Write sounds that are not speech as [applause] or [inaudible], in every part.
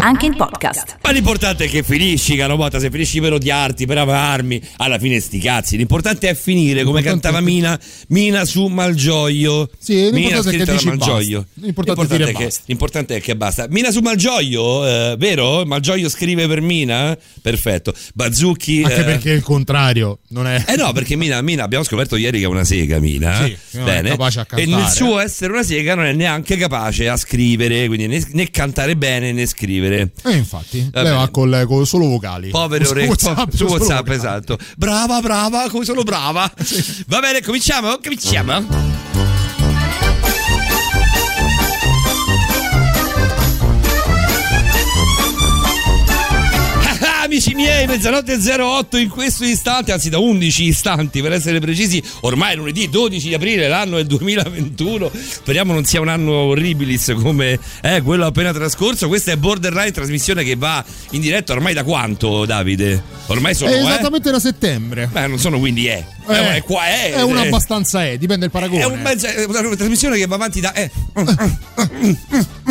Anche in podcast. Ma l'importante è che finisci, caro Motta. Se finisci per odiarti, per amarmi, alla fine sti cazzi. L'importante è finire, come cantava Mina, Mina su Malgioglio. Sì, l'importante Mina è che dici Malgioglio. basta. L'importante è è che, basta. l'importante è che basta. Mina su Malgioglio, eh, vero? Malgioglio scrive per Mina? Perfetto. Bazzucchi. Anche eh, perché il contrario non è. Eh no, perché Mina, Mina abbiamo scoperto ieri che è una sega, Mina. Sì, è Bene. capace a e nel suo essere una sega non è neanche capace a scrivere, quindi né, né cantare bene né scrivere. Eh, infatti, Va lei va col, con solo vocali. Povere Su orecchie WhatsApp, su WhatsApp, esatto. Brava, brava, come sono brava. [laughs] Va bene, cominciamo? Cominciamo. Amici miei, mezzanotte 08 in questo istante, anzi da 11 istanti per essere precisi, ormai è lunedì 12 di aprile, l'anno è il 2021, speriamo non sia un anno orribilis come eh, quello appena trascorso, questa è Borderline, trasmissione che va in diretta ormai da quanto Davide? Ormai sono... È eh? esattamente da settembre. Beh, non sono quindi è. Eh, Eh, è qua è. È una eh. abbastanza è, dipende dal paragone. È un mezzo- è una trasmissione che va avanti da. Eh.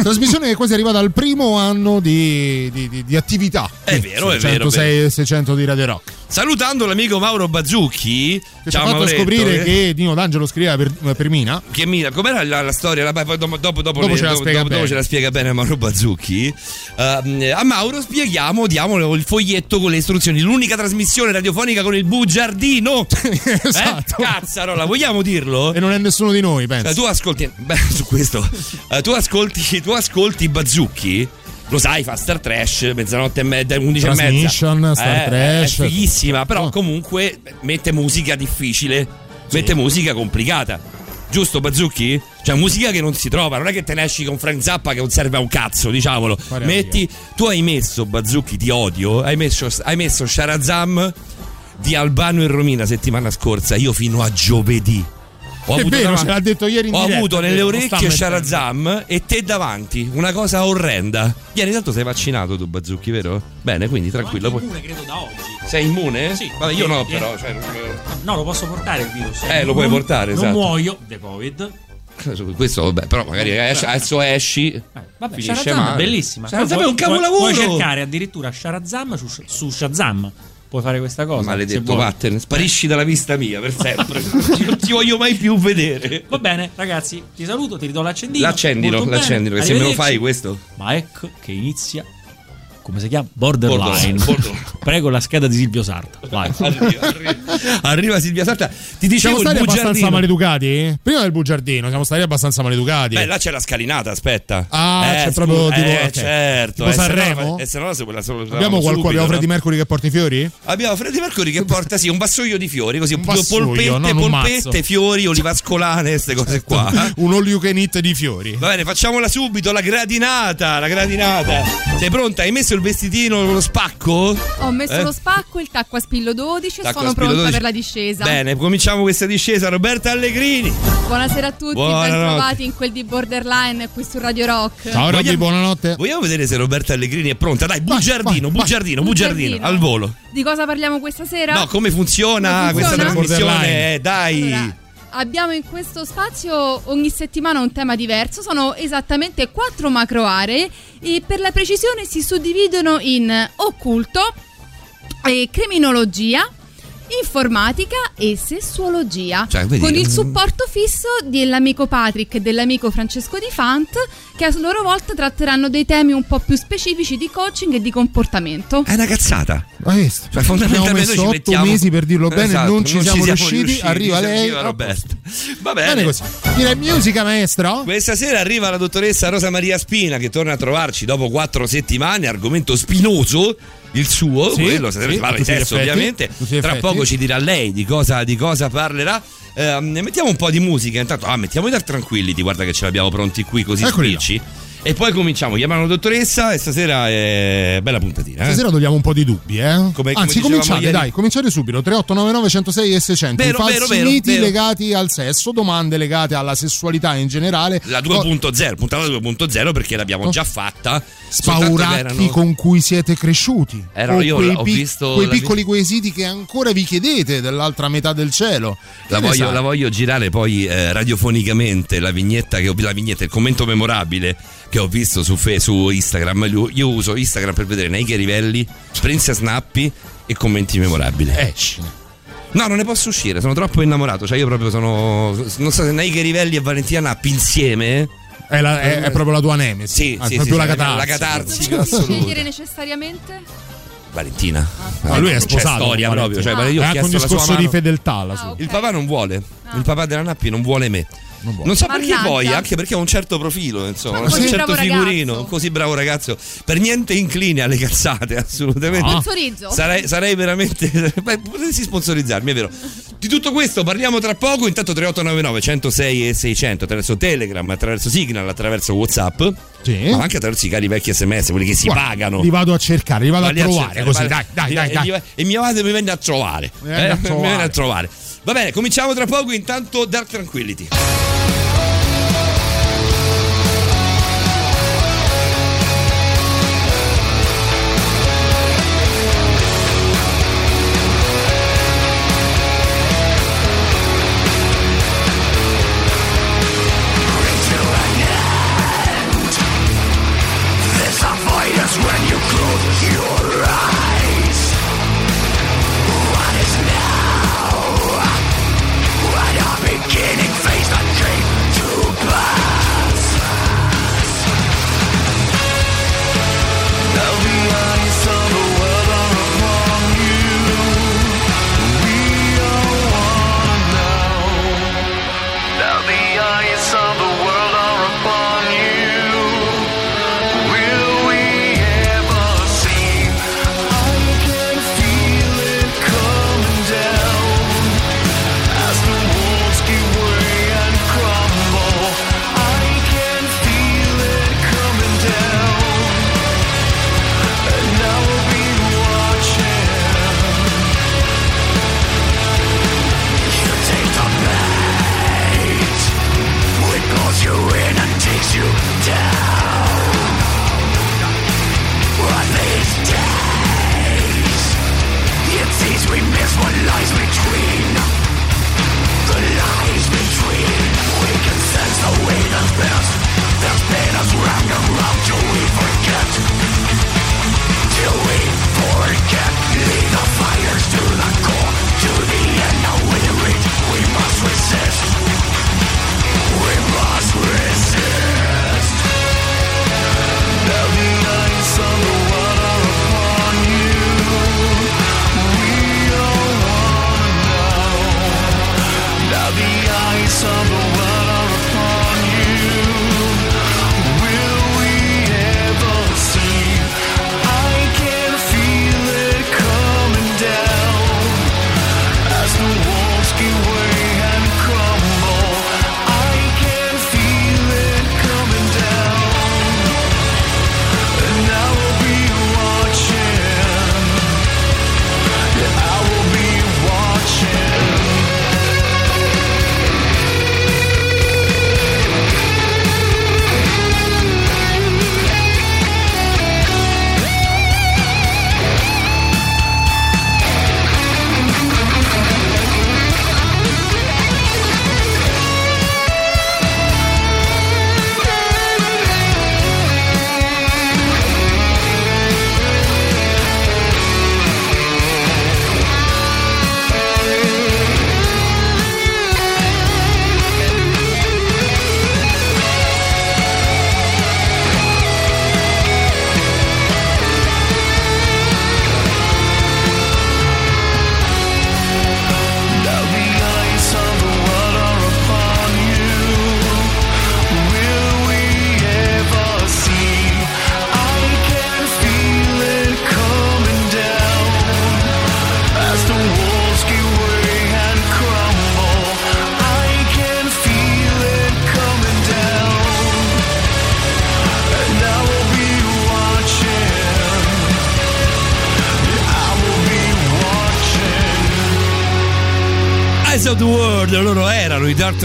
Trasmissione che quasi è arrivata al primo anno di, di- di- di attività. È vero, è vero, 106 e 600 di Radio Rock. Salutando l'amico Mauro Bazzucchi. Che ci ha fatto Mauretto, scoprire eh, che Dino D'Angelo scriveva per, per Mina. Che Mina, com'era la, la storia? La- dopo, dopo, dopo, Dopo le- ce la dopo- spiega dopo- dopo bene. ce la spiega bene Mauro Bazzucchi. Ehm, a Mauro spieghiamo, diamo il foglietto con le istruzioni. L'unica trasmissione radiofonica con il bugiardino. [laughs] esatto. Eh? Cazzarola, vogliamo dirlo? E non è nessuno di noi, Eh, penso. tu ascolti, beh, su questo, eh, tu ascolti, tu ascolti Bazzucchi. Lo sai, fa Star Trash, mezzanotte e mezza, 11 e mezza. Transmission, Star Eh, Trash. È fighissima, però Oh. comunque mette musica difficile, mette musica complicata. Giusto, Bazzucchi? Cioè, musica che non si trova, non è che te ne esci con Frank Zappa che non serve a un cazzo, diciamolo. Pare Metti, tu hai messo Bazzucchi, ti odio, hai messo, hai messo Sharazam di Albano e Romina settimana scorsa, io fino a giovedì. Ho È avuto vero, davanti- ce l'ha detto ieri in Ho diretta, avuto è nelle orecchie. Sharazam e te davanti, una cosa orrenda. Vieni, tanto sei vaccinato tu, Bazzucchi, vero? Bene, quindi tranquillo. puoi- Immune, credo da oggi. Sei immune? Sì. Vabbè, io no, però. Cioè, No, lo posso portare il virus. Eh, lo puoi Non- portare, Non esatto. muoio di Covid. non- [laughs] questo, vabbè, però magari esci- adesso esci. Eh, vabbè, male. è bellissima. Poi è un puoi- capolavoro. Puoi cercare addirittura Shazam su, su Shazam. Puoi fare questa cosa. Maledetto vattene, sparisci dalla vista mia per sempre. [laughs] non ti voglio mai più vedere. Va bene, ragazzi, ti saluto, ti ridò l'accendino. L'accendilo, l'accendilo, che se me lo fai questo. Ma ecco che inizia. Come si chiama? Borderline. Borderline, borderline. [laughs] Prego la scheda di Silvio Sarto. Vai. [laughs] Arriva, arriva- arriva Silvia Sarta. Ti Siamo dicevo il stati abbastanza bugiardino. maleducati? Prima del bugiardino, siamo stati abbastanza maleducati. Beh, là c'è la scalinata, aspetta. Ah, c'è scusa, proprio tipo- Eh, ok. certo. Tipo eh, no- Sanremo? eh, se no, se quella solo- abbiamo subito, qualcuno, abbiamo no? Freddie Mercury che porta i fiori? Abbiamo Freddy Mercury che porta sì un vassoio di fiori, così Un due vassoio, polpette, non un mazzo. polpette, fiori, olivascolane, queste cose qua. [laughs] Un all you can eat di fiori. Va bene, facciamola subito, la gradinata, la gradinata. Sei pronta? Hai messo il vestitino, lo spacco? Ho messo Eh? lo spacco, il tacco a spillo 12 e Tacco sono pronta 12. per la discesa. Bene, cominciamo questa discesa. Roberta Allegrini. Buonasera a tutti, ben trovati in quel di Borderline qui su Radio Rock. Ciao Robby, Vogliamo- buonanotte. Vogliamo vedere se Roberta Allegrini è pronta? Dai, bugiardino, vai, bugiardino, vai. bugiardino, Bugiardino. al volo. Di cosa parliamo questa sera? No, come funziona Come questa funziona? trasmissione? Borderline. Eh, Dai. Allora, abbiamo in questo spazio ogni settimana un tema diverso, sono esattamente quattro macro aree e per la precisione si suddividono in occulto, e criminologia, informatica e sessuologia Cioè, con il mm. supporto fisso dell'amico Patrick e dell'amico Francesco Di Fant che a loro volta tratteranno dei temi un po' più specifici di coaching e di comportamento. È una cazzata. Hai visto? Cioè, fondamentalmente Abbiamo messo ci otto mettiamo... mesi per dirlo bene, Esatto, non ci siamo riusciti, arriva lei, Arriva a Roberta. Va Bene bene. così. Direi musica, maestro? Questa sera arriva la dottoressa Rosa Maria Spina che torna a trovarci dopo quattro settimane, argomento spinoso. Il suo, Sì, quello, sì, si parla di sesso effetti, ovviamente. Tra poco ci dirà lei di cosa, di cosa parlerà. Ehm, mettiamo un po' di musica intanto. Ah, mettiamo i Dark Tranquillity, guarda che ce l'abbiamo pronti qui così Eccoli là. E poi cominciamo, chiamano la dottoressa e stasera è bella puntatina. Eh? Stasera togliamo un po' di dubbi, eh? Come- come Anzi, cominciate, ieri. dai, cominciate subito. 3899 106 e 600. Vero, vero, vero, miti vero. legati al sesso, domande legate alla sessualità in generale. La 2.0, puntata 2.0 perché l'abbiamo già fatta. Spauracchi erano- con cui siete cresciuti. O io quei, ho visto quei piccoli quesiti che ancora vi chiedete dell'altra metà del cielo. La voglio, la voglio girare poi eh, radiofonicamente la vignetta che ho la vignetta, il commento memorabile che ho visto su, Fe- su Instagram. Io, io uso Instagram per vedere Neike Rivelli, Princess Nappi e commenti memorabili. Esci. No, non ne posso uscire, sono troppo innamorato. Cioè, io proprio sono. Non so se Neike Rivelli e Valentina Nappi insieme. È, la- è- è proprio la tua nemesi. Sì, Ah, sì, è sì, proprio sì, la la catarsi. catarsi Dobbiamo assoluta. scegliere necessariamente? Valentina. Ma lui è Non c'è sposato. storia con proprio. Cioè, ho è anche un discorso di fedeltà. La sua. Ah, ok. Il papà non vuole. Ah. Il papà della Nappi non vuole me. Non vuole. Non so perché Mannaggia. poi, anche perché ha un certo profilo, insomma, Ma un certo figurino, ragazzo. un così bravo ragazzo, per niente incline alle cazzate, [laughs] assolutamente. No. Sponsorizzo. Sarei, sarei veramente. [laughs] Beh, potresti sponsorizzarmi, è vero. Di tutto questo parliamo tra poco. Intanto 3899 106 e 600 attraverso Telegram, attraverso Signal, attraverso WhatsApp, Sì. ma anche attraverso i cari vecchi sms, quelli che si Guarda, pagano. Li vado a cercare, li vado Valli a trovare cercare, così. valli- Dai, dai, dai. e, dai. e mia madre mi venne a trovare. Mi viene a Eh, trovare. Mi viene a trovare. Va bene, cominciamo tra poco. Intanto Dark Tranquility.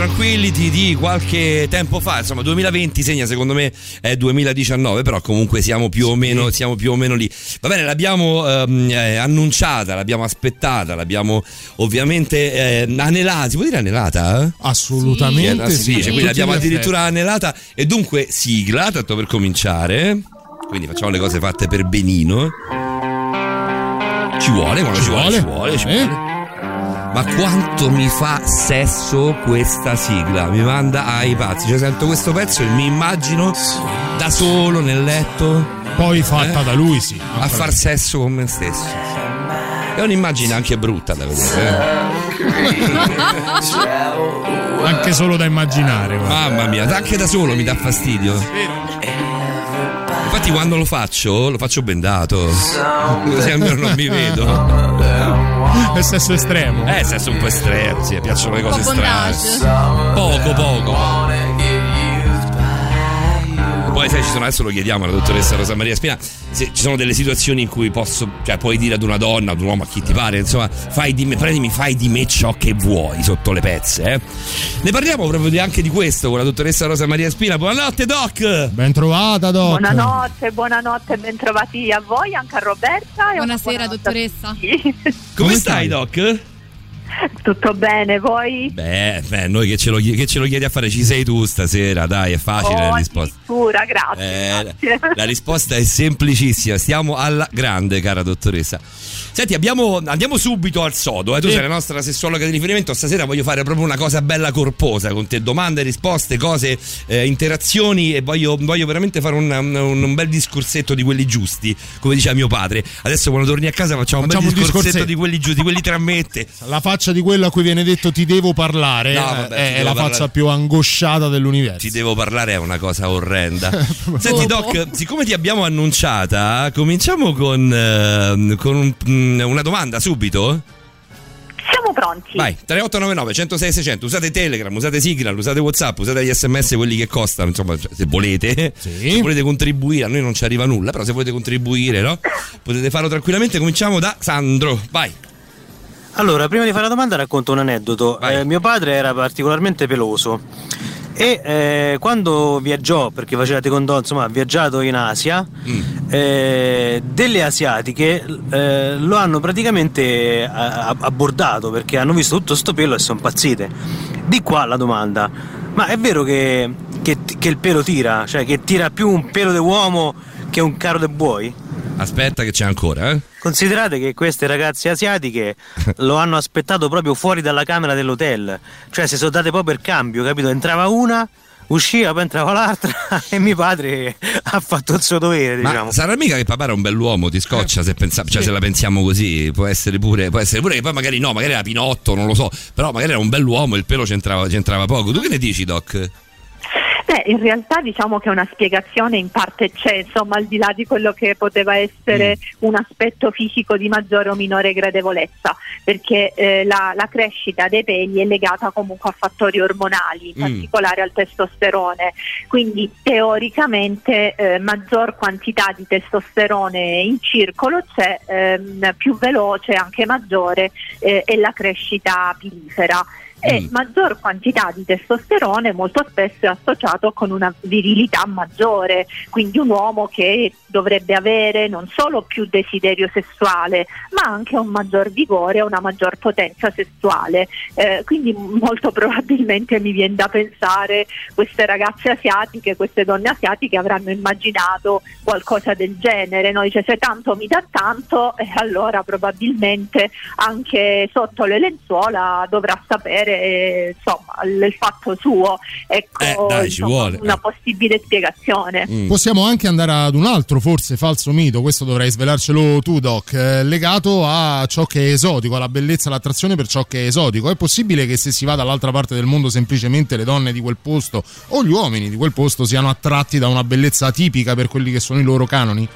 Tranquillity di qualche tempo fa, insomma 2020 segna secondo me è 2019, però comunque siamo più o meno, siamo più o meno lì. Va bene, l'abbiamo ehm, eh, annunciata, l'abbiamo aspettata, l'abbiamo ovviamente eh, anelata, si può dire anelata? eh? Assolutamente Sì, sì. sì, quindi l'abbiamo addirittura anelata e dunque sigla, tanto per cominciare. Quindi facciamo le cose fatte per benino. Ci vuole, quando ci, Ci vuole, ci vuole, vuole, ci eh? vuole. Ma quanto mi fa sesso questa sigla? Mi manda ai pazzi. Cioè, sento questo pezzo e mi immagino da solo nel letto Poi fatta Eh? da lui, sì. a far sesso con me stesso. È un'immagine anche brutta da vedere. eh. [laughs] Anche solo da immaginare. guarda. Mamma mia, anche da solo mi dà fastidio. Infatti quando lo faccio, lo faccio bendato. Così almeno non mi vedo. [laughs] È sesso estremo. Eh, sesso un po' estremo, sì, piacciono le cose strane. Poco, poco. Poi sai, ci sono, adesso lo chiediamo alla dottoressa Rosa Maria Spina, se ci sono delle situazioni in cui posso, cioè puoi dire ad una donna, ad un uomo, a chi ti pare, insomma, fai di me, prendimi, fai di me ciò che vuoi sotto le pezze, eh. Ne parliamo proprio di- anche di questo con la dottoressa Rosa Maria Spina. Buonanotte, Doc! Ben trovata, Doc. Buonanotte, buonanotte, bentrovati a voi, anche a Roberta. e Buonasera, buonanotte dottoressa. tutti. Come, stai, Doc? [laughs] Tutto bene, voi? Beh, beh, noi che ce, lo, che ce lo chiedi a fare, ci sei tu stasera, dai, è facile oh, la risposta. grazie. Eh, grazie. la risposta è semplicissima, stiamo alla grande, cara dottoressa. Senti, abbiamo- andiamo subito al sodo. eh. Tu Sì. sei la nostra sessuologa di riferimento. Stasera voglio fare proprio una cosa bella corposa con te: domande, risposte, cose, eh, interazioni. E voglio, voglio veramente fare un, un- un bel discorsetto di quelli giusti, come diceva mio padre. Adesso, quando torni a casa, facciamo, Facciamo un un bel discorsetto discorsetto. di quelli giusti, di quelli tra me e te. La faccia di quello a cui viene detto ti devo parlare No, eh, vabbè, ti è devo la parlare. faccia più angosciata dell'universo. Ti devo parlare, è una cosa orrenda. [laughs] Senti, Doc, siccome ti abbiamo annunciata, cominciamo con, eh, con un- mm, una domanda subito. Siamo pronti. Vai, 3899 106 600, usate Telegram, usate Signal, usate Whatsapp, usate gli sms quelli che costano, insomma, cioè, se volete, Sì. [laughs] se volete contribuire, a noi non ci arriva nulla, però se volete contribuire, no? [laughs] Potete farlo tranquillamente, cominciamo da Sandro, vai. Allora, prima di fare la domanda racconto un aneddoto. Eh, mio padre era particolarmente peloso e eh, quando viaggiò, perché faceva taekwondo, insomma, ha viaggiato in Asia, Mm. eh, delle asiatiche eh, lo hanno praticamente eh, abbordato perché hanno visto tutto sto pelo e sono impazzite. Di qua la domanda, ma è vero che, che- che il pelo tira? Cioè che tira più un pelo d'uomo che un caro de buoi? Aspetta che c'è ancora, eh? Considerate che queste ragazze asiatiche [laughs] lo hanno aspettato proprio fuori dalla camera dell'hotel, cioè si sono date poi per cambio, capito? Entrava una, usciva, poi entrava l'altra [laughs] e mio padre ha fatto il suo dovere, Ma diciamo. sarà mica che papà era un bell'uomo, ti scoccia se, pensa- cioè, se la pensiamo così, può essere, pure, può essere pure che poi magari no, magari era Pinotto, non lo so, però magari era un bell'uomo e il pelo c'entrava, c'entrava poco. Tu che ne dici, Doc? Beh, in realtà diciamo che una spiegazione in parte c'è, insomma, al di là di quello che poteva essere un aspetto fisico di maggiore o minore gradevolezza, perché eh, la, la crescita dei peli è legata comunque a fattori ormonali, in Mm. particolare al testosterone, quindi teoricamente eh, maggior quantità di testosterone in circolo c'è, ehm, più veloce, anche maggiore, eh, è la crescita pilifera e Mm. maggior quantità di testosterone molto spesso è associato con una virilità maggiore, quindi un uomo che dovrebbe avere non solo più desiderio sessuale, ma anche un maggior vigore, una maggior potenza sessuale. Eh, quindi molto [laughs] probabilmente mi viene da pensare queste ragazze asiatiche, queste donne asiatiche avranno immaginato qualcosa del genere, no? Dice se tanto mi dà tanto, eh, allora probabilmente anche sotto le lenzuola dovrà sapere eh, insomma il, fatto suo. Ecco Eh, dai, insomma, vuole. una possibile spiegazione. Mm. Possiamo anche andare ad un altro, forse falso mito, questo dovrai svelarcelo tu, Doc, eh, legato a ciò che è esotico, alla bellezza, all'attrazione per ciò che è esotico. È possibile che se si va dall'altra parte del mondo semplicemente le donne di quel posto o gli uomini di quel posto siano attratti da una bellezza atipica per quelli che sono i loro canoni?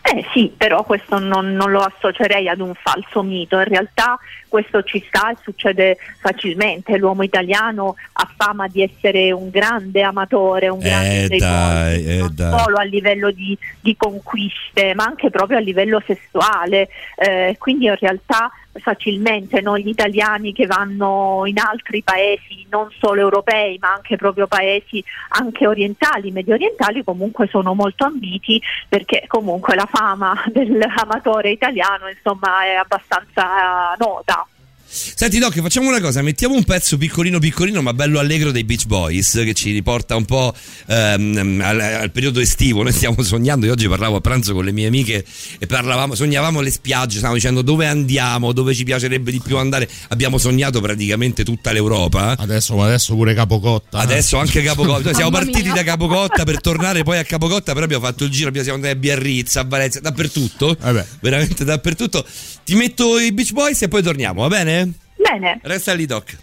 Eh sì, però questo non, non lo associerei ad un falso mito, in realtà questo ci sta e succede facilmente, l'uomo italiano ha fama di essere un grande amatore, un grande Eh, dai, mondi, eh, non dai. solo a livello di, di conquiste, ma anche proprio a livello sessuale, Eh, quindi in realtà facilmente noi italiani che vanno in altri paesi, non solo europei, ma anche proprio paesi anche orientali, medio orientali, comunque sono molto ambiti perché comunque la fama [laughs] dell'amatore italiano insomma è abbastanza nota. Senti Doc, facciamo una cosa, mettiamo un pezzo piccolino piccolino ma bello allegro dei Beach Boys che ci riporta un po' ehm, al, al periodo estivo, noi stiamo sognando, io oggi parlavo a pranzo con le mie amiche e parlavamo, sognavamo le spiagge, stavamo dicendo dove andiamo, dove ci piacerebbe di più andare, abbiamo sognato praticamente tutta l'Europa. Adesso, ma adesso pure Capocotta. eh. Adesso anche Capocotta, Noi siamo Mamma partiti mia. da Capocotta per tornare poi a Capocotta, però abbiamo fatto il giro, abbiamo siamo andati a Biarritz, a Valencia, dappertutto, Vabbè. veramente dappertutto. Ti metto i Beach Boys e poi torniamo, va bene? Bene, Resta lì Doc.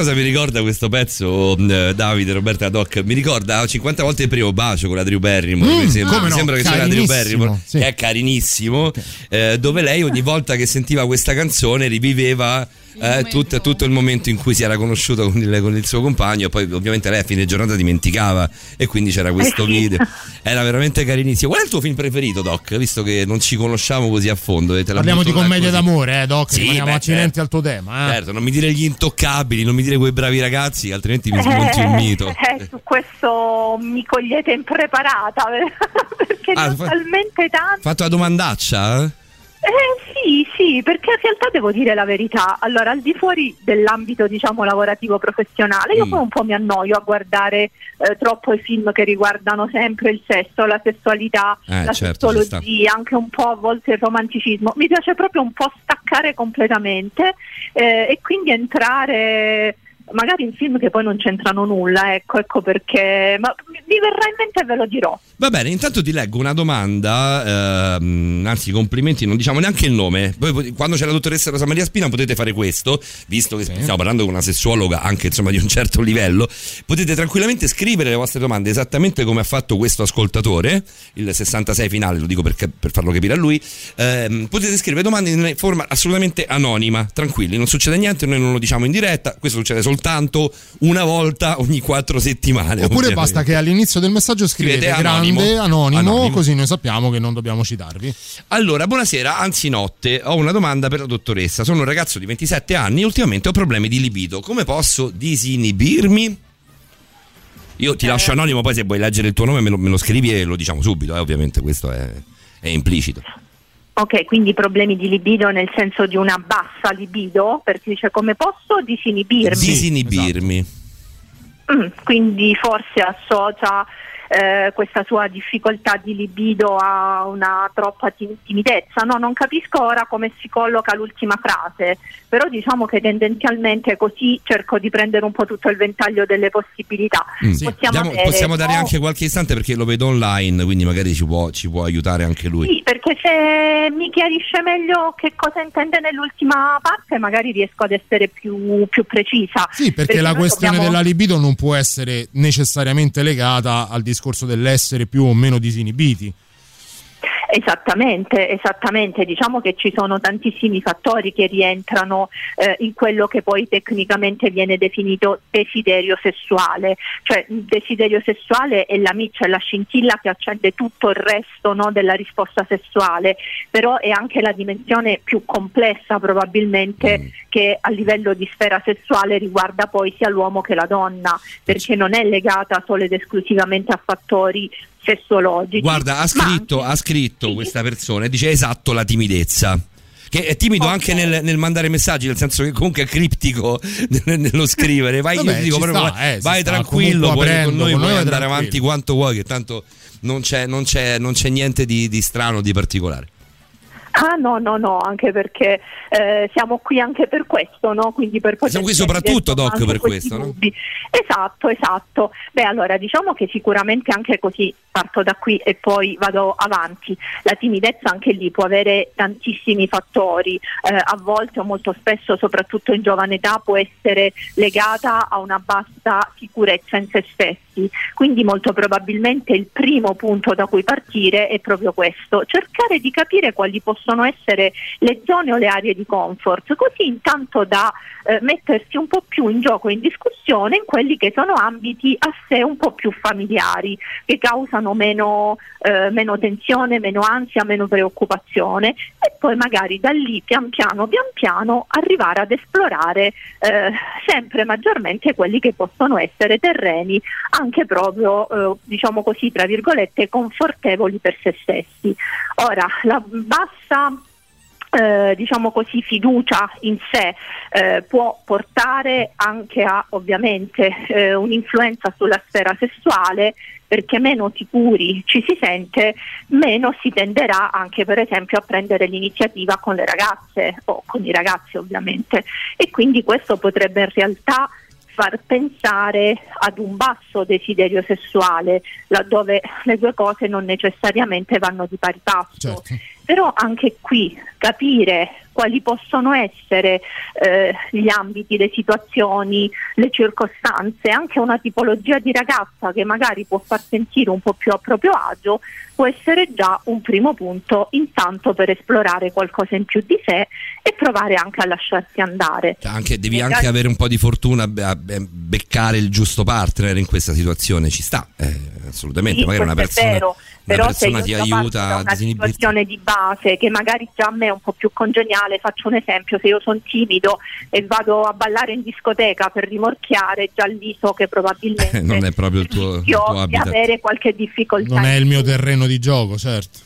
Cosa mi ricorda questo pezzo, eh, Davide, Roberta Doc? Mi ricorda 50 volte il primo bacio con la Drew Barrymore. Mm, mi sembra, mi no, sembra che sia la Drew Barrymore, sì. che è carinissimo, eh, dove lei ogni volta che sentiva questa canzone riviveva eh, tutto, tutto il momento in cui si era conosciuto con il, con il suo compagno. Poi, ovviamente, lei a fine giornata dimenticava e quindi c'era questo Eh video. [laughs] Era veramente carinissimo. Qual è il tuo film preferito, Doc? Visto che non ci conosciamo così a fondo. e te Parliamo di commedia così. d'amore, eh, Doc. Sì, rimaniamo beh, accidenti certo. al tuo tema. Eh. Certo, non mi dire gli intoccabili, non mi dire quei bravi ragazzi, altrimenti mi smonti un mito. Eh, su questo mi cogliete impreparata [laughs] perché Ah, fa- talmente tanti. Fatto la domandaccia? Eh? Sì, sì, perché in realtà devo dire la verità. Allora, al di fuori dell'ambito, diciamo, lavorativo professionale, io Mm. poi un po' mi annoio a guardare eh, troppo i film che riguardano sempre il sesso, la sessualità, Eh, la certo, sessologia, anche un po' a volte il romanticismo. Mi piace proprio un po' staccare completamente eh, e quindi entrare magari in film che poi non c'entrano nulla, ecco, ecco perché ma mi verrà in mente e ve lo dirò. Va bene, intanto ti leggo una domanda, ehm, anzi complimenti, non diciamo neanche il nome. Poi pot- quando c'è la dottoressa Rosa Maria Spina potete fare questo, visto che stiamo parlando con una sessuologa anche insomma di un certo livello, potete tranquillamente scrivere le vostre domande esattamente come ha fatto questo ascoltatore, il 66 finale, lo dico perché- per farlo capire a lui. Ehm, potete scrivere domande in forma assolutamente anonima, tranquilli, non succede niente, noi non lo diciamo in diretta, questo succede soltanto una volta ogni quattro settimane. Oppure ovviamente. basta che all'inizio del messaggio scrivete Scrivete grande, anonimo. anonimo, Anonimo. così noi sappiamo che non dobbiamo citarvi. Allora, buonasera, anzi notte, ho una domanda per la dottoressa. Sono un ragazzo di 27 anni e ultimamente ho problemi di libido. Come posso disinibirmi? Io ti lascio anonimo, poi se vuoi leggere il tuo nome me lo, me lo scrivi e lo diciamo subito, eh, ovviamente questo è, è implicito. Ok, quindi problemi di libido nel senso di una bassa libido, perché dice come posso disinibirmi? Disinibirmi. Mm, quindi forse associa eh, questa sua difficoltà di libido a una troppa ti- timidezza. No, non capisco ora come si colloca l'ultima frase, però diciamo che tendenzialmente così cerco di prendere un po' tutto il ventaglio delle possibilità. Mm. Possiamo, Diamo- avere- possiamo dare anche qualche istante perché lo vedo online, quindi magari ci può, ci può aiutare anche lui. Sì, perché se mi chiarisce meglio che cosa intende nell'ultima parte, magari riesco ad essere più, più precisa. Sì, perché, la noi questione dobbiamo- della libido non può essere necessariamente legata al discorso dell'essere più o meno disinibiti. Esattamente, esattamente. Diciamo che ci sono tantissimi fattori che rientrano eh, in quello che poi tecnicamente viene definito desiderio sessuale. Cioè il desiderio sessuale è la miccia, è la scintilla che accende tutto il resto no, della risposta sessuale, però è anche la dimensione più complessa probabilmente che a livello di sfera sessuale riguarda poi sia l'uomo che la donna, perché non è legata solo ed esclusivamente a fattori sessologici. Guarda, ha scritto, anche- ha scritto questa persona e dice esatto la timidezza. Che è timido Ok. anche nel, nel mandare messaggi, nel senso che comunque è criptico [laughs] nel- nello scrivere. Vai, Vabbè, dico proprio, sta, vai, eh, vai sta tranquillo, puoi, con noi con puoi andare avanti quanto vuoi, che tanto non c'è, non c'è- non c'è niente di, di strano, di particolare. Ah no, no, no, anche perché eh, siamo qui anche per questo, no? Quindi per Siamo qui soprattutto, Doc, per questo, no? dubbi. Esatto, esatto. Beh, allora diciamo che sicuramente anche così parto da qui e poi vado avanti. La timidezza anche lì può avere tantissimi fattori, eh, a volte o molto spesso, soprattutto in giovane età, può essere legata a una bassa sicurezza in se stessi. Quindi molto probabilmente il primo punto da cui partire è proprio questo, cercare di capire quali possono essere le zone o le aree di comfort, così intanto da eh, mettersi un po' più in gioco e in discussione in quelli che sono ambiti a sé un po' più familiari, che causano meno, eh, meno tensione, meno ansia, meno preoccupazione e poi magari da lì pian piano, pian piano arrivare ad esplorare eh, sempre maggiormente quelli che possono essere terreni anche proprio, eh, diciamo così, tra virgolette, confortevoli per se stessi. Ora, la bassa eh, diciamo così, fiducia in sé eh, può portare anche a ovviamente eh, un'influenza sulla sfera sessuale perché meno sicuri ci si sente, meno si tenderà anche per esempio a prendere l'iniziativa con le ragazze o con i ragazzi ovviamente e quindi questo potrebbe in realtà far pensare ad un basso desiderio sessuale laddove le due cose non necessariamente vanno di pari passo Certo. Però anche qui capire quali possono essere eh, gli ambiti, le situazioni, le circostanze, anche una tipologia di ragazza che magari può far sentire un po' più a proprio agio, può essere già un primo punto intanto per esplorare qualcosa in più di sé e provare anche a lasciarsi andare. Cioè, anche- devi Magari- anche avere un po' di fortuna a beccare il giusto partner in questa situazione, ci sta, eh, assolutamente. Sì, Magari una persona, però se persona io ti aiuta una situazione di base che magari già a me è un po' più congeniale, faccio un esempio, se io sono timido e vado a ballare in discoteca per rimorchiare, già lì so che probabilmente [laughs] Non è proprio il tuo- il tuo di avere qualche difficoltà. Non è il mio terreno di gioco, certo.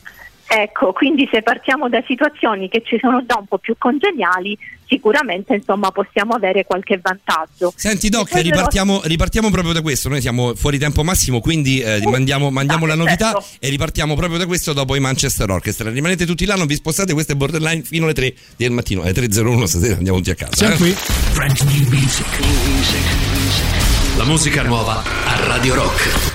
Ecco, quindi se partiamo da situazioni che ci sono già un po' più congeniali, sicuramente insomma possiamo avere qualche vantaggio. Senti Doc, ripartiamo, ripartiamo proprio da questo, noi siamo fuori tempo massimo, quindi eh, Uh, mandiamo, mandiamo la novità perfetto. e ripartiamo proprio da questo dopo i Manchester Orchestra. Rimanete tutti là, non vi spostate, questo è Borderline fino alle 3 del mattino, alle 3.01 stasera andiamo tutti a casa. Siamo eh. qui. Music. La musica nuova a Radio Rock.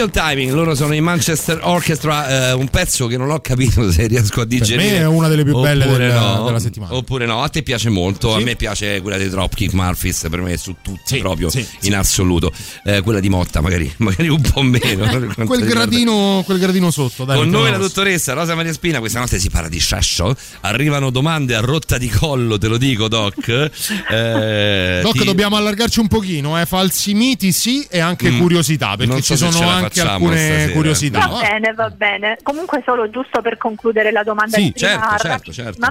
Kill Timing, loro sono i Manchester Orchestra, eh, un pezzo che non ho capito se riesco a digerire. me è una delle più belle del- no. della settimana. Oppure no, a te piace molto, Sì. a me piace quella dei Dropkick Murphys, per me su tutti Sì, proprio sì, in assoluto. Eh, quella di Motta magari, [laughs] magari un po' meno. per quanto Quel gradino, quel gradino sotto, dai. con noi la dottoressa Rosa Maria Spina, questa notte si parla di Shasho. Arrivano domande a rotta di collo, te lo dico, Doc. Eh, Doc, ti- dobbiamo allargarci un pochino, eh. falsi miti sì e anche Mm. curiosità, perché so ci sono la anche facciamo alcune stasera. curiosità. Va bene, va bene. Comunque solo giusto per concludere la domanda Sì, di prima certo, certo,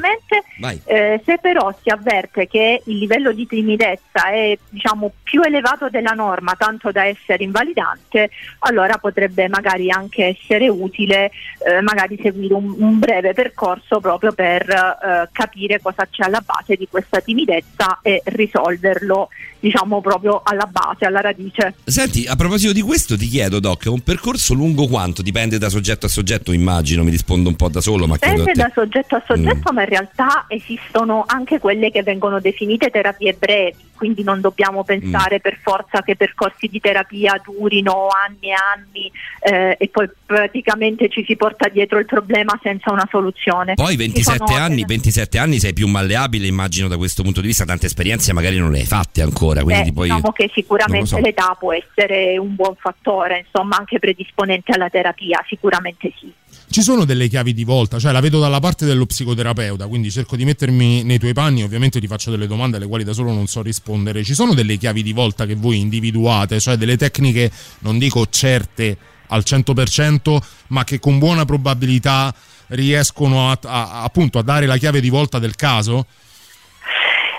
Vai. eh, se però si avverte che il livello di timidezza è diciamo più elevato della norma, tanto da essere invalidante, allora potrebbe magari anche essere utile eh, magari seguire un, un breve percorso proprio per eh, capire cosa c'è alla base di questa timidezza e risolverlo diciamo proprio alla base, alla radice. Senti, a proposito di questo ti chiedo, Doc, un percorso lungo quanto? Dipende da soggetto a soggetto, immagino, mi rispondo un po' da solo, ma Dipende da soggetto a soggetto, ma in realtà esistono anche quelle che vengono definite terapie brevi, quindi non dobbiamo pensare Mm. per forza che percorsi di terapia durino anni e anni eh, e poi praticamente ci si porta dietro il problema senza una soluzione. Poi Ci 27 sono anni, delle- 27 anni sei più malleabile, immagino da questo punto di vista, tante esperienze magari non le hai fatte ancora, quindi Eh, poi diciamo che sicuramente so. l'età può essere un buon fattore, insomma anche predisponente alla terapia, sicuramente sì. Ci sono delle chiavi di volta, cioè la vedo dalla parte dello psicoterapeuta, quindi cerco di mettermi nei tuoi panni, ovviamente ti faccio delle domande alle quali da solo non so rispondere. Ci sono delle chiavi di volta che voi individuate, cioè delle tecniche, non dico certe al 100%, ma che con buona probabilità riescono a, a- appunto a dare la chiave di volta del caso?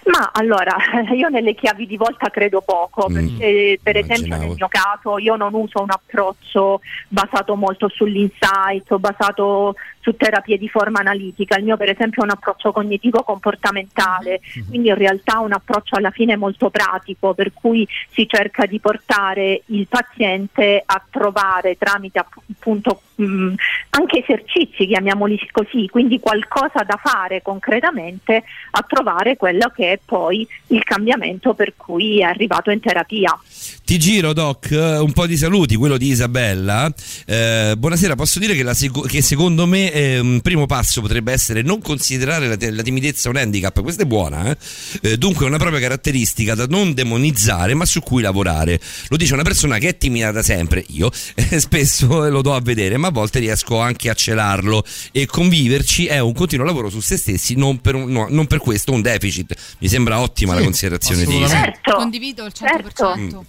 Ma allora, [laughs] io nelle chiavi di volta credo poco, Mm, perché per esempio nel mio caso io non uso un approccio basato molto sull'insight o basato su terapie di forma analitica, il mio per esempio è un approccio cognitivo comportamentale, Mm-hmm. quindi in realtà un approccio alla fine molto pratico, per cui si cerca di portare il paziente a trovare tramite appunto mh, anche esercizi, chiamiamoli così, quindi qualcosa da fare concretamente a trovare quello che è poi il cambiamento per cui è arrivato in terapia. Ti giro, Doc, eh, un po' di saluti, quello di Isabella. Eh, buonasera, posso dire che, la seco- che secondo me eh, un primo passo potrebbe essere non considerare la, te- la timidezza un handicap, questa è buona, eh? Eh, dunque è una propria caratteristica da non demonizzare ma su cui lavorare. Lo dice una persona che è timida da sempre, io [laughs] eh, spesso lo do a vedere, ma a volte riesco anche a celarlo e conviverci è un continuo lavoro su se stessi, non per, un- no, non per questo un deficit. Mi sembra ottima la Sì, considerazione di Isa. assolutamente. Certo, Condivido il 100%. certo.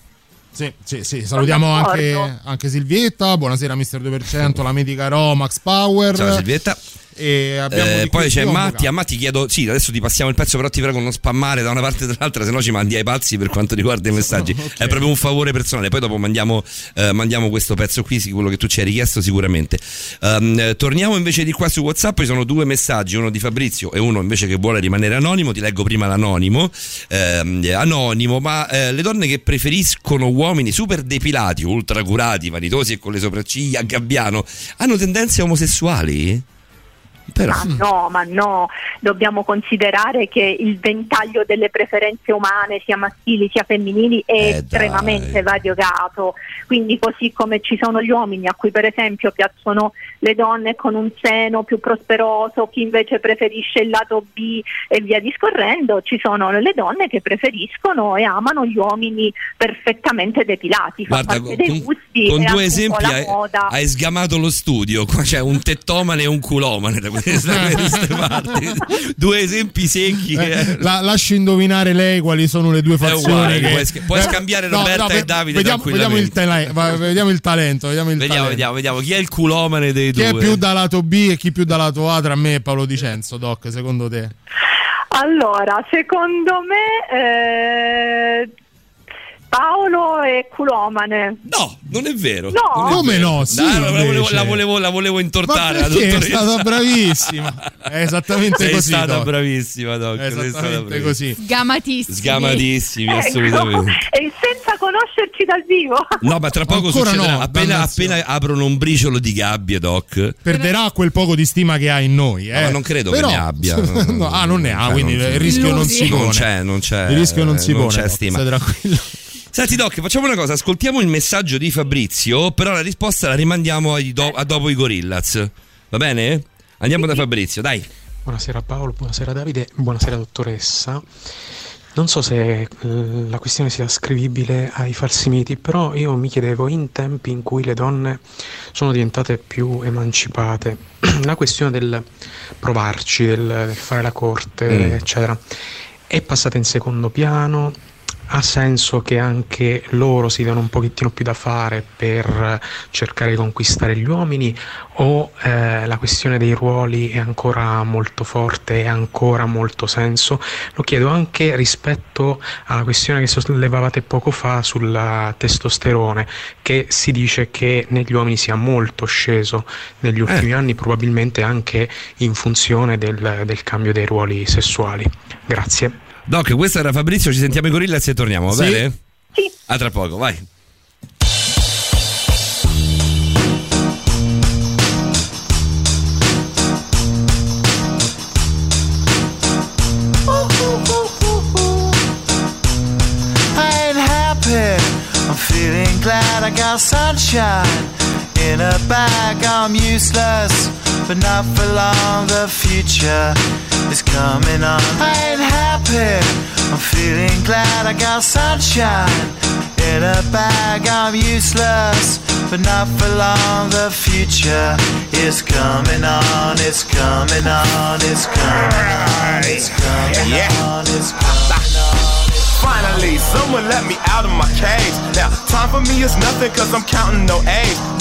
Sì, sì, sì. Salutiamo anche, anche Silvietta, buonasera Mister 2%, la medica Ro, Max Power. Ciao Silvietta. E Eh, poi c'è Matti, a Matti chiedo, sì, adesso ti passiamo il pezzo, però ti prego non spammare da una parte e dall'altra, se no ci mandi ai pazzi per quanto riguarda i messaggi. [laughs] Ok. È proprio un favore personale. Poi dopo mandiamo, eh, mandiamo questo pezzo qui, quello che tu ci hai richiesto sicuramente. Eh, torniamo invece di qua su WhatsApp, ci sono due messaggi, uno di Fabrizio e uno invece che vuole rimanere anonimo. Ti leggo prima l'anonimo. Eh, anonimo, ma eh, le donne che preferiscono uomini super depilati, ultra curati, vanitosi e con le sopracciglia a gabbiano, hanno tendenze omosessuali? Però. Ma no, ma no, dobbiamo considerare che il ventaglio delle preferenze umane, sia maschili sia femminili, è Eh, estremamente dai. variegato. Quindi, così come ci sono gli uomini a cui, per esempio, piacciono le donne con un seno più prosperoso, chi invece preferisce il lato B e via discorrendo, ci sono le donne che preferiscono e amano gli uomini perfettamente depilati. Guarda, con, dei gusti con e due esempi hai, hai sgamato lo studio. C'è un tettomane e un culomane da [laughs] da queste parti. Due esempi secchi. Eh, che- la- lasci indovinare lei quali sono le due fazioni. che- puoi sc- puoi scambiare Roberta e ve- Davide Vediamo, vediamo il, tele- va- vediamo il talento. Vediamo, il Vediamo, talento. vediamo, vediamo. Chi è il culomane dei Chi due? è più da lato B e chi più da lato A tra me e Paolo Dicenzo, Doc, secondo te? Allora, secondo me eh, Paolo è culomane. No, non è vero. No. non è Come vero. no? Sì, Dai, la, volevo, la, volevo, la volevo Ma intortare. la perché è stata bravissima? [laughs] È esattamente Sei così. stata Doc. bravissima, Doc. È sei stata esattamente bravissima. così. Sgamatissimi. Sgamatissimi, Ecco, assolutamente. e senza conoscerci dal vivo. No, ma tra poco Ancora succederà. no, appena, appena aprono un briciolo di gabbie, Doc. Perderà quel poco di stima che ha in noi. Eh. No, ma non credo Però- che ne abbia. [laughs] No, ah, non ne ha, Cioè, quindi non- il rischio non si pone. Non c'è, non c'è. Il rischio non si non pone. c'è Doc, stima. stai tranquillo. Senti Doc, facciamo una cosa, ascoltiamo il messaggio di Fabrizio, però la risposta la rimandiamo do- a dopo i Gorillaz. Va bene? Andiamo da Fabrizio, dai. Buonasera Paolo, buonasera Davide, buonasera dottoressa. Non so se eh, la questione sia ascrivibile ai falsi miti, però io mi chiedevo in tempi in cui le donne sono diventate più emancipate, [clears throat] la questione del provarci, del, del fare la corte, Mm. eccetera, è passata in secondo piano. Ha senso che anche loro si diano un pochettino più da fare per cercare di conquistare gli uomini o eh, la questione dei ruoli è ancora molto forte e ha ancora molto senso? Lo chiedo anche rispetto alla questione che sollevavate poco fa sul testosterone, che si dice che negli uomini sia molto sceso negli ultimi anni, probabilmente anche in funzione del, del cambio dei ruoli sessuali. Grazie. Doc, questo era Fabrizio, ci sentiamo i Gorillaz e torniamo, va Sì. bene? Sì. A tra poco, vai. I'm feeling glad I got sunshine in a bag. I'm useless, but not for long. The future is coming on. I ain't happy. I'm feeling glad I got sunshine in a bag. I'm useless, but not for long. The future is coming on. It's coming on. It's coming on. It's coming on. It's coming on. Finally, someone let me out of my cage. Now, time for me is nothing cause I'm counting no A's.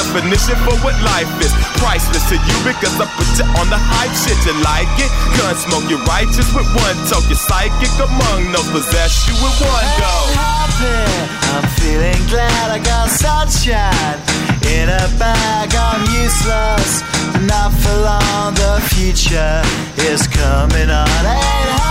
definition for what life is. Priceless to you because I put you on the hype shit. You like it? Gun smoke, you're righteous with one toke. You're psychic among no possess you with one go. happy. I'm feeling glad I got sunshine in a bag. I'm useless, not for long. The future is coming on. Ain't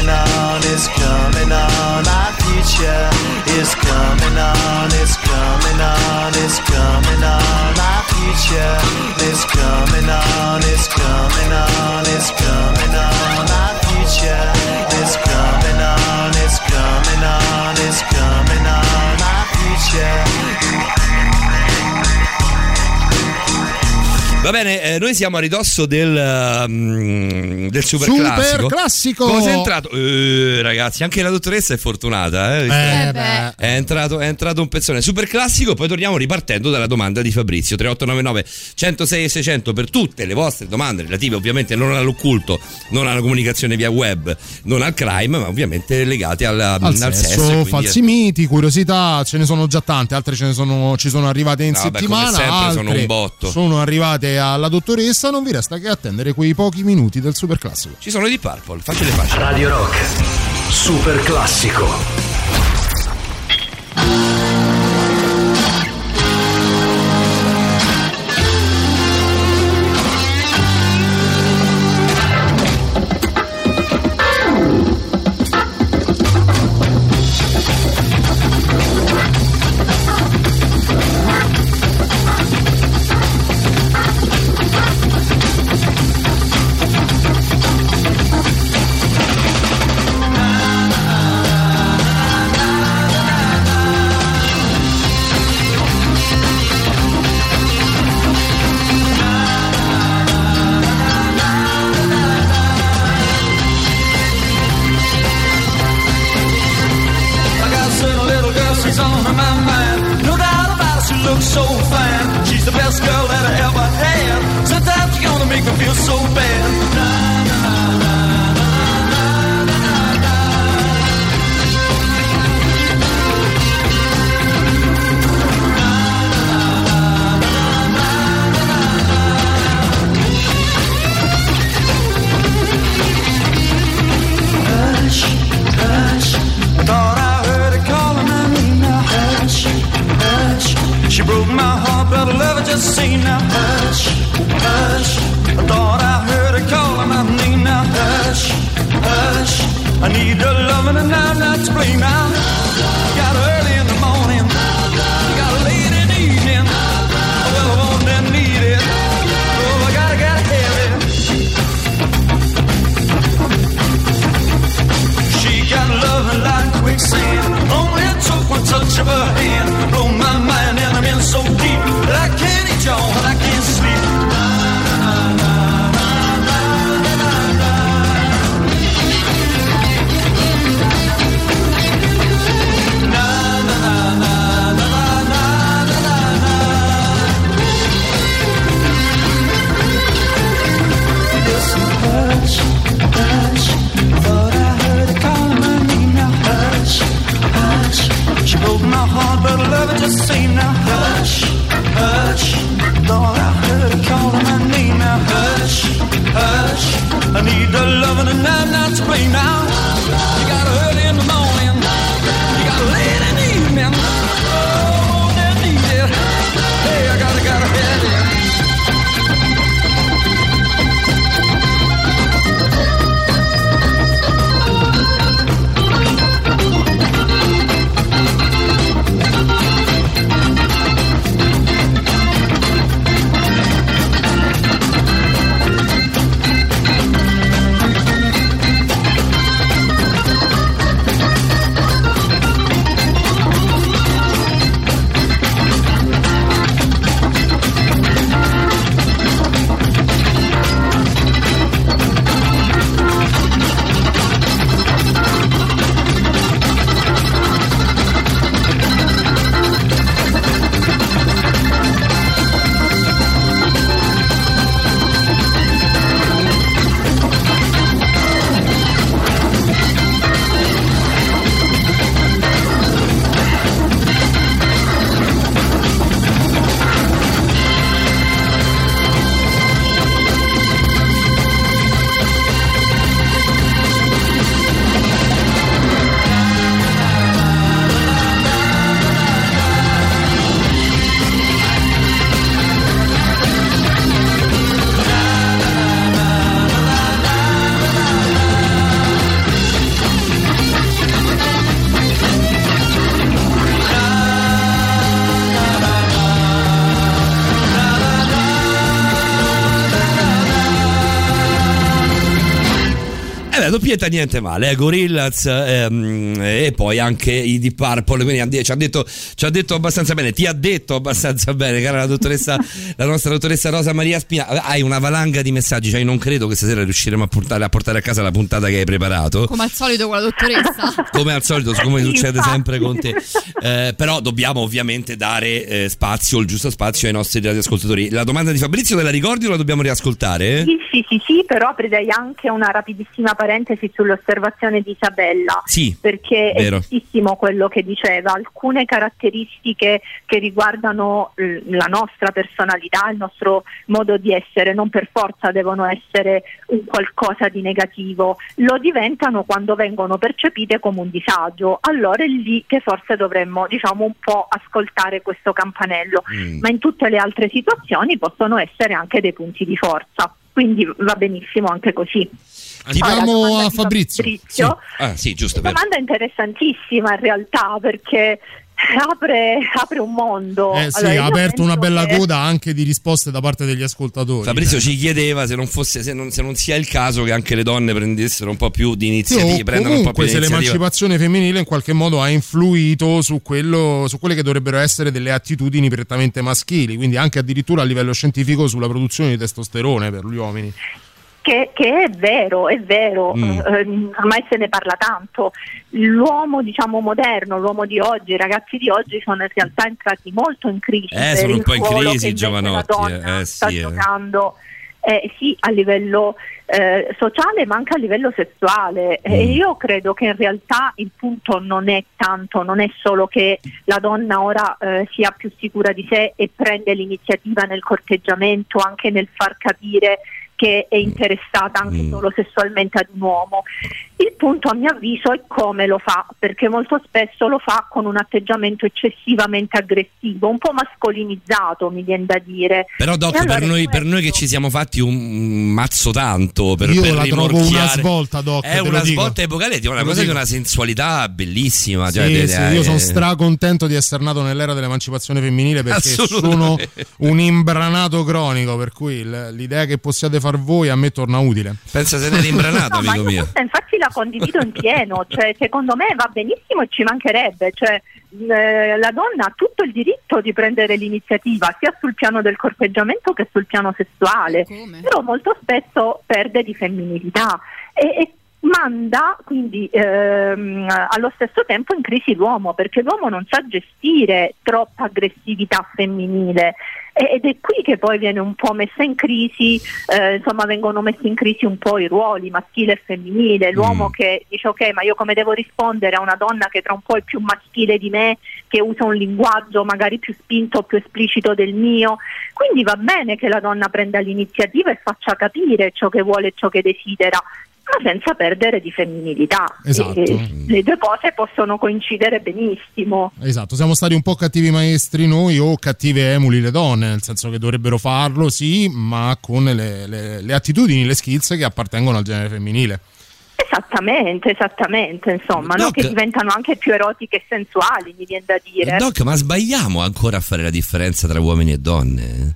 It's coming on. My future is coming on. It's coming on. It's coming on. My future is coming on. It's coming on. It's coming on. My future is coming on. It's coming on. It's coming on. My future. Va bene, eh, noi siamo a ridosso del, mm, del super, Super classico. classico. Cosa è entrato? Eh, ragazzi, anche la dottoressa è fortunata. Eh, Eh, beh. È, entrato, è entrato un pezzone super classico. Poi torniamo ripartendo dalla domanda di Fabrizio 3899 106 e 600 per tutte le vostre domande relative, ovviamente non all'occulto, non alla comunicazione via web, non al crime, ma ovviamente legate alla- Al al, sesso, sesso. falsi miti, curiosità, ce ne sono già tante, altre ce ne sono, ci sono arrivate in No, beh, settimana, come sempre sono altre un botto. sono arrivate alla dottoressa, non vi resta che attendere quei pochi minuti del super classico. Ci sono di Purple, facile facile. Radio Rock, super classico. Doppietta niente male, eh, Gorillaz ehm, e poi anche i Deep Purple, quindi ci ha, detto, ci ha detto abbastanza bene, ti ha detto abbastanza [laughs] bene, cara la dottoressa, la nostra dottoressa Rosa Maria Spina, hai una valanga di messaggi, cioè non credo che stasera riusciremo a portare a, portare a casa la puntata che hai preparato. Come al solito con la dottoressa. [laughs] come al solito, come succede sempre con te. Eh, però dobbiamo ovviamente dare eh, spazio, il giusto spazio ai nostri radioascoltatori. La domanda di Fabrizio te la ricordi o la dobbiamo riascoltare? Sì, sì, sì, sì, però aprirei anche una rapidissima parentesi sull'osservazione di Isabella. Sì, perché è vero. giustissimo quello che diceva, alcune caratteristiche che riguardano eh, la nostra personalità, il nostro modo di essere, non per forza devono essere un qualcosa di negativo, lo diventano quando vengono percepite come un disagio, allora è lì che forse dovremmo diciamo un po' ascoltare questo campanello, Mm. ma in tutte le altre situazioni possono essere anche dei punti di forza, quindi va benissimo anche così. Andiamo a Fabrizio. Fabrizio. Ah, sì, giusto. vero. Domanda interessantissima in realtà perché [laughs] apre, apre un mondo. Eh sì, Allora, ha aperto una bella che- coda anche di risposte da parte degli ascoltatori. Fabrizio ci chiedeva se non, fosse, se, non, se non sia il caso che anche le donne prendessero un po' più di Sì, iniziative, più comunque se l'emancipazione femminile in qualche modo ha influito su, quello, su quelle che dovrebbero essere delle attitudini prettamente maschili, quindi anche addirittura a livello scientifico sulla produzione di testosterone per gli uomini. Che, che è vero, è vero, Mm. ehm, ormai se ne parla tanto. L'uomo diciamo moderno, l'uomo di oggi, i ragazzi di oggi sono in realtà entrati molto in crisi. Eh, sono un po' in crisi i giovanotti, eh, eh, sta sì, eh. giocando eh, sì a livello eh, sociale ma anche a livello sessuale e Mm. io credo che in realtà il punto non è tanto, non è solo che la donna ora eh, sia più sicura di sé e prende l'iniziativa nel corteggiamento, anche nel far capire che è interessata anche Mm. solo sessualmente ad un uomo. Il punto a mio avviso è come lo fa, perché molto spesso lo fa con un atteggiamento eccessivamente aggressivo, un po' mascolinizzato mi viene da dire. Però Doc, allora per, noi, per noi che ci siamo fatti un mazzo tanto per, Io per la trovo una svolta, Doc, È te una dico. svolta epocale, di una Te cosa di una sensualità bellissima. cioè, Sì, de- sì, eh, io sono stracontento di essere nato nell'era dell'emancipazione femminile perché sono un imbranato cronico, per cui l'idea che possiate far voi a me torna utile. Pensa se ne eri [laughs] imbranato, No, amico io mio. questa infatti la condivido in pieno, cioè, secondo me va benissimo e ci mancherebbe, cioè, eh, la donna ha tutto il diritto di prendere l'iniziativa sia sul piano del corteggiamento che sul piano sessuale, però molto spesso perde di femminilità e, e manda quindi ehm, allo stesso tempo in crisi l'uomo perché l'uomo non sa gestire troppa aggressività femminile. Ed è qui che poi viene un po' messa in crisi, eh, insomma vengono messi in crisi un po' i ruoli maschile e femminile, l'uomo Mm. che dice ok ma io come devo rispondere a una donna che tra un po' è più maschile di me, che usa un linguaggio magari più spinto, più esplicito del mio, quindi va bene che la donna prenda l'iniziativa e faccia capire ciò che vuole e ciò che desidera, ma senza perdere di femminilità. Esatto. E le due cose possono coincidere benissimo. Esatto, siamo stati un po' cattivi maestri noi o cattive emuli le donne, nel senso che dovrebbero farlo, sì, ma con le, le- le attitudini, le skills che appartengono al genere femminile. Esattamente, esattamente, insomma, no? Doc- che diventano anche più erotiche e sensuali, mi viene da dire. Doc, ma sbagliamo ancora a fare la differenza tra uomini e donne?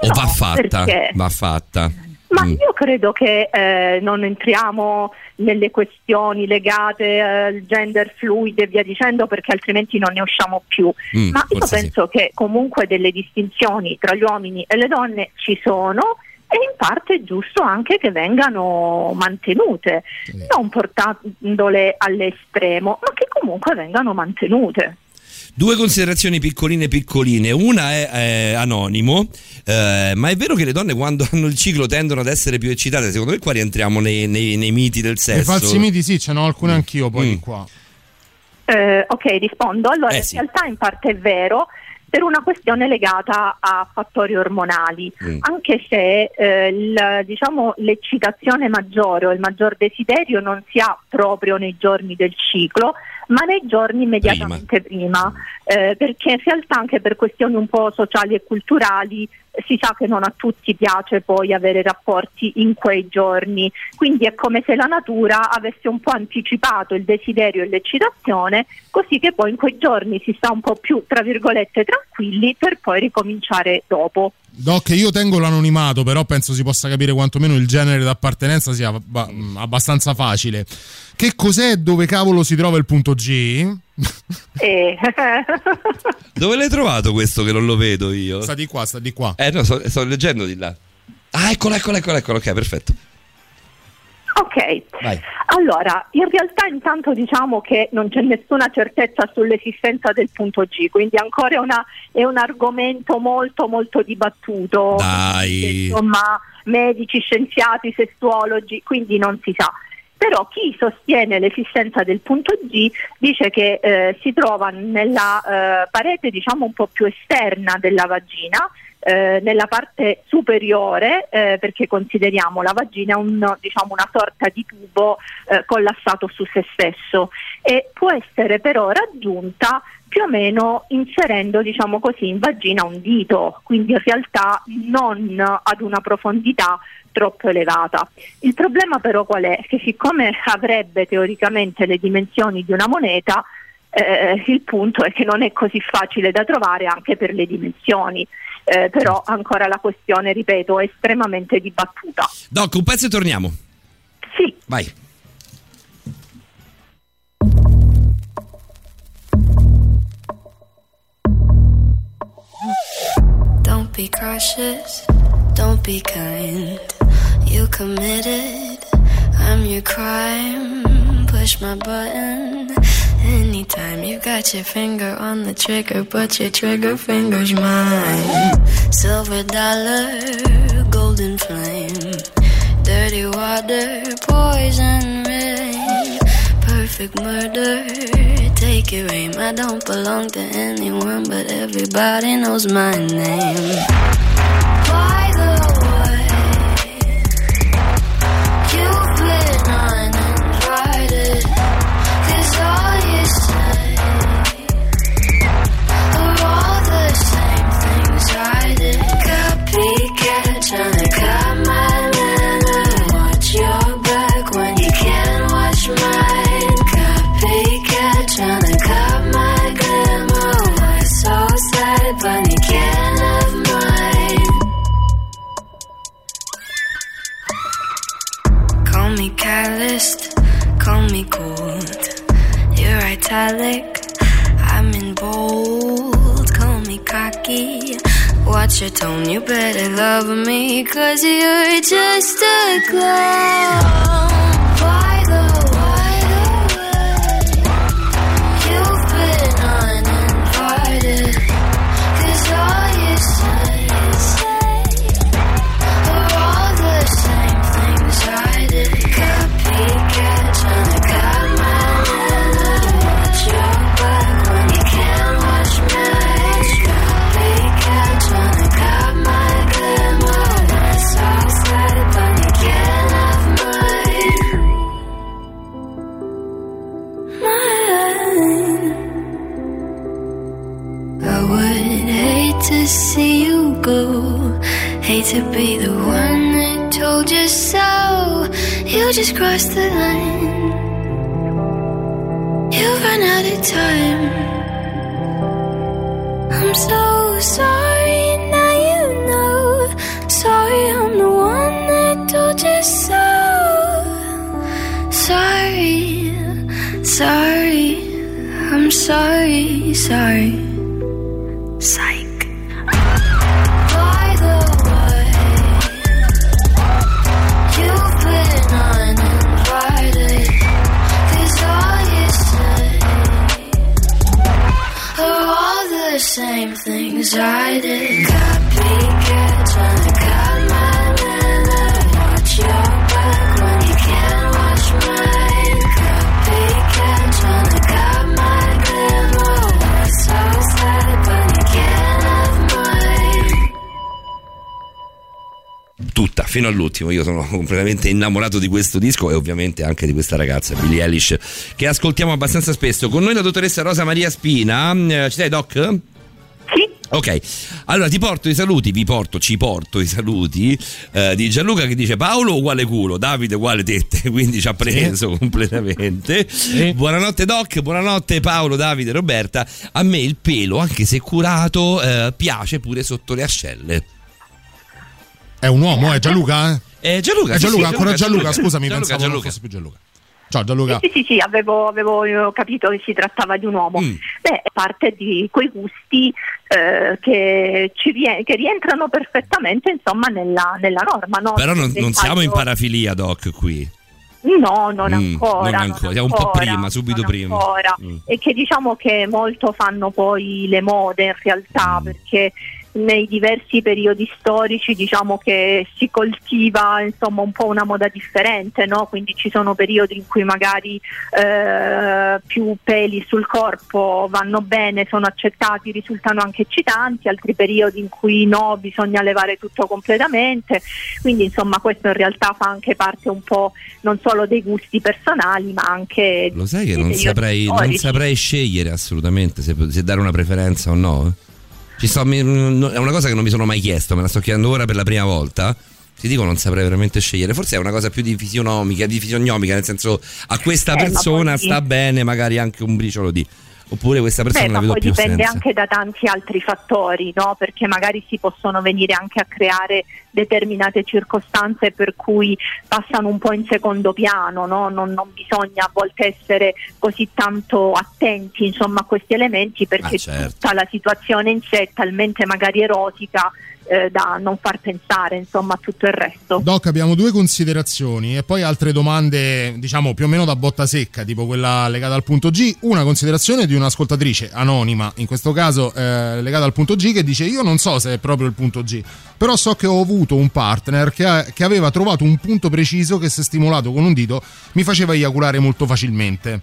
O No, va fatta? perché? Va fatta. Ma Mm. io credo che eh, non entriamo nelle questioni legate al gender fluid e via dicendo perché altrimenti non ne usciamo più. Mm, Ma io forse sì. penso che comunque delle distinzioni tra gli uomini e le donne ci sono e in parte è giusto anche che vengano mantenute, non portandole all'estremo, ma che comunque vengano mantenute. Due considerazioni piccoline piccoline. Una è eh, anonimo, eh, ma è vero che le donne quando [laughs] hanno il ciclo tendono ad essere più eccitate. Secondo me qua rientriamo nei, nei- nei miti del I sesso. falsi miti sì, ce n'ho alcune anch'io poi Mm. di qua. Eh, ok, rispondo. Allora, Eh, in sì. realtà in parte è vero per una questione legata a fattori ormonali, Mm. anche se eh, il- diciamo, l'eccitazione maggiore o il maggior desiderio non si ha proprio nei giorni del ciclo, ma nei giorni immediatamente prima, eh, perché in realtà anche per questioni un po' sociali e culturali eh, si sa che non a tutti piace poi avere rapporti in quei giorni, quindi è come se la natura avesse un po' anticipato il desiderio e l'eccitazione, così che poi in quei giorni si sta un po' più, tra virgolette, tranquilli per poi ricominciare dopo. Doc, io tengo l'anonimato, però penso si possa capire quantomeno il genere d'appartenenza sia mh, abbastanza facile. Che cos'è dove cavolo si trova il punto G? [laughs] E... [laughs] Dove l'hai trovato questo che non lo vedo io? Sta di qua, sta di qua. Eh no, sto, sto leggendo di là. Ah, eccolo, eccolo, eccolo, eccolo. Ok, perfetto. ok, Vai. allora in realtà intanto diciamo che non c'è nessuna certezza sull'esistenza del punto G, quindi ancora è, una- è un argomento molto molto dibattuto. Dai. Insomma, medici, scienziati, sessuologi, quindi non si sa. Però chi sostiene l'esistenza del punto G dice che eh, si trova nella eh, parete diciamo un po' più esterna della vagina, eh, nella parte superiore, eh, perché consideriamo la vagina un, diciamo, una sorta di tubo eh, collassato su se stesso e può essere però raggiunta più o meno inserendo diciamo così in vagina un dito, quindi in realtà non ad una profondità troppo elevata. Il problema però qual è? Che siccome avrebbe teoricamente le dimensioni di una moneta, eh, il punto è che non è così facile da trovare anche per le dimensioni. Eh, però ancora la questione, ripeto, è estremamente dibattuta. Doc, un pezzo e torniamo. Sì. Vai. Don't be cautious, don't be kind. You committed, I'm your crime. Push my button anytime. You got your finger on the trigger, but your trigger finger's mine. Silver dollar, golden flame. Dirty water, poison rain. Perfect murder, take your aim. I don't belong to anyone, but everybody knows my name. By because you're just a glove. Fino all'ultimo. Io sono [laughs] completamente innamorato di questo disco e ovviamente anche di questa ragazza, Billie Eilish, che ascoltiamo abbastanza spesso. Con noi la dottoressa Rosa Maria Spina. Eh, Ci sei, Doc? Sì. Ok, allora ti porto i saluti, vi porto, ci porto i saluti eh, di Gianluca che dice Paolo uguale culo, Davide uguale tette, [laughs] quindi ci ha preso completamente. Buonanotte Doc, buonanotte Paolo, Davide, Roberta. A me il pelo, anche se curato, eh, piace pure sotto le ascelle. È un uomo, è Gianluca? Eh? Eh, Gianluca, È sì, Gianluca, sì, ancora Gianluca, Gianluca, scusami, Gianluca, pensavo non Gianluca. fosse più Gianluca. Ciao Gianluca. Sì, sì, sì, avevo, avevo capito che si trattava di un uomo. Mm. Beh, è parte di quei gusti eh, che, ci rie- che rientrano perfettamente insomma nella, nella norma. No? Però non, non siamo in parafilia, Doc, qui. No, non Mm, ancora. non ancora, siamo un po' prima, subito non prima. ancora. Mm. E che diciamo che molto fanno poi le mode in Mm. realtà, perché nei diversi periodi storici diciamo che si coltiva insomma un po' una moda differente, no? quindi ci sono periodi in cui magari eh, più peli sul corpo vanno bene, sono accettati, risultano anche eccitanti, altri periodi in cui no, bisogna levare tutto completamente, quindi insomma questo in realtà fa anche parte un po' non solo dei gusti personali ma anche Lo sai che non saprei, non saprei scegliere assolutamente se, se dare una preferenza o no. Ci sto- mi- è una cosa che non mi sono mai chiesto, me la sto chiedendo ora per la prima volta. Ti dico, non saprei veramente scegliere. Forse è una cosa più di fisionomica, di fisionomica, nel senso a questa Eh, persona sta bene, magari anche un briciolo di. Oppure questa persona Beh, la ma vedo poi più dipende senza. anche da tanti altri fattori, no? perché magari si possono venire anche a creare determinate circostanze per cui passano un po' in secondo piano, no? non, non bisogna a volte essere così tanto attenti insomma, a questi elementi perché Ah, certo. tutta la situazione in sé è talmente magari erotica eh, da non far pensare insomma, a tutto il resto. Doc, abbiamo due considerazioni e poi altre domande, diciamo più o meno da botta secca, tipo quella legata al punto G. Una considerazione di un'ascoltatrice anonima, in questo caso eh, legata al punto G, che dice: Io non so se è proprio il punto G, però so che ho avuto un partner che, ha- che aveva trovato un punto preciso che, se stimolato con un dito, mi faceva eiaculare molto facilmente.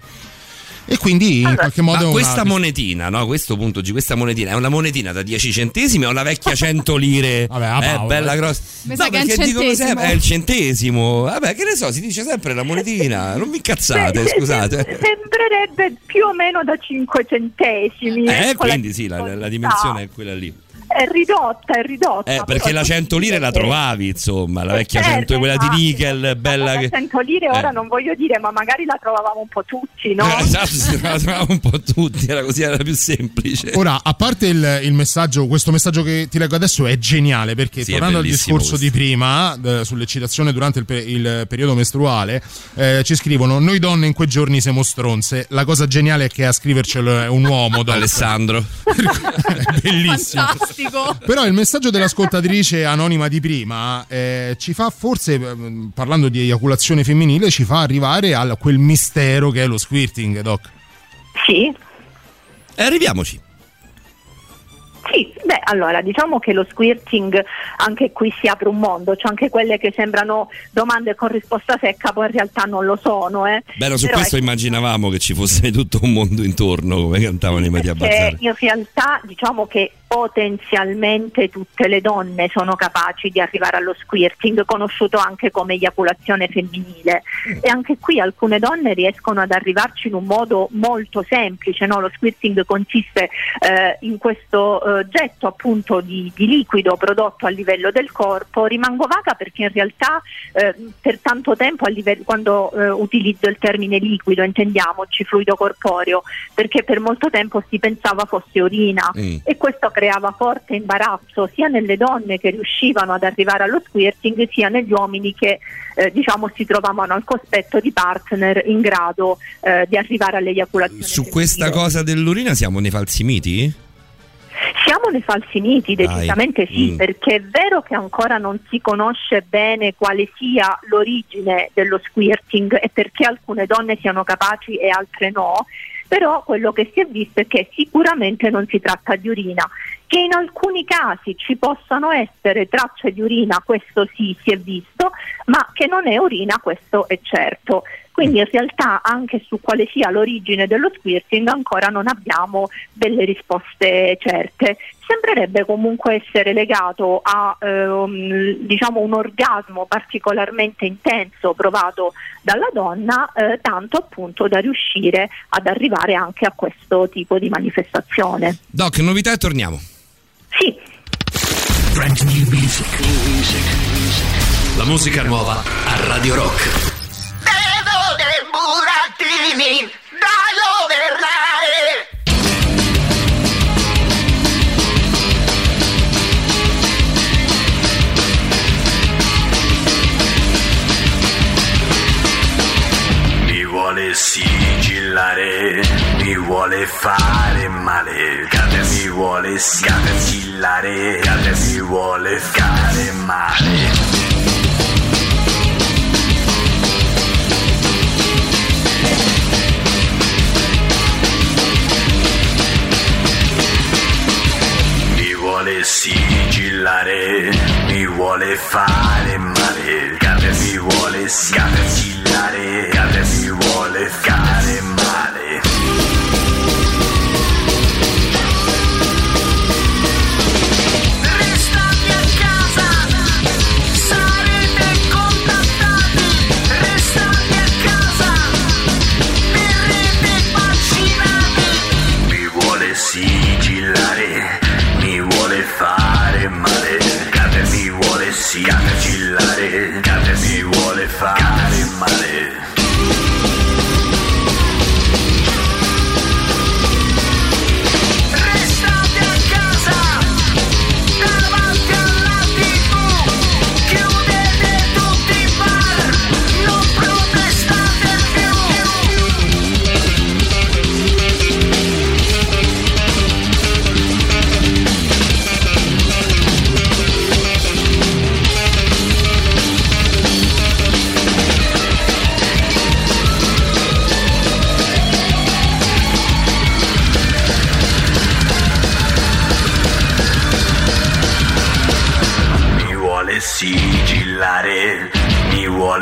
E quindi in qualche modo. Ma una- questa monetina, no? Questo punto G, questa monetina è una monetina da 10 centesimi o una vecchia 100 lire? Vabbè, ah, eh, bella eh. grossa. Mi che perché dicono sempre è il centesimo. Vabbè, che ne so, si dice sempre la monetina. Non vi incazzate, Beh, scusate. Sembrerebbe più o meno da 5 centesimi. Eh, ecco quindi sì, la, la dimensione è quella lì. È ridotta, è ridotta. Eh, perché la 100 lire la trovavi, insomma, la vecchia Certo, 100, quella di esatto. nickel, bella La che... 100 lire ora Eh. non voglio dire, ma magari la trovavamo un po' tutti, no? Eh, [laughs] esatto, si trovavamo un po' tutti, era così, era più semplice. Ora, a parte il, il messaggio, questo messaggio che ti leggo adesso è geniale perché Sì, tornando al discorso questo. di prima, eh, sull'eccitazione durante il, pe- il periodo mestruale, eh, ci scrivono: Noi donne in quei giorni siamo stronze. La cosa geniale è che a scrivercelo è un uomo. Alessandro. [laughs] È [laughs] bellissimo. Fantastico. [laughs] Però il messaggio dell'ascoltatrice anonima di prima eh, ci fa forse, ehm, parlando di eiaculazione femminile, ci fa arrivare a quel mistero che è lo squirting, Doc. Sì. E arriviamoci. Sì, beh, allora diciamo che lo squirting anche qui si apre un mondo, c'è anche quelle che sembrano domande con risposta secca, poi in realtà non lo sono. Eh. Beh, no, su Però questo è immaginavamo che ci fosse tutto un mondo intorno, come cantavano i che Bazzara. in realtà diciamo che potenzialmente tutte le donne sono capaci di arrivare allo squirting, conosciuto anche come eiaculazione femminile. E anche qui alcune donne riescono ad arrivarci in un modo molto semplice. no? Lo squirting consiste eh, in questo eh, getto appunto di, di liquido prodotto a livello del corpo. Rimango vaga perché in realtà eh, per tanto tempo a livello- quando eh, utilizzo il termine liquido intendiamoci fluido corporeo perché per molto tempo si pensava fosse urina Mm. e questo creava forte imbarazzo sia nelle donne che riuscivano ad arrivare allo squirting sia negli uomini che eh, diciamo si trovavano al cospetto di partner in grado eh, di arrivare all'eiaculazione Su questa femminile. cosa dell'urina siamo nei falsi miti? Siamo nei falsi miti, Dai. decisamente sì, Mm. perché è vero che ancora non si conosce bene quale sia l'origine dello squirting e perché alcune donne siano capaci e altre no, però quello che si è visto è che sicuramente non si tratta di urina, che in alcuni casi ci possano essere tracce di urina, questo sì si è visto, ma che non è urina, questo è certo. Quindi in realtà anche su quale sia l'origine dello squirting ancora non abbiamo delle risposte certe. Sembrerebbe comunque essere legato a ehm, diciamo un orgasmo particolarmente intenso provato dalla donna, eh, tanto appunto da riuscire ad arrivare anche a questo tipo di manifestazione. Doc, novità e torniamo. Sì. Brand new music. La musica nuova a Radio Rock. Martini da governare. vuole sigillare, mi vuole fare male, mi vuole sigillare, mi vuole fare male. Vuole sigillare, mi vuole fare male, cade mi vuole sigillare, mi vuole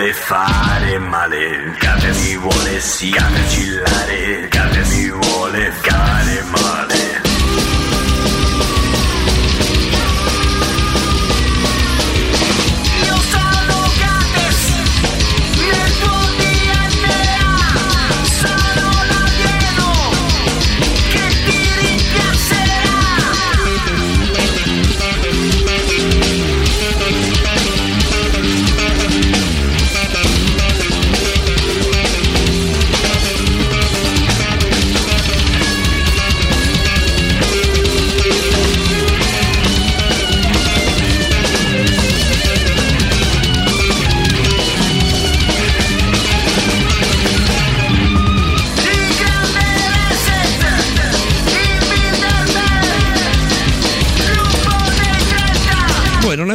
vuole fare male, cade mi vuole sigillare, cade mi vuole fare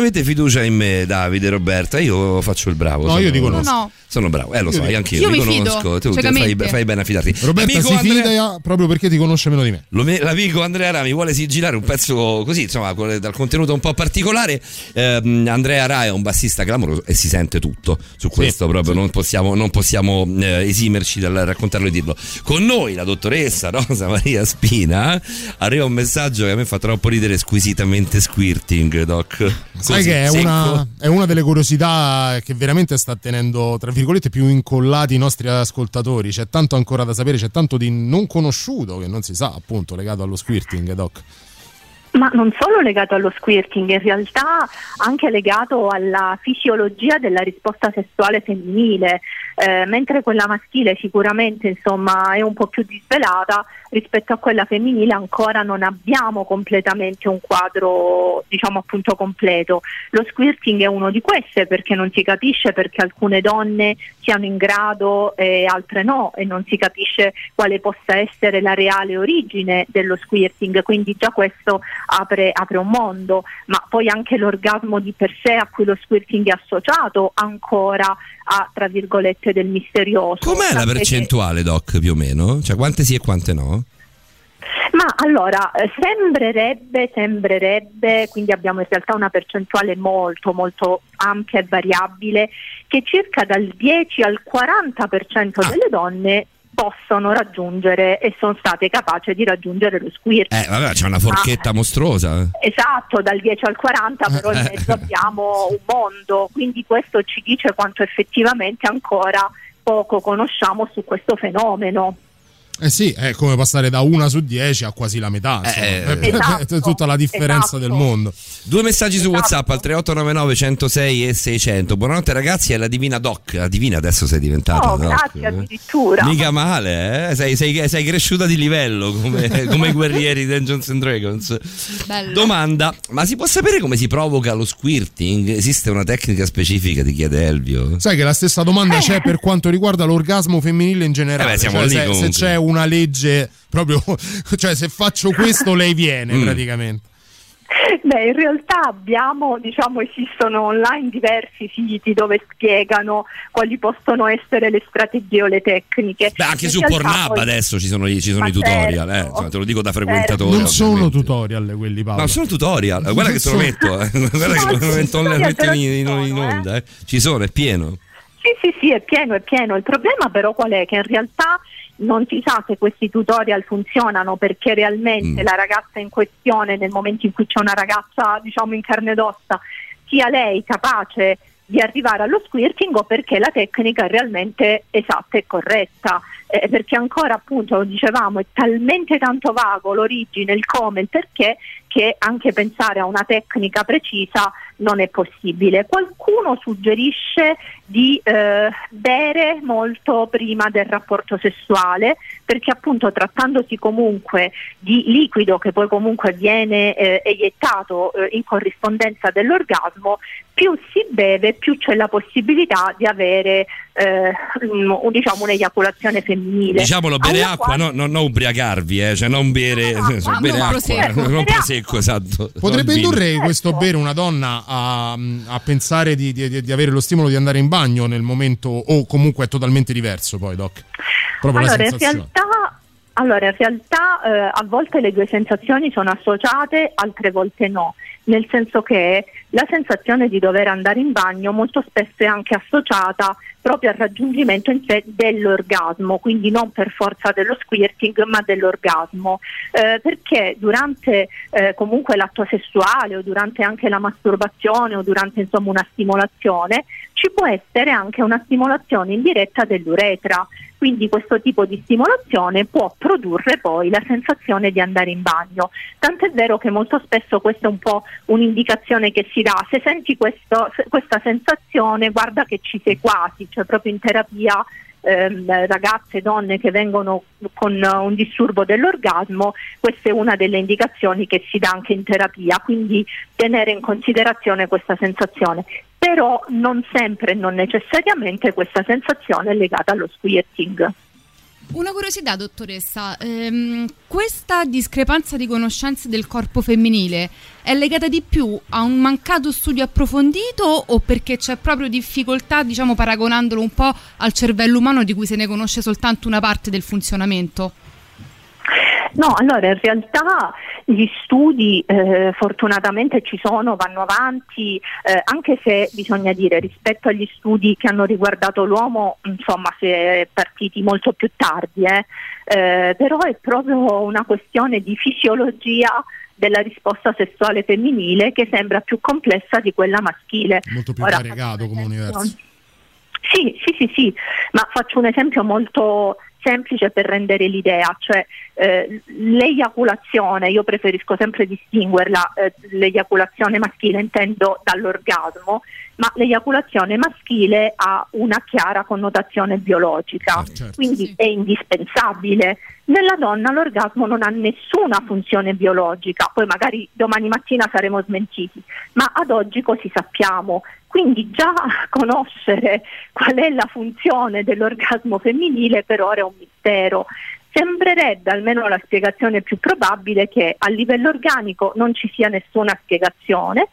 avete fiducia in me, Davide, Roberta? Io faccio il bravo. No, io ti conosco. No. Sono bravo, eh lo sai, anch'io Io mi mi conosco. fido, Tu fai, fai bene a fidarti. Roberta L'amico si Andrea- fida proprio perché ti conosce meno di me. Lo L'amico Andrea Ra mi vuole sigillare un pezzo così, insomma, dal contenuto un po' particolare. Ehm, Andrea Ra è un bassista clamoroso e si sente tutto su questo proprio, non possiamo, non possiamo, eh, esimerci dal raccontarlo e dirlo. Con noi la dottoressa Rosa Maria Spina arriva un messaggio che a me fa troppo ridere, squisitamente squirting, doc. Sai Così, che è una, è una delle curiosità che veramente sta tenendo, tra virgolette, più incollati i nostri ascoltatori. C'è tanto ancora da sapere, c'è tanto di non conosciuto che non si sa, appunto, legato allo squirting, Doc. Ma non solo legato allo squirting, in realtà anche legato alla fisiologia della risposta sessuale femminile, eh, mentre quella maschile sicuramente insomma, è un po' più disvelata rispetto a quella femminile ancora non abbiamo completamente un quadro diciamo appunto completo. Lo squirting è uno di queste perché non si capisce perché alcune donne siano in grado e altre no e non si capisce quale possa essere la reale origine dello squirting, quindi già questo apre, apre un mondo, ma poi anche l'orgasmo di per sé a cui lo squirting è associato ancora a tra virgolette del misterioso. Com'è la Tant'è che- percentuale, Doc, più o meno? Cioè, quante sì e quante no? Ma allora, eh, sembrerebbe, sembrerebbe, quindi abbiamo in realtà una percentuale molto molto ampia e variabile, che circa dal 10 al 40% Ah. delle donne possono raggiungere e sono state capaci di raggiungere lo squirt. Eh, vabbè, c'è una forchetta mostruosa. Esatto, dal 10 al 40 però in Eh. mezzo abbiamo un mondo, quindi questo ci dice quanto effettivamente ancora poco conosciamo su questo fenomeno. Eh sì, è come passare da una su 10 a quasi la metà. Eh, [laughs] È- Esatto, è tutta la differenza esatto. del mondo. Due messaggi su WhatsApp al 3899 106 e 600. Buonanotte ragazzi, è la Divina Doc. La Divina adesso sei diventata Oh, Doc. grazie eh. addirittura. Mica male, eh? sei, sei- sei cresciuta di livello come, [laughs] come i guerrieri di Dungeons and Dragons. Bello. Domanda: ma si può sapere come si provoca lo squirting? Esiste una tecnica specifica? Ti chiede Elvio. Sai che la stessa domanda c'è per quanto riguarda l'orgasmo femminile in generale. Eh beh, siamo Cioè, lì se, se c'è una legge proprio, [laughs] cioè se faccio questo lei viene Mm. praticamente. Beh, in realtà abbiamo, diciamo, esistono online diversi siti dove spiegano quali possono essere le strategie o le tecniche. Beh, anche In su Pornhub poi- adesso ci sono, i- ci sono Ma i tutorial, eh. certo. Insomma, te lo dico da frequentatore. Non sono tutorial quelli Paolo. No, sono tutorial. Guarda Non che te lo metto, eh. [laughs] guarda che No, lo metto, tutorial lo metto però in, in- in eh. onda. eh. Ci sono, è pieno. Sì, sì, sì, è pieno, è pieno. Il problema però qual è? Che in realtà non si sa se questi tutorial funzionano perché realmente Mm. la ragazza in questione, nel momento in cui c'è una ragazza, diciamo, in carne ed ossa, sia lei capace di arrivare allo squirting o perché la tecnica è realmente esatta e corretta. Eh, perché ancora appunto lo dicevamo è talmente tanto vago l'origine, il come, il perché che anche pensare a una tecnica precisa non è possibile. Qualcuno suggerisce di eh, bere molto prima del rapporto sessuale perché appunto trattandosi comunque di liquido che poi comunque viene eh, eiettato eh, in corrispondenza dell'orgasmo, più si beve più c'è la possibilità di avere eh, un- diciamo un'eiaculazione femminile. Diciamolo, bere Alla acqua, no, no, non ubriacarvi, eh, cioè non bere, [laughs] cioè, no, bere non acqua, prosecco. non Bere prosecco, esatto. Potrebbe indurre questo bere una donna a, a pensare di, di- di avere lo stimolo di andare in bagno nel momento o comunque è totalmente diverso poi, Doc? Proprio allora, la in realtà, allora, in realtà eh, a volte le due sensazioni sono associate, altre volte no, nel senso che la sensazione di dover andare in bagno molto spesso è anche associata proprio al raggiungimento in sé dell'orgasmo, quindi non per forza dello squirting ma dell'orgasmo, Eh, perché durante eh, comunque l'atto sessuale o durante anche la masturbazione o durante insomma una stimolazione ci può essere anche una stimolazione indiretta dell'uretra. Quindi questo tipo di stimolazione può produrre poi la sensazione di andare in bagno. Tant'è vero che molto spesso questa è un po' un'indicazione che si dà. Se senti questo- questa sensazione, guarda che ci sei quasi, cioè proprio in terapia ehm, ragazze, donne che vengono con un disturbo dell'orgasmo, questa è una delle indicazioni che si dà anche in terapia, quindi tenere in considerazione questa sensazione. Però non sempre e non necessariamente questa sensazione è legata allo squirting. Una curiosità, dottoressa, ehm, questa discrepanza di conoscenze del corpo femminile è legata di più a un mancato studio approfondito o perché c'è proprio difficoltà, diciamo, paragonandolo un po' al cervello umano di cui se ne conosce soltanto una parte del funzionamento? No, allora in realtà gli studi eh, fortunatamente ci sono, vanno avanti, eh, anche se bisogna dire rispetto agli studi che hanno riguardato l'uomo, insomma, si è partiti molto più tardi, eh. Eh, però è proprio una questione di fisiologia della risposta sessuale femminile che sembra più complessa di quella maschile. Molto più Ora, variegato come universo. sì, sì, sì, sì, ma faccio un esempio molto semplice per rendere l'idea, cioè eh, l'eiaculazione, io preferisco sempre distinguerla, eh, l'eiaculazione maschile intendo dall'orgasmo, ma l'eiaculazione maschile ha una chiara connotazione biologica, quindi è indispensabile. Nella donna l'orgasmo non ha nessuna funzione biologica, poi magari domani mattina saremo smentiti, ma ad oggi così sappiamo. Quindi già [laughs] conoscere qual è la funzione dell'orgasmo femminile per ora è un mistero. Sembrerebbe, almeno la spiegazione più probabile, che a livello organico non ci sia nessuna spiegazione,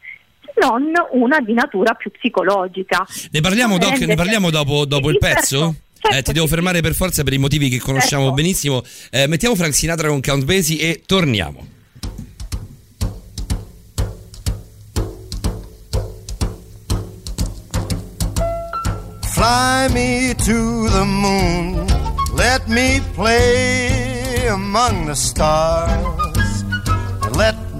non una di natura più psicologica. Ne parliamo, Doc, ne parliamo dopo, dopo il certo. pezzo? Eh, ti devo fermare per forza per i motivi che conosciamo Certo. benissimo. Eh, mettiamo Frank Sinatra con Count Basie e torniamo. Fly me to the moon. Let me play among the stars. Let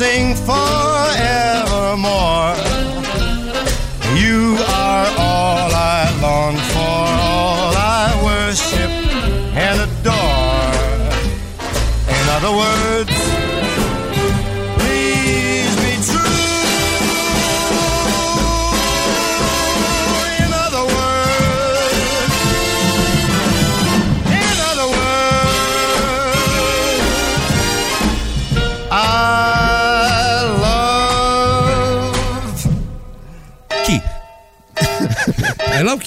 sing for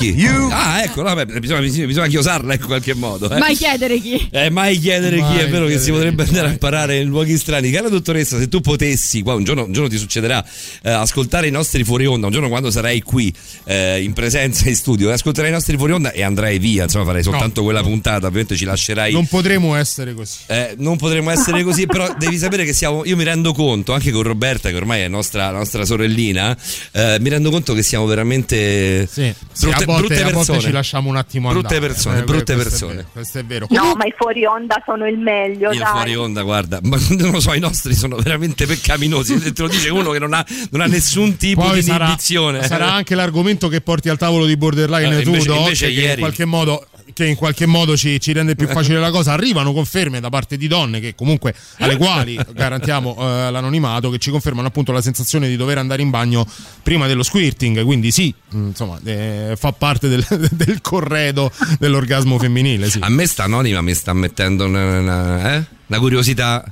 Eh, no, chi? Ah, ecco, no, vabbè, bisogna, bisogna chiosarla ecco, in qualche modo. Eh. Mai chiedere chi. Eh, mai chiedere Mai chi è vero che si potrebbe andare a imparare in luoghi strani. Cara dottoressa, se tu potessi, qua un giorno, un giorno ti succederà, eh, ascoltare i nostri fuori onda, un giorno quando sarai qui eh, in presenza in studio, ascolterai i nostri fuori onda e andrai via, insomma farai soltanto quella puntata, ovviamente ci lascerai. Non potremo essere così. Eh, non potremmo essere così, però devi sapere che siamo. Io mi rendo conto, anche con Roberta, che ormai è nostra, nostra sorellina, eh, mi rendo conto che siamo veramente Sì, brutte, a volte, brutte a volte persone. ci lasciamo un attimo Brutte andare. persone, Eh, brutte questo è persone. vero, Questo è vero. No, ma i fuori onda sono il meglio, dai. fuori onda, guarda, ma [laughs] non lo so, i nostri sono veramente peccaminosi. Te lo dice uno che non ha, non ha nessun tipo Poi di sarà, inibizione. sarà [laughs] anche l'argomento che porti al tavolo di borderline Eh, tu, invece- Doc, invece che ieri- in qualche modo che in qualche modo ci, ci rende più facile la cosa. Arrivano conferme da parte di donne che comunque alle quali [laughs] garantiamo eh, l'anonimato, che ci confermano appunto la sensazione di dover andare in bagno prima dello squirting. Quindi sì, mh, insomma, eh, fa parte del, [laughs] del corredo dell'orgasmo femminile. Sì. A me sta anonima mi sta mettendo una, una- eh? una curiosità.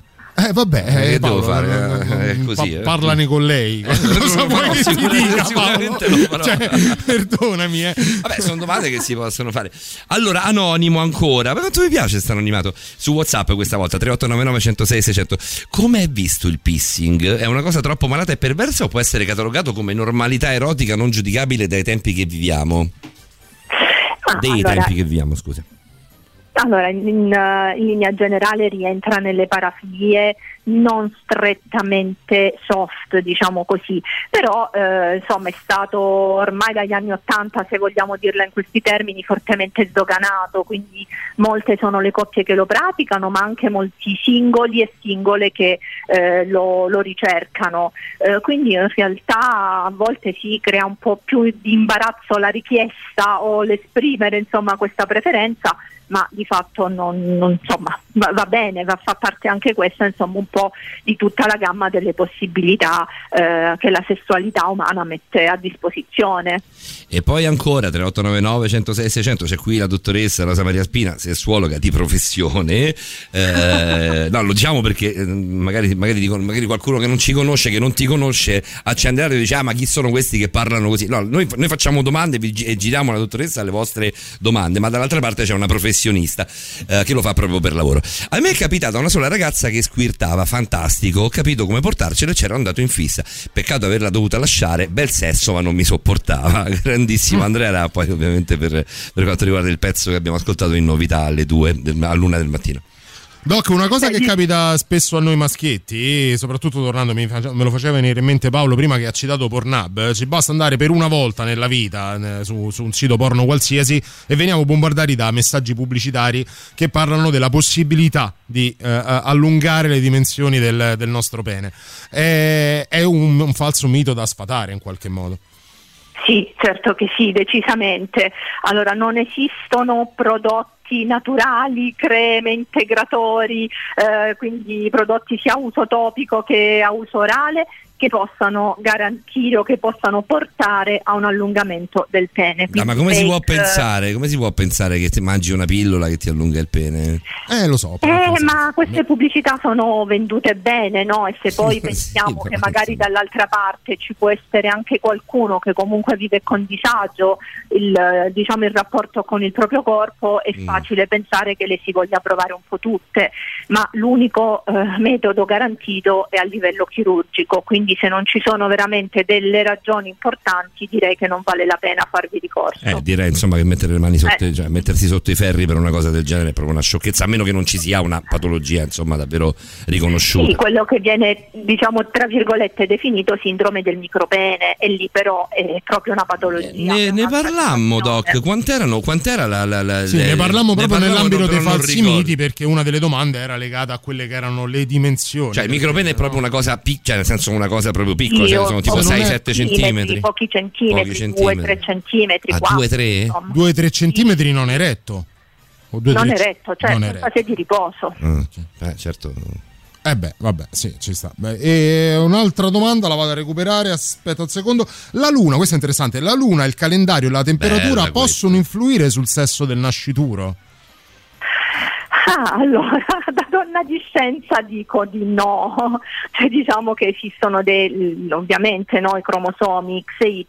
Eh, vabbè, Eh, che eh, Paolo, devo fare? eh, Eh, così, pa- eh. parlane con lei. Cosa [laughs] vuoi che ti sicuramente- dica, sicuramente farò. Cioè, [laughs] perdonami, eh. Vabbè, sono domande che si possono fare. Allora, anonimo ancora. Ma quanto mi piace sta anonimato? Su WhatsApp questa volta 3899 106 600. Come è visto il pissing? È una cosa troppo malata e perversa o può essere catalogato come normalità erotica non giudicabile dai tempi che viviamo? Ah, Dei allora, tempi che viviamo, scusa. Allora, in, eh, in linea generale rientra nelle parafilie non strettamente soft, diciamo così, però eh, insomma è stato ormai dagli anni Ottanta, se vogliamo dirla in questi termini, fortemente sdoganato, quindi molte sono le coppie che lo praticano, ma anche molti singoli e singole che eh, lo, lo ricercano. Eh, quindi in realtà a volte si crea un po' più di imbarazzo la richiesta o l'esprimere insomma questa preferenza ma di fatto non, non- insomma, va, va bene, va, fa parte anche questa insomma, un po' di tutta la gamma delle possibilità eh, che la sessualità umana mette a disposizione. E poi ancora 3899 106 600 c'è qui la dottoressa Rosa Maria Spina, sessuologa di professione. Eh, no, lo diciamo perché eh, magari, magari, magari qualcuno che non ci conosce, che non ti conosce, accende la radio e dice: Ah, ma chi sono questi che parlano così? No, noi, noi facciamo domande e giriamo la dottoressa alle vostre domande, ma dall'altra parte c'è una professionista eh, che lo fa proprio per lavoro. A me è capitata una sola ragazza che squirtava, fantastico, ho capito come portarcelo e c'era andato in fissa. Peccato averla dovuta lasciare, bel sesso, ma non mi sopportava. [laughs] Grandissimo Andrea era poi ovviamente per, per quanto riguarda il pezzo che abbiamo ascoltato in novità alle due, del- all'una del mattino. Doc, una cosa Eh, che di- capita spesso a noi maschietti, soprattutto tornando, me lo faceva venire in mente Paolo prima che ha citato Pornhub, eh, ci basta andare per una volta nella vita eh, su, su un sito porno qualsiasi e veniamo bombardati da messaggi pubblicitari che parlano della possibilità di eh, a- allungare le dimensioni del, del nostro pene. È, è un, un falso mito da sfatare in qualche modo. Sì, certo che sì, decisamente. Allora, non esistono prodotti naturali, creme, integratori, eh, quindi prodotti sia a uso topico che a uso orale che possano garantire o che possano portare a un allungamento del pene. No, ma come si pensare? Come si può pensare che ti mangi una pillola che ti allunga il pene? Eh, lo so. Eh, ma queste pubblicità sono vendute bene, no? E se poi [laughs] pensiamo che magari dall'altra parte ci può essere anche qualcuno che comunque vive con disagio il, diciamo, il rapporto con il proprio corpo, è Mm. facile pensare che le si voglia provare un po' tutte, ma l'unico eh, metodo garantito è a livello chirurgico, quindi se non ci sono veramente delle ragioni importanti direi che non vale la pena farvi ricorso. Eh, direi insomma che mettere le mani sotto, Eh. cioè mettersi sotto i ferri per una cosa del genere è proprio una sciocchezza, a meno che non ci sia una patologia, insomma, davvero riconosciuta. Sì, quello che viene, diciamo, tra virgolette definito sindrome del micropene, e lì però è proprio una patologia. Ne, ne parlammo, Doc. Quant'erano? Quant'era la. la, la Sì, le- ne parlammo proprio parlammo, nell'ambito dei falsi miti perché una delle domande era legata a quelle che erano le dimensioni. Cioè, il micropene è proprio una cosa piccola, cioè, nel senso una cosa proprio piccola, cioè, sono tipo o 6-7 centimetri. Pochi centimetri, Pochi 2-3 centimetri. centimetri. Ah, quattro, 2-3? insomma. 2-3 centimetri non eretto. O due, Non eretto, cioè non in eretto. fase di riposo. Ah, eh, certo. Eh beh, vabbè, sì, ci sta. Beh, e un'altra domanda la vado a recuperare, aspetta un secondo. La luna, questa è interessante, la luna, il calendario e la temperatura Bella possono influire sul sesso del nascituro? Ah, allora, [laughs] da donna di scienza dico di no, [laughs] cioè diciamo che esistono dei, ovviamente no, i cromosomi X e Y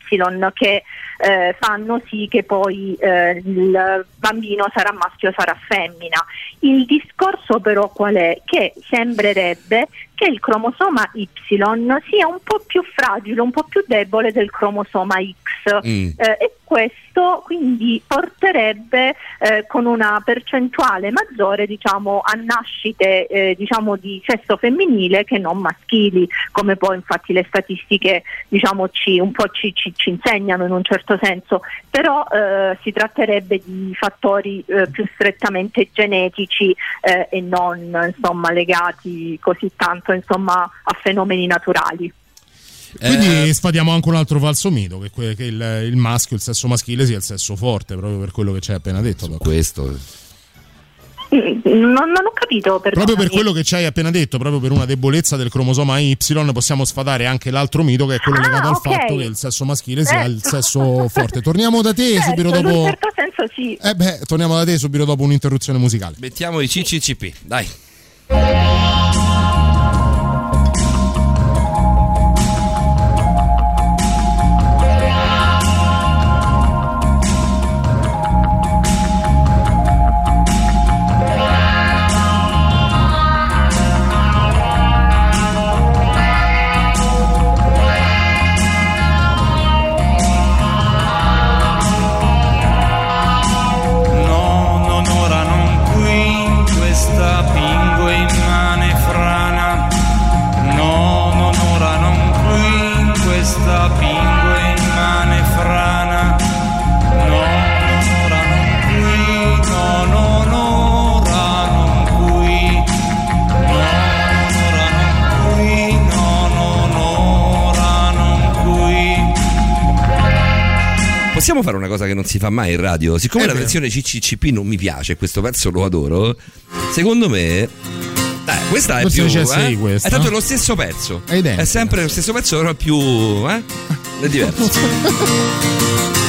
che eh, fanno sì che poi eh, il bambino sarà maschio o sarà femmina. Il discorso però qual è? Che sembrerebbe che il cromosoma Y sia un po' più fragile, un po' più debole del cromosoma X Mm. eh, e questo quindi porterebbe eh, con una percentuale maggiore diciamo, a nascite eh, diciamo, di sesso femminile che non maschili, come poi infatti le statistiche diciamo, ci, un po' ci, ci- ci insegnano in un certo senso, però eh, si tratterebbe di fattori eh, più strettamente genetici eh, e non insomma, legati così tanto insomma, a fenomeni naturali. Quindi Eh. sfatiamo anche un altro falso mito, che, que- che il, il maschio, il sesso maschile sia il sesso forte, proprio per quello che ci hai appena detto. Doc. Questo. Mm, Non, non ho capito Proprio per quello che ci hai appena detto, proprio per una debolezza del cromosoma Y, possiamo sfatare anche l'altro mito che è quello Ah, legato al ok. fatto che il sesso maschile sia il Certo. sesso forte. Torniamo da te Certo, subito in un dopo. certo senso sì. Eh beh, torniamo da te subito dopo un'interruzione musicale. Mettiamo i CCCP, dai. Cosa che non si fa mai in radio? Siccome È la vero. versione CCCP non mi piace, questo pezzo lo adoro, secondo me. Dai, questa è più. Eh? questa. È tanto lo stesso pezzo. È. È sempre lo stesso pezzo, però più. Eh? È diverso. [laughs]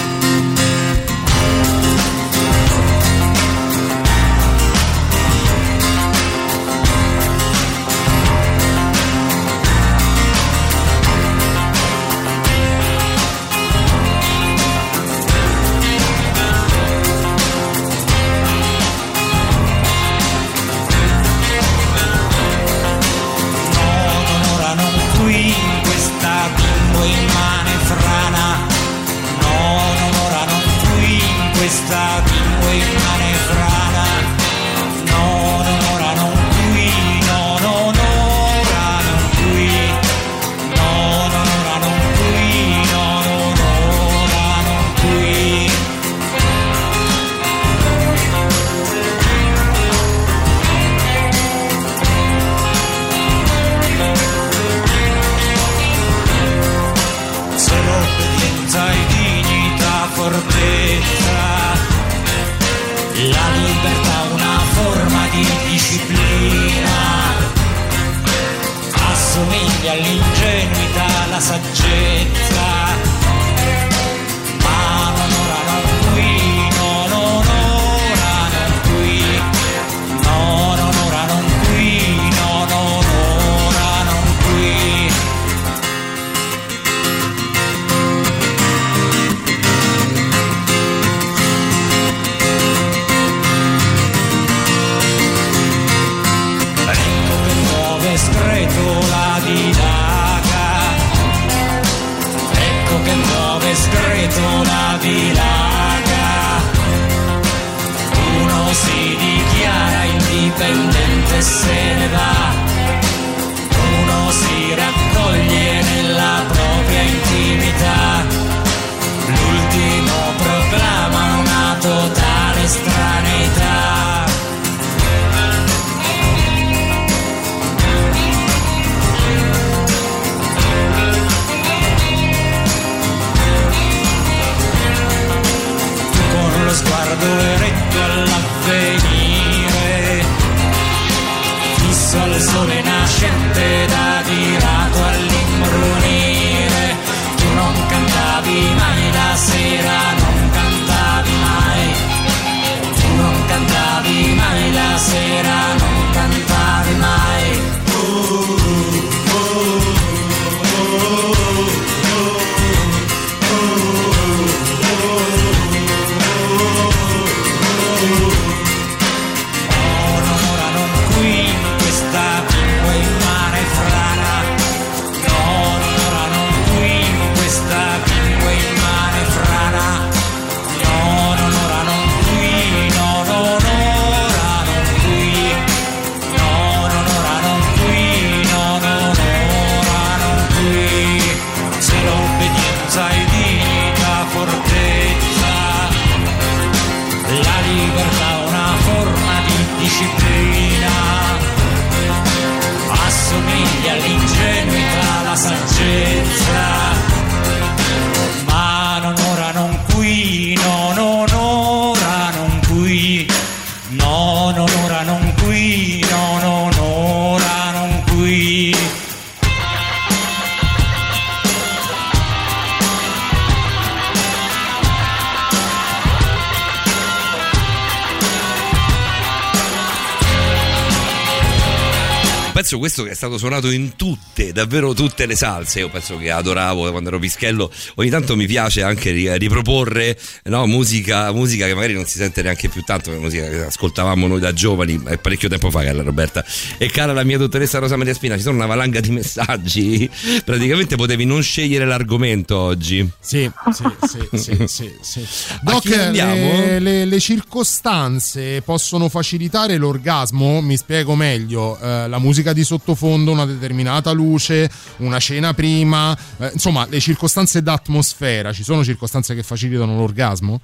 suonato in tutte, davvero tutte le salse. Io penso che adoravo quando ero pischello. Ogni tanto mi piace anche ri- riproporre no, musica, musica che magari non si sente neanche più tanto, musica che ascoltavamo noi da giovani, è parecchio tempo fa, cara Roberta. E cara la mia dottoressa Rosa Maria Spina, ci sono una valanga di messaggi. Praticamente potevi non scegliere l'argomento oggi. Sì, sì, sì, sì, sì, [laughs] sì. Doc, le, le- le circostanze possono facilitare l'orgasmo? Mi spiego meglio. Eh, la musica di sottofondo, una determinata luce, una cena prima, eh, insomma, le circostanze d'atmosfera. Ci sono circostanze che facilitano l'orgasmo?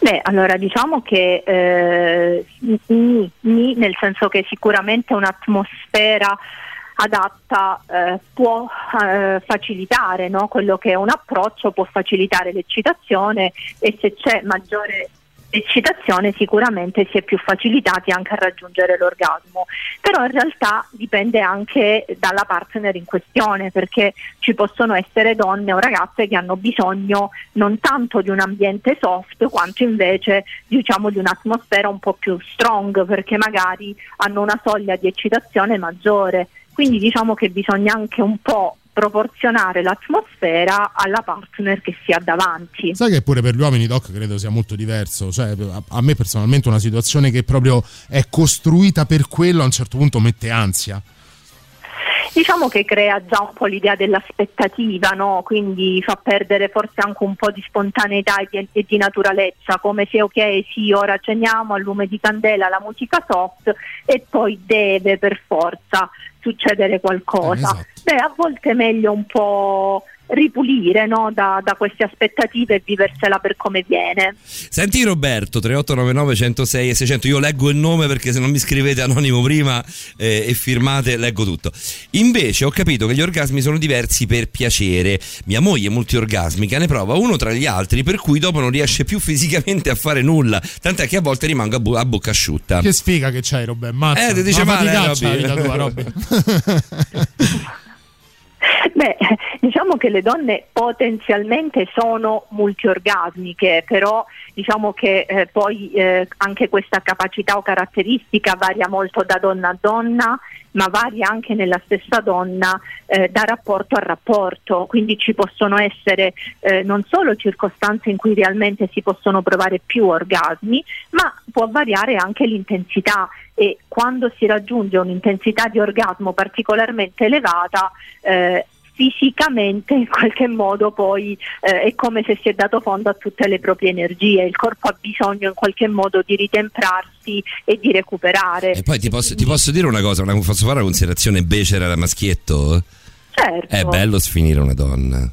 Beh, allora diciamo che eh, nel senso che sicuramente un'atmosfera adatta eh, può eh, facilitare no? quello che è un approccio, può facilitare l'eccitazione e se c'è maggiore eccitazione sicuramente si è più facilitati anche a raggiungere l'orgasmo, però in realtà dipende anche dalla partner in questione perché ci possono essere donne o ragazze che hanno bisogno non tanto di un ambiente soft quanto invece diciamo di un'atmosfera un po' più strong perché magari hanno una soglia di eccitazione maggiore, quindi diciamo che bisogna anche un po' proporzionare l'atmosfera alla partner che si ha davanti. Sai che pure per gli uomini, Doc, credo sia molto diverso. Cioè, a, me personalmente una situazione che proprio è costruita per quello a un certo punto mette ansia. Diciamo che crea già un po' l'idea dell'aspettativa, no? quindi fa perdere forse anche un po' di spontaneità e di, e di naturalezza, come se ok sì ora ceniamo al lume di candela la musica soft e poi deve per forza succedere qualcosa. Beh, a volte è meglio un po' ripulire no? da, da queste aspettative e viversela per come viene. Senti Roberto 3899 106 e 600 io leggo il nome perché se non mi scrivete anonimo prima eh, e firmate leggo tutto invece ho capito che gli orgasmi sono diversi per piacere mia moglie è multiorgasmica ne prova uno tra gli altri per cui dopo non riesce più fisicamente a fare nulla tant'è che a volte rimango a, bu- a bocca asciutta Che sfiga che c'hai. Mazza. Eh, ti dice Una male, eh, la Robby. [laughs] Beh, diciamo che le donne potenzialmente sono multiorgasmiche, però diciamo che eh, poi eh, anche questa capacità o caratteristica varia molto da donna a donna, ma varia anche nella stessa donna eh, da rapporto a rapporto, quindi ci possono essere eh, non solo circostanze in cui realmente si possono provare più orgasmi, ma può variare anche l'intensità. E quando si raggiunge un'intensità di orgasmo particolarmente elevata eh, fisicamente in qualche modo poi eh, è come se si è dato fondo a tutte le proprie energie, il corpo ha bisogno in qualche modo di ritemprarsi e di recuperare. E poi ti posso, ti posso dire una cosa, una- posso fare una considerazione becera da maschietto? Certo. È bello sfinire una donna.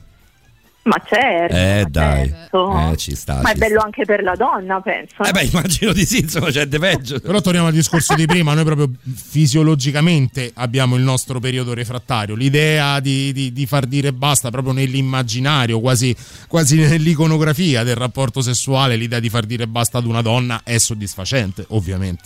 Ma certo. Eh dai, certo. eh, ci sta. Ma è ci bello anche per la donna, penso. Eh beh, immagino di sì, insomma, c'è di peggio. Però torniamo al discorso di prima, noi proprio fisiologicamente abbiamo il nostro periodo refrattario, l'idea di, di- di far dire basta proprio nell'immaginario, quasi, quasi nell'iconografia del rapporto sessuale, l'idea di far dire basta ad una donna è soddisfacente, ovviamente.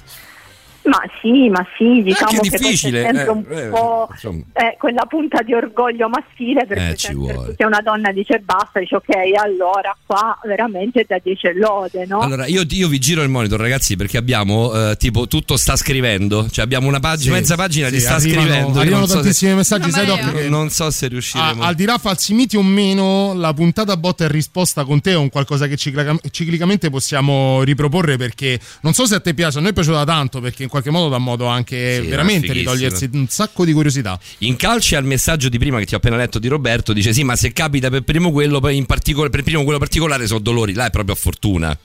Ma sì, ma sì, diciamo che è sempre eh, un eh, po' eh, quella punta di orgoglio maschile perché Eh, ci sempre vuole. se una donna dice basta, dice ok, allora qua veramente da 10 lode, no? Allora, io, io vi giro il monitor, ragazzi, perché abbiamo eh, tipo tutto sta scrivendo. Cioè, abbiamo una pagina, Sì, mezza pagina sì, di sta arrivano- scrivendo. Arrivano non so se- tantissimi messaggi, sai, Doc, che- Non so se riusciremo. Ah, al di là falsi miti o meno, la puntata botta e risposta con te è un qualcosa che ciclica- ciclicamente possiamo riproporre perché non so se a te piace, a noi è piaciuta tanto perché in qualche modo dà modo anche Sì, veramente di togliersi un sacco di curiosità. In calci al messaggio di prima che ti ho appena letto di Roberto dice sì ma se capita per primo quello poi in particolare per primo quello particolare sono dolori là è proprio a fortuna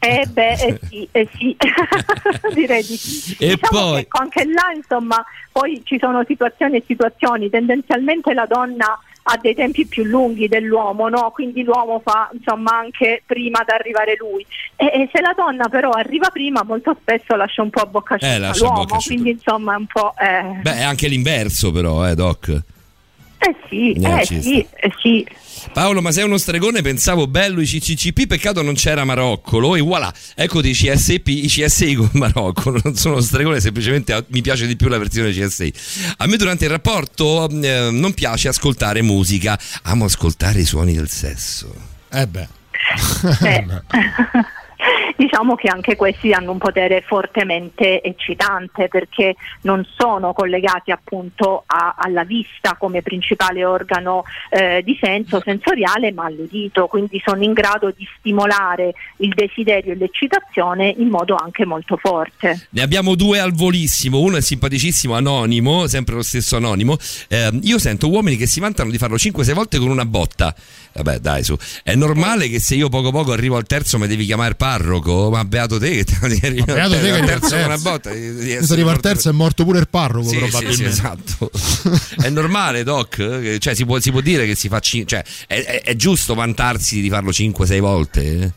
Eh beh, eh sì, eh sì. [laughs] direi di sì. E diciamo poi- che anche là, insomma, poi ci sono situazioni e situazioni, tendenzialmente la donna ha dei tempi più lunghi dell'uomo, no? quindi l'uomo fa insomma anche prima ad arrivare lui. E, e se la donna però arriva prima, molto spesso lascia un po' a bocca asciutta Eh, l'uomo, bocca quindi insomma è un po'... Eh, beh è anche l'inverso però eh Doc eh sì, Eh, eh sì, eh sì. Paolo ma sei uno stregone pensavo bello i CCCP peccato non c'era Maroccolo e voilà. Eccoti i CSP i CSI con [laughs] Marocco non sono stregone semplicemente ah, mi piace di più la versione CSI a me durante il rapporto eh, non piace ascoltare musica amo ascoltare i suoni del sesso. Eh beh. Eh, [laughs] [laughs] diciamo che anche questi hanno un potere fortemente eccitante perché non sono collegati appunto a- alla vista come principale organo eh, di senso sensoriale ma all'udito, quindi sono in grado di stimolare il desiderio e l'eccitazione in modo anche molto forte. Ne abbiamo due al volissimo, uno è simpaticissimo, anonimo, sempre lo stesso anonimo. Eh, io sento uomini che si vantano di farlo 5-6 volte con una botta. Vabbè, dai, su. È normale che se io poco poco arrivo al terzo mi devi chiamare parroco? Ma beato te che ti beato te che terzo con una botta. Se arriva al terzo è morto pure il parroco Sì, sì, sì, probabilmente. esatto. è normale, Doc? Cioè, si può, si può dire che si fa. cioè, è, è- è giusto vantarsi di farlo 5-6 volte?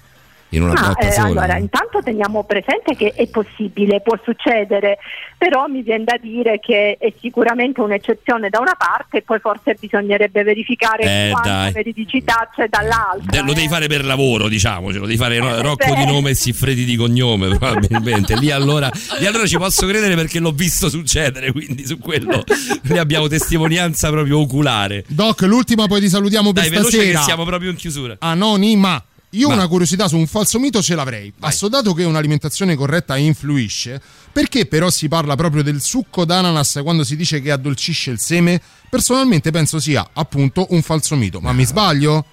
Eh? In una botta eh, sola? allora, intanto teniamo presente che è possibile, può succedere, però mi viene da dire che è sicuramente un'eccezione da una parte e poi forse bisognerebbe verificare Eh, quanta dai. veridicità c'è dall'altra. De- lo devi fare per lavoro, diciamocelo, lo devi fare no, Rocco beh. di nome e Siffredi di cognome, probabilmente. Lì allora, lì allora ci posso credere perché l'ho visto succedere, quindi su quello lì abbiamo testimonianza proprio oculare. Doc, l'ultima poi ti salutiamo per Dai, veloce stasera. che siamo proprio in chiusura. Anonima. Io Ma- una curiosità su un falso mito ce l'avrei. Assodato che un'alimentazione corretta influisce, perché però si parla proprio del succo d'ananas quando si dice che addolcisce il seme? Personalmente penso sia appunto un falso mito, ma mi sbaglio?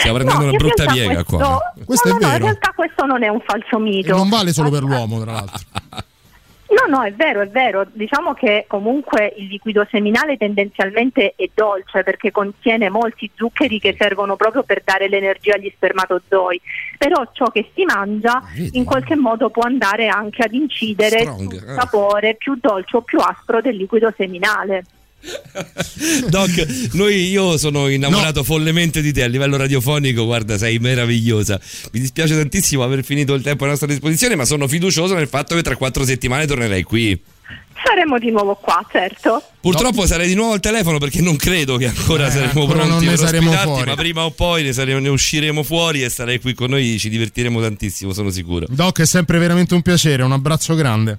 Stiamo No, in realtà questo, Questo no, è no, no, in vero. realtà questo non è un falso E mito. non vale solo per l'uomo, tra l'altro. [laughs] No, no, è vero, è vero. Diciamo che comunque il liquido seminale tendenzialmente è dolce perché contiene molti zuccheri che servono proprio per dare l'energia agli spermatozoi. Però ciò che si mangia in qualche modo può andare anche ad incidere Strong, sul eh. sapore più dolce o più aspro del liquido seminale. [laughs] Doc, noi, io sono innamorato follemente di te a livello radiofonico, guarda, sei meravigliosa. Mi dispiace tantissimo aver finito il tempo a nostra disposizione, ma sono fiducioso nel fatto che tra quattro settimane tornerai qui. Saremo di nuovo qua, certo. Purtroppo sarei di nuovo al telefono perché non credo che ancora Eh, saremo ancora pronti non ne per saremo ospitarti, fuori. ma prima o poi ne, saremo- ne usciremo fuori e sarai qui con noi, ci divertiremo tantissimo, sono sicuro. Doc, è sempre veramente un piacere, un abbraccio grande.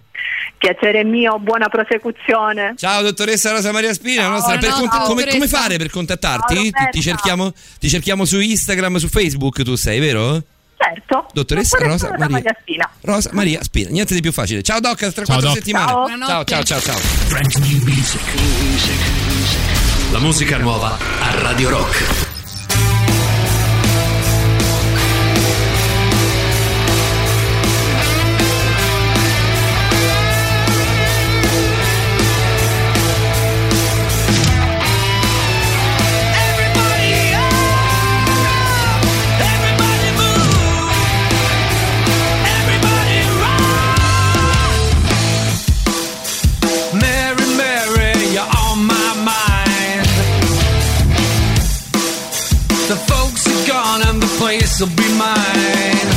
Piacere mio, buona prosecuzione. Ciao dottoressa Rosa Maria Spina, la nostra- per Buonanotte, cont- come, dottoressa. come fare per contattarti? Ciao, Ti, ti cerchiamo, ti cerchiamo su Instagram, su Facebook, tu sei, vero? Certo. Dottoressa Rosa Rosa Maria. Rosa Maria Spina, niente di più facile. Ciao Doc, tra quattro Doc. settimane. Ciao. ciao, ciao, ciao. ciao. Brand new music. La musica nuova a Radio Rock. Will be mine.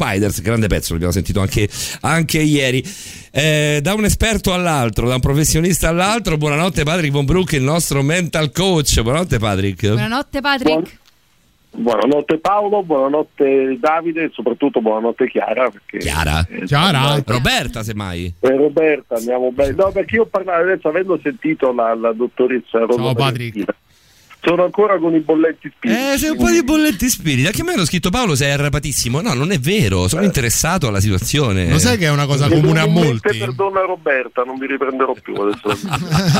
Spiders, grande pezzo, l'abbiamo sentito anche, anche ieri. Eh, da un esperto all'altro, da un professionista all'altro. Buonanotte, Patrick Von Brook, il nostro mental coach. Buonanotte, Patrick. Buonanotte Patrick. Buonanotte Paolo, buonanotte Davide e soprattutto buonanotte Chiara. Perché, Chiara? eh, Chiara? Roberta, semmai. E Roberta, andiamo bene. No, perché io parlavo adesso, avendo sentito la, la dottoressa Rosa Ciao, Patrick. Sono ancora con i bolletti spiriti. Eh, sei un po' di bolletti spiriti. Anche a me hanno scritto Paolo sei arrapatissimo. No, non è vero. Sono interessato alla situazione. Lo sai che è una cosa Mi comune a molti? Perdona Roberta, non mi riprenderò più adesso. [laughs]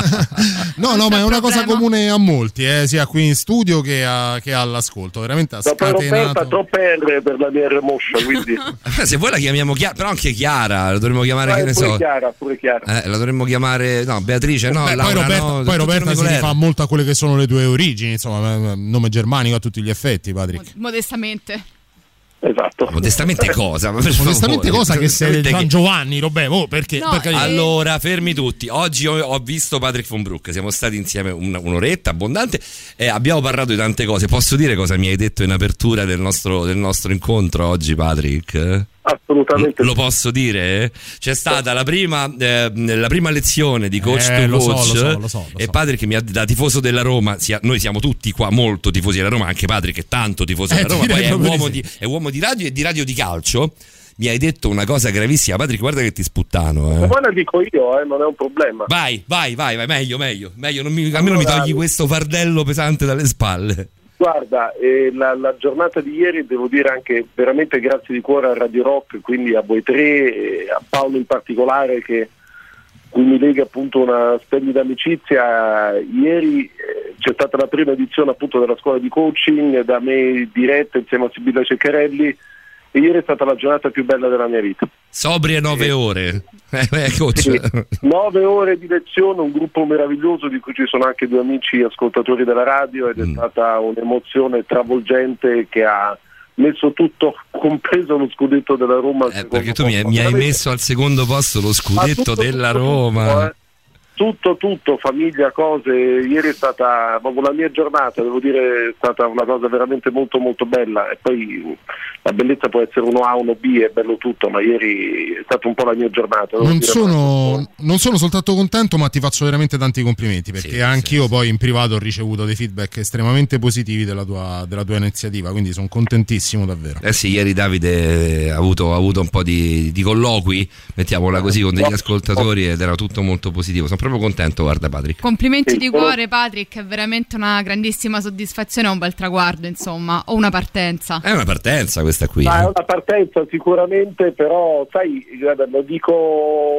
No, no, ma è una cosa comune a molti, eh, sia qui in studio che, a- che all'ascolto. Veramente ha No, poi Roberta scatenato. troppe R per la mia R moscia, quindi... [laughs] Eh, Se vuoi la chiamiamo Chiara, però anche Chiara, la dovremmo chiamare, Ah, che ne so. Chiara, pure Chiara. Eh, la dovremmo chiamare, no, Beatrice, no, Beh, poi Laura, Roberta, no, poi Roberta si rifà molto a quelle che sono le tue origini. Origini, insomma, nome germanico a tutti gli effetti, Patrick. Modestamente. Esatto. Modestamente cosa? Per Modestamente cosa che sei San che- Giovanni, Robè, oh, perché, No, perché eh, Allora, fermi tutti. Oggi ho, ho visto Patrick von Broek. Siamo stati insieme un- un'oretta abbondante e abbiamo parlato di tante cose. Posso dire cosa mi hai detto in apertura del nostro, del nostro incontro oggi, Patrick? Assolutamente. Lo posso dire? C'è stata la prima, eh, la prima lezione di coach Eh, to lo so, coach lo so, lo so, lo e. Patrick mi ha da tifoso della Roma, sia- noi siamo tutti qua molto tifosi della Roma, anche Patrick è tanto tifoso Eh, della Roma, direi poi è uomo, di di, è uomo di radio e di radio di calcio. Mi hai detto una cosa gravissima, Patrick, guarda che ti sputtano. Eh. Poi la dico io, eh, non è un problema. Vai, vai, vai, vai, meglio, meglio, meglio. Non mi, almeno mi togli questo fardello pesante dalle spalle. Guarda, eh, la, la giornata di ieri devo dire anche veramente grazie di cuore a Radio Rock, quindi a voi tre, e a Paolo in particolare che cui mi lega appunto una splendida amicizia. Ieri eh, c'è stata la prima edizione appunto della scuola di coaching da me diretta insieme a Sibilla Ceccarelli e ieri è stata la giornata più bella della mia vita. Sobrie nove ore. [laughs] Eh, eh, coach. Sì. Nove ore di lezione, un gruppo meraviglioso di cui ci sono anche due amici ascoltatori della radio ed è Mm. stata un'emozione travolgente che ha messo tutto, compreso lo scudetto della Roma. Eh, Perché tu mi, mi hai messo al secondo posto lo scudetto tutto, della tutto, Roma. Tutto. Tutto, famiglia, cose. Ieri è stata proprio la mia giornata, devo dire, è stata una cosa veramente molto molto bella. E poi la bellezza può essere uno A, uno B, è bello tutto, ma ieri è stata un po' la mia giornata. Non dire. sono, non sono soltanto contento, ma ti faccio veramente tanti complimenti perché anch'io poi in privato ho ricevuto dei feedback estremamente positivi della tua, della tua iniziativa, quindi sono contentissimo davvero. Eh sì, ieri Davide ha avuto, ha avuto un po' di, di colloqui, mettiamola così, con degli ascoltatori ed era tutto molto positivo. Sono proprio contento, guarda Patrick. Complimenti Sì, di però- cuore, Patrick. È veramente una grandissima soddisfazione un bel traguardo, insomma. O una partenza. È una partenza questa qui. Ma è eh. una partenza sicuramente, però sai, guarda, lo dico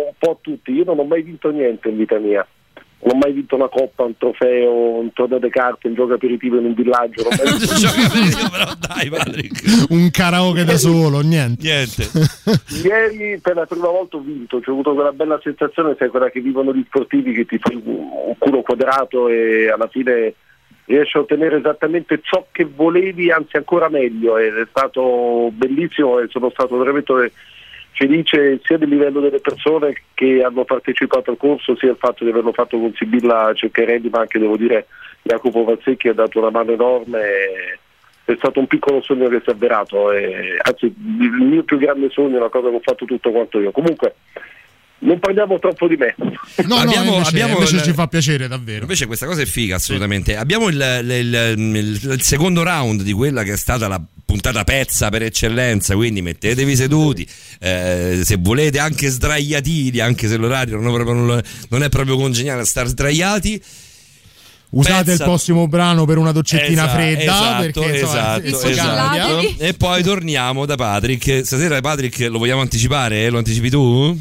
un po' a tutti, io non ho mai vinto niente in vita mia. Non ho mai vinto una coppa, un trofeo, un torneo di carte, un gioco aperitivo in un villaggio. Non ho mai [laughs] vinto però dai Patrick. Un karaoke da solo, niente. Niente. [laughs] Ieri per la prima volta ho vinto, cioè, ho avuto quella bella sensazione, sai quella che vivono gli sportivi che ti fai un un culo quadrato e alla fine riesci a ottenere esattamente ciò che volevi, anzi ancora meglio ed è stato bellissimo e sono stato veramente felice sia del livello delle persone che hanno partecipato al corso, sia il fatto di averlo fatto con Sibilla Ceccarelli, ma anche devo dire Jacopo Valsecchi ha dato una mano enorme. È stato un piccolo sogno che si è avverato, e, anzi il mio più grande sogno è una cosa che ho fatto tutto quanto io. Comunque non parliamo troppo di me. No, Abbiamo- no, invece, abbiamo invece il- ci fa piacere davvero. Invece questa cosa è figa, assolutamente. Abbiamo il, il- il- il- il secondo round di quella che è stata la puntata pezza per eccellenza, quindi mettetevi seduti, eh, se volete anche sdraiatini, anche se l'orario non è proprio, non non è proprio congeniale a star sdraiati. Usate Pezza- il prossimo brano per una doccettina Esatto, fredda esatto, perché insomma, esatto, esatto. E poi torniamo da Patrick. Stasera Patrick lo vogliamo anticipare? Lo anticipi tu?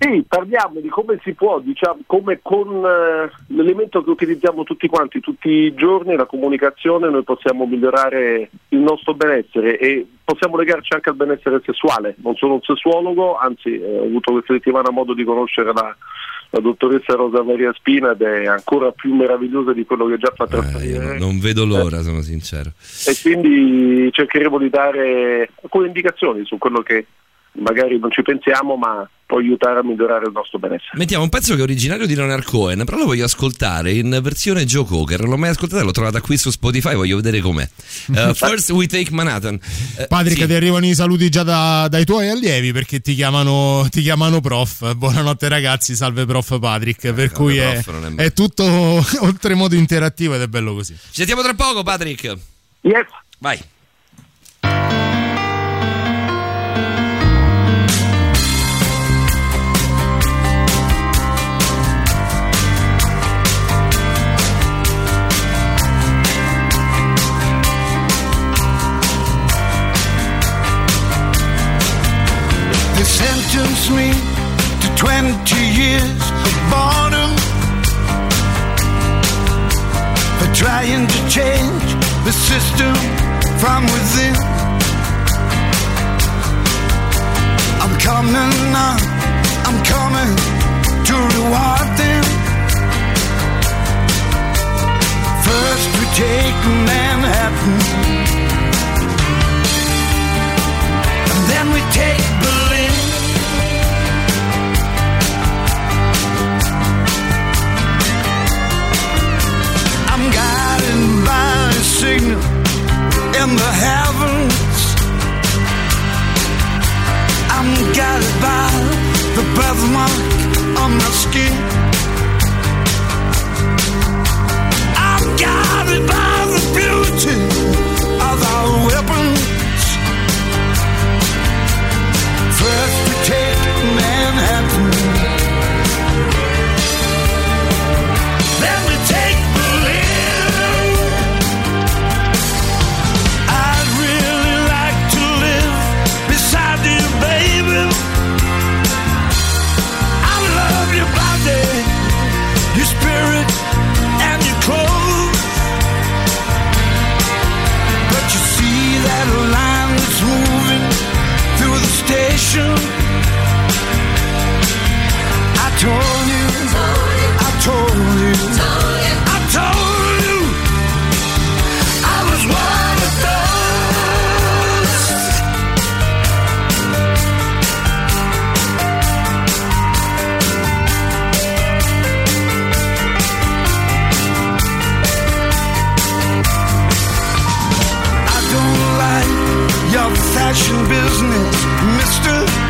Sì, parliamo di come si può, diciamo, come con eh, l'elemento che utilizziamo tutti quanti, tutti i giorni, la comunicazione, noi possiamo migliorare il nostro benessere e possiamo legarci anche al benessere sessuale. Non sono un sessuologo, anzi eh, ho avuto questa settimana modo di conoscere la, la dottoressa Rosa Maria Spina ed è ancora più meravigliosa di quello che già fa Eh, io trasferire. non, non vedo l'ora, sono sincero. e quindi cercheremo di dare alcune indicazioni su quello che magari non ci pensiamo ma può aiutare a migliorare il nostro benessere. Mettiamo un pezzo che è originario di Leonard Cohen, però lo voglio ascoltare in versione Joe Cocker. Non l'ho mai ascoltato, l'ho trovata qui su Spotify, voglio vedere com'è. [laughs] Uh, first we take Manhattan. Eh, Patrick, sì. ti arrivano i saluti già da- dai tuoi allievi perché ti chiamano, ti chiamano prof. Buonanotte ragazzi, salve prof Patrick. Per cui è, è- è tutto [laughs] oltremodo interattivo ed è bello così. Ci sentiamo tra poco, Patrick. Yes. Vai. Sentenced me to 20 years of boredom for trying to change the system from within. I'm coming now, I'm coming to reward them. First we take Manhattan. Then we take in the heavens. I'm guided by the birthmark on my skin. The. I told you, I told you, I told you, I was one of those. I don't like your fashion business, mister.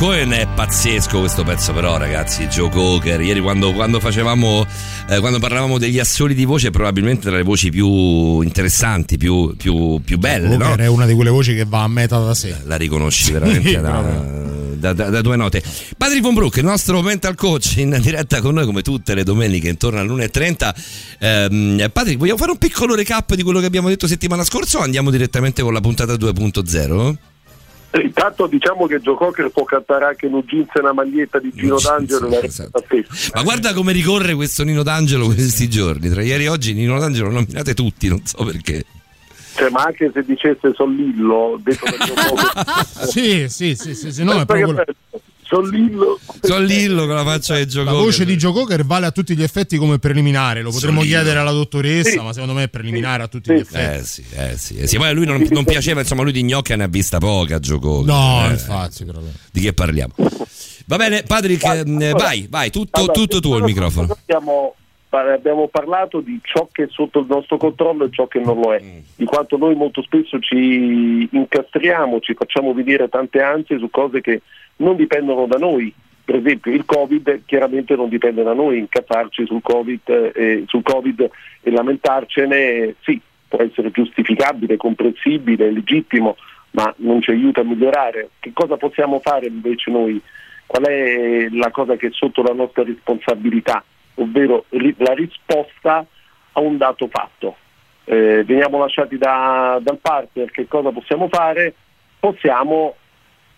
Cohen è pazzesco questo pezzo però ragazzi, Joe Cocker, ieri quando, quando facevamo, eh, quando parlavamo degli assoli di voce probabilmente tra le voci più interessanti, più, più, più belle, no? Walker è una di quelle voci che va a meta da sé. La riconosci veramente Sì, [laughs] da, da, da- da due note. Patrick Von Brook, il nostro mental coach in diretta con noi come tutte le domeniche intorno all'1.30. Ehm, Patrick, vogliamo fare un piccolo recap di quello che abbiamo detto settimana scorsa o andiamo direttamente con la puntata 2.0? Intanto diciamo che Joe Cocker può cantare anche in un jeans e una maglietta di Gino D'Angelo e la esatto. Ma guarda come ricorre questo Nino D'Angelo questi giorni. Tra ieri e oggi Nino D'Angelo lo nominate tutti, non so perché. Cioè, ma anche se dicesse Sollillo, detto dal mio [laughs] Cocker. sì, sì, sì, sì, sì, no, è proprio bello. Sollillo. Sollillo con la faccia di Joe La voce di Joe Cocker vale a tutti gli effetti come preliminare, lo potremmo Solino. chiedere alla dottoressa, Sì. ma secondo me è preliminare a tutti gli effetti. Eh sì, eh sì, eh sì. Poi a lui non, non piaceva, insomma, lui di gnocca ne ha vista poca, Joe Cocker. No, Eh, infatti, proprio. Di che parliamo? Va bene, Patrick, eh, vai, vai, tutto, Allora, tutto tuo il microfono. Abbiamo, abbiamo parlato di ciò che è sotto il nostro controllo e ciò che non lo è, Mm. di quanto noi molto spesso ci incastriamo, ci facciamo venire tante ansie su cose che non dipendono da noi. Per esempio il Covid chiaramente non dipende da noi, incazzarci sul Covid, eh, sul COVID e lamentarcene, sì, può essere giustificabile, comprensibile, legittimo, ma non ci aiuta a migliorare. Che cosa possiamo fare invece noi? Qual è la cosa che è sotto la nostra responsabilità, ovvero la risposta a un dato fatto? Eh, veniamo lasciati da- dal partner, che cosa possiamo fare? Possiamo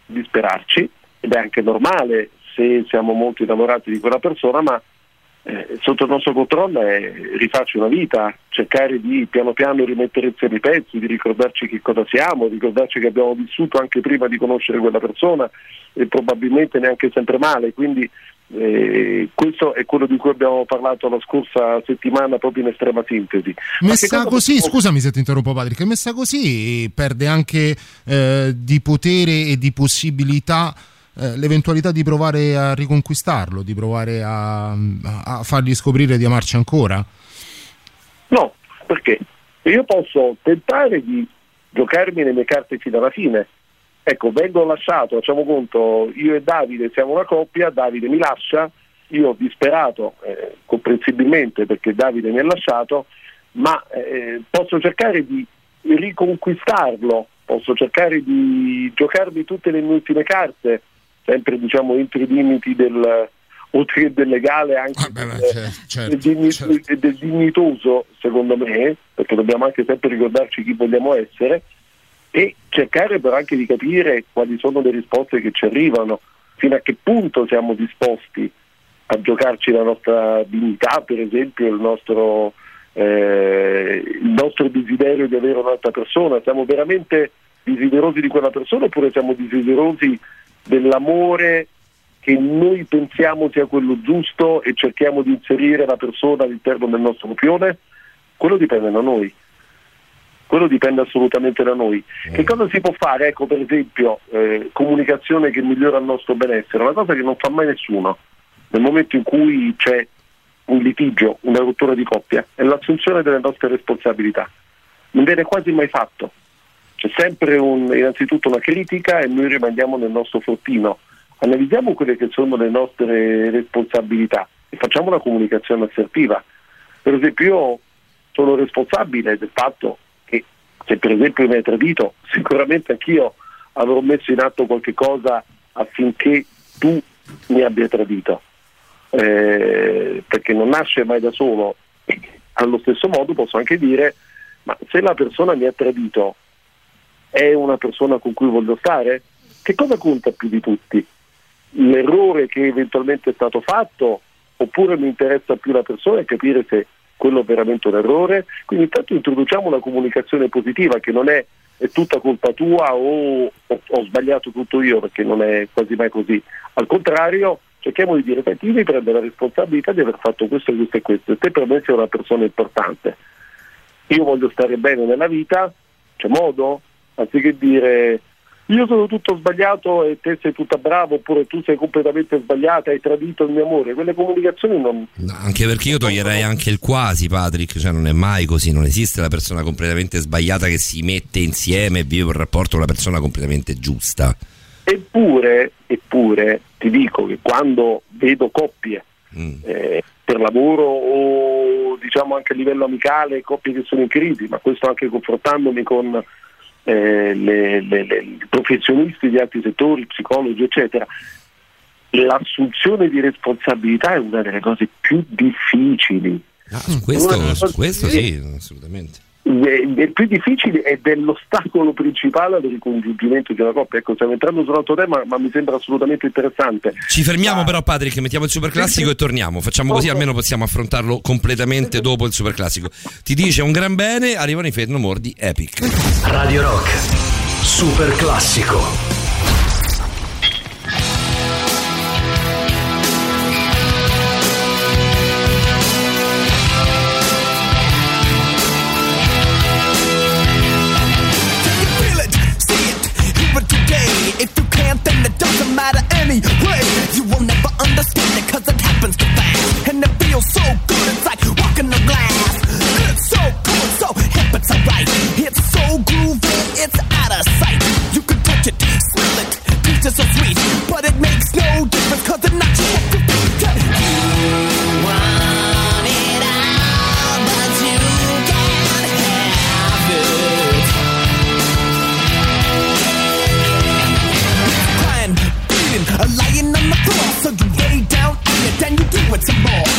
disperarci ed è anche normale se siamo molto innamorati di quella persona, ma eh, sotto il nostro controllo è rifarci una vita, cercare di piano piano rimettere insieme i pezzi, di ricordarci che cosa siamo, ricordarci che abbiamo vissuto anche prima di conoscere quella persona e probabilmente neanche sempre male, quindi Eh, questo è quello di cui abbiamo parlato la scorsa settimana proprio in estrema sintesi. Messa così, possiamo- scusami se ti interrompo Patrick, messa così perde anche eh, di potere e di possibilità eh, l'eventualità di provare a riconquistarlo, di provare a, a fargli scoprire di amarci ancora? No, perché io posso tentare di giocarmi le mie carte fino alla fine. Ecco, vengo lasciato, facciamo conto, io e Davide siamo una coppia, Davide mi lascia, io disperato, eh, comprensibilmente perché Davide mi ha lasciato, ma eh, posso cercare di riconquistarlo, posso cercare di giocarmi tutte le mie ultime carte, sempre diciamo entro i limiti del, oltre che del legale anche del, del digni- del dignitoso secondo me, perché dobbiamo anche sempre ricordarci chi vogliamo essere e cercare però anche di capire quali sono le risposte che ci arrivano, fino a che punto siamo disposti a giocarci la nostra dignità, per esempio il nostro, eh, il nostro desiderio di avere un'altra persona, siamo veramente desiderosi di quella persona oppure siamo desiderosi dell'amore che noi pensiamo sia quello giusto e cerchiamo di inserire la persona all'interno del nostro copione? Quello dipende da noi. Quello dipende assolutamente da noi. Che cosa si può fare? Ecco, per esempio, eh, comunicazione che migliora il nostro benessere, una cosa che non fa mai nessuno. Nel momento in cui c'è un litigio, una rottura di coppia, è l'assunzione delle nostre responsabilità. Non viene quasi mai fatto. C'è sempre un- innanzitutto una critica e noi rimaniamo nel nostro fortino. Analizziamo quelle che sono le nostre responsabilità e facciamo una comunicazione assertiva. Per esempio io sono responsabile del fatto se per esempio mi hai tradito, sicuramente anch'io avrò messo in atto qualche cosa affinché tu mi abbia tradito. Eh, perché non nasce mai da solo. Allo stesso modo posso anche dire, ma se la persona mi ha tradito è una persona con cui voglio stare? Che cosa conta più di tutti? L'errore che eventualmente è stato fatto oppure mi interessa più la persona e capire se quello veramente un errore? Quindi intanto introduciamo una comunicazione positiva che non è, è tutta colpa tua o ho, ho sbagliato tutto io perché non è quasi mai così. Al contrario cerchiamo di dire, senti, io mi prendo la responsabilità di aver fatto questo, questo e questo e te per me sei una persona importante. Io voglio stare bene nella vita, c'è modo? Anziché dire io sono tutto sbagliato e te sei tutta brava oppure tu sei completamente sbagliata, hai tradito il mio amore, quelle comunicazioni non, Anche perché io toglierei anche il quasi, Patrick, cioè non è mai così, non esiste la persona completamente sbagliata che si mette insieme e vive un rapporto con la persona completamente giusta. Eppure, eppure ti dico che quando vedo coppie eh, per lavoro o diciamo anche a livello amicale, coppie che sono in crisi, ma questo anche confrontandomi con eh, le, le- le- professionisti di altri settori, psicologi, eccetera, l'assunzione di responsabilità è una delle cose più difficili. Questo, Una- su questo sì, assolutamente. È, è più difficile ed è l'ostacolo principale al ricongiungimento di una coppia. Ecco, stiamo entrando su un altro tema, ma mi sembra assolutamente interessante. Ci fermiamo però Patrick, mettiamo il super classico e torniamo. Facciamo così almeno possiamo affrontarlo completamente dopo il super classico. Ti dice un gran bene, arrivano i Fate No More di Epic. Radio Rock, super spinning cause it happens too fast. And it feels so good, it's like walking on glass. It's so cool, so hip, it's alright. It's so groovy, it's out of sight. You can touch it, smell it, taste it so sweet. some more.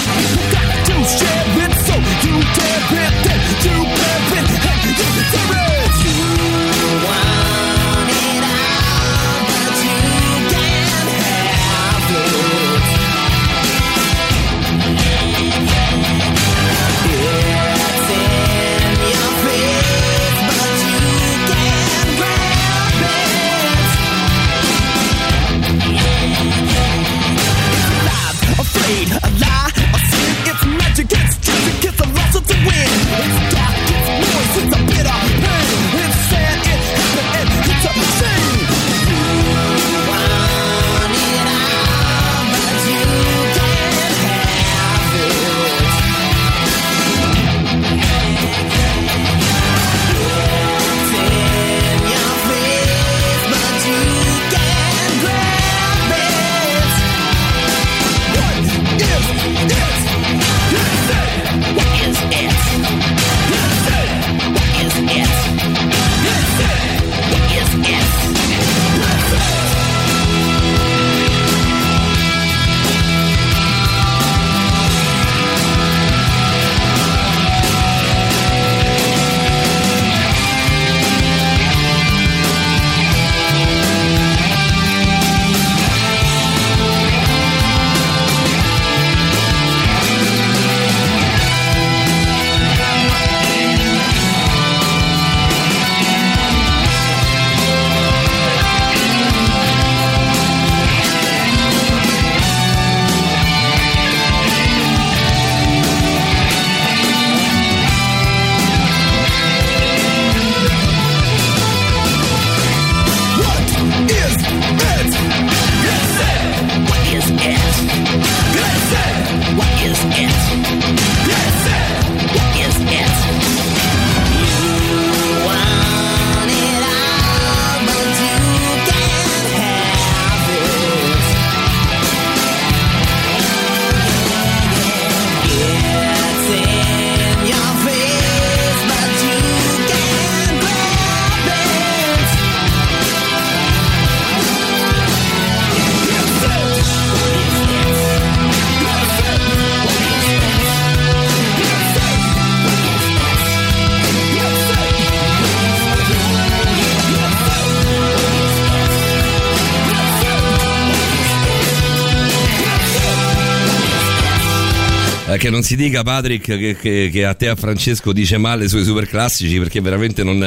Non si dica Patrick che, che- che a te a Francesco dice male sui super classici perché veramente non,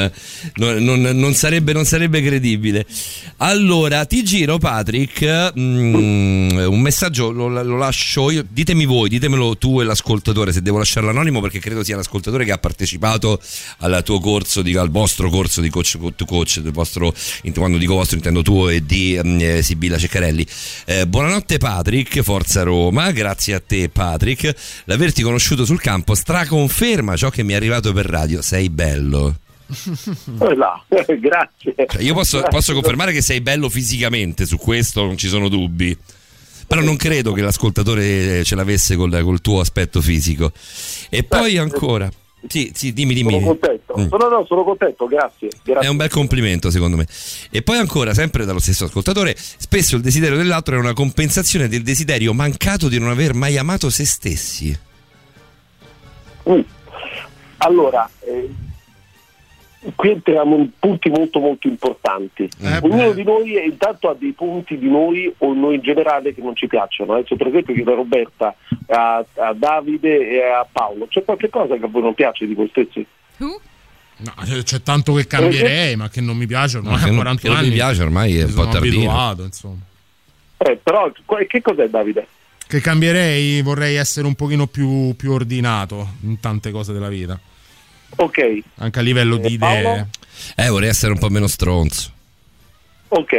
non- non- non sarebbe, non sarebbe credibile. Allora, ti giro Patrick mm, un messaggio, lo, lo lascio io, ditemi voi, ditemelo tu e l'ascoltatore se devo lasciarlo anonimo perché credo sia l'ascoltatore che ha partecipato al tuo corso, di, al vostro corso di coach to coach, vostro, quando dico vostro intendo tuo e di mm, eh, Sibilla Ceccarelli. Eh, buonanotte Patrick, Forza Roma, grazie a te Patrick. L'averti conosciuto sul campo straconferma ciò che mi è arrivato per radio. Sei bello. Eh, là, [laughs] grazie. Cioè, io posso, Grazie. posso confermare che sei bello fisicamente, su questo non ci sono dubbi. Però non credo che l'ascoltatore ce l'avesse col, col tuo aspetto fisico. E poi ancora. Sì, sì, dimmi, dimmi. Sono contento. Mm. Sono, no, sono contento, grazie. grazie. È un bel complimento secondo me. E poi ancora, sempre dallo stesso ascoltatore, spesso il desiderio dell'altro è una compensazione del desiderio mancato di non aver mai amato se stessi. Mm. Allora, eh, qui entriamo in punti molto molto importanti. Eh, Ognuno di noi eh, intanto ha dei punti di noi o noi in generale che non ci piacciono. Adesso per esempio chiedo a Roberta, a, a Davide e a Paolo, c'è qualche cosa che a voi non piace di voi stessi? No, c'è- c'è tanto che cambierei, ma che non mi piace ormai a non- 40 che non anni. mi piace ormai è un po' tardino. abituato, insomma. Eh, però che cos'è Davide? Che cambierei, vorrei essere un pochino più, più ordinato in tante cose della vita. Ok, Anche a livello di Paolo? idee. Eh, vorrei essere un po' meno stronzo. ok.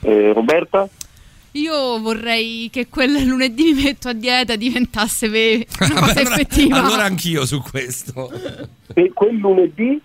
Eh, Roberta? Io vorrei che quel lunedì mi metto a dieta diventasse ve- una cosa [laughs] effettiva. Allora anch'io su questo. E quel lunedì?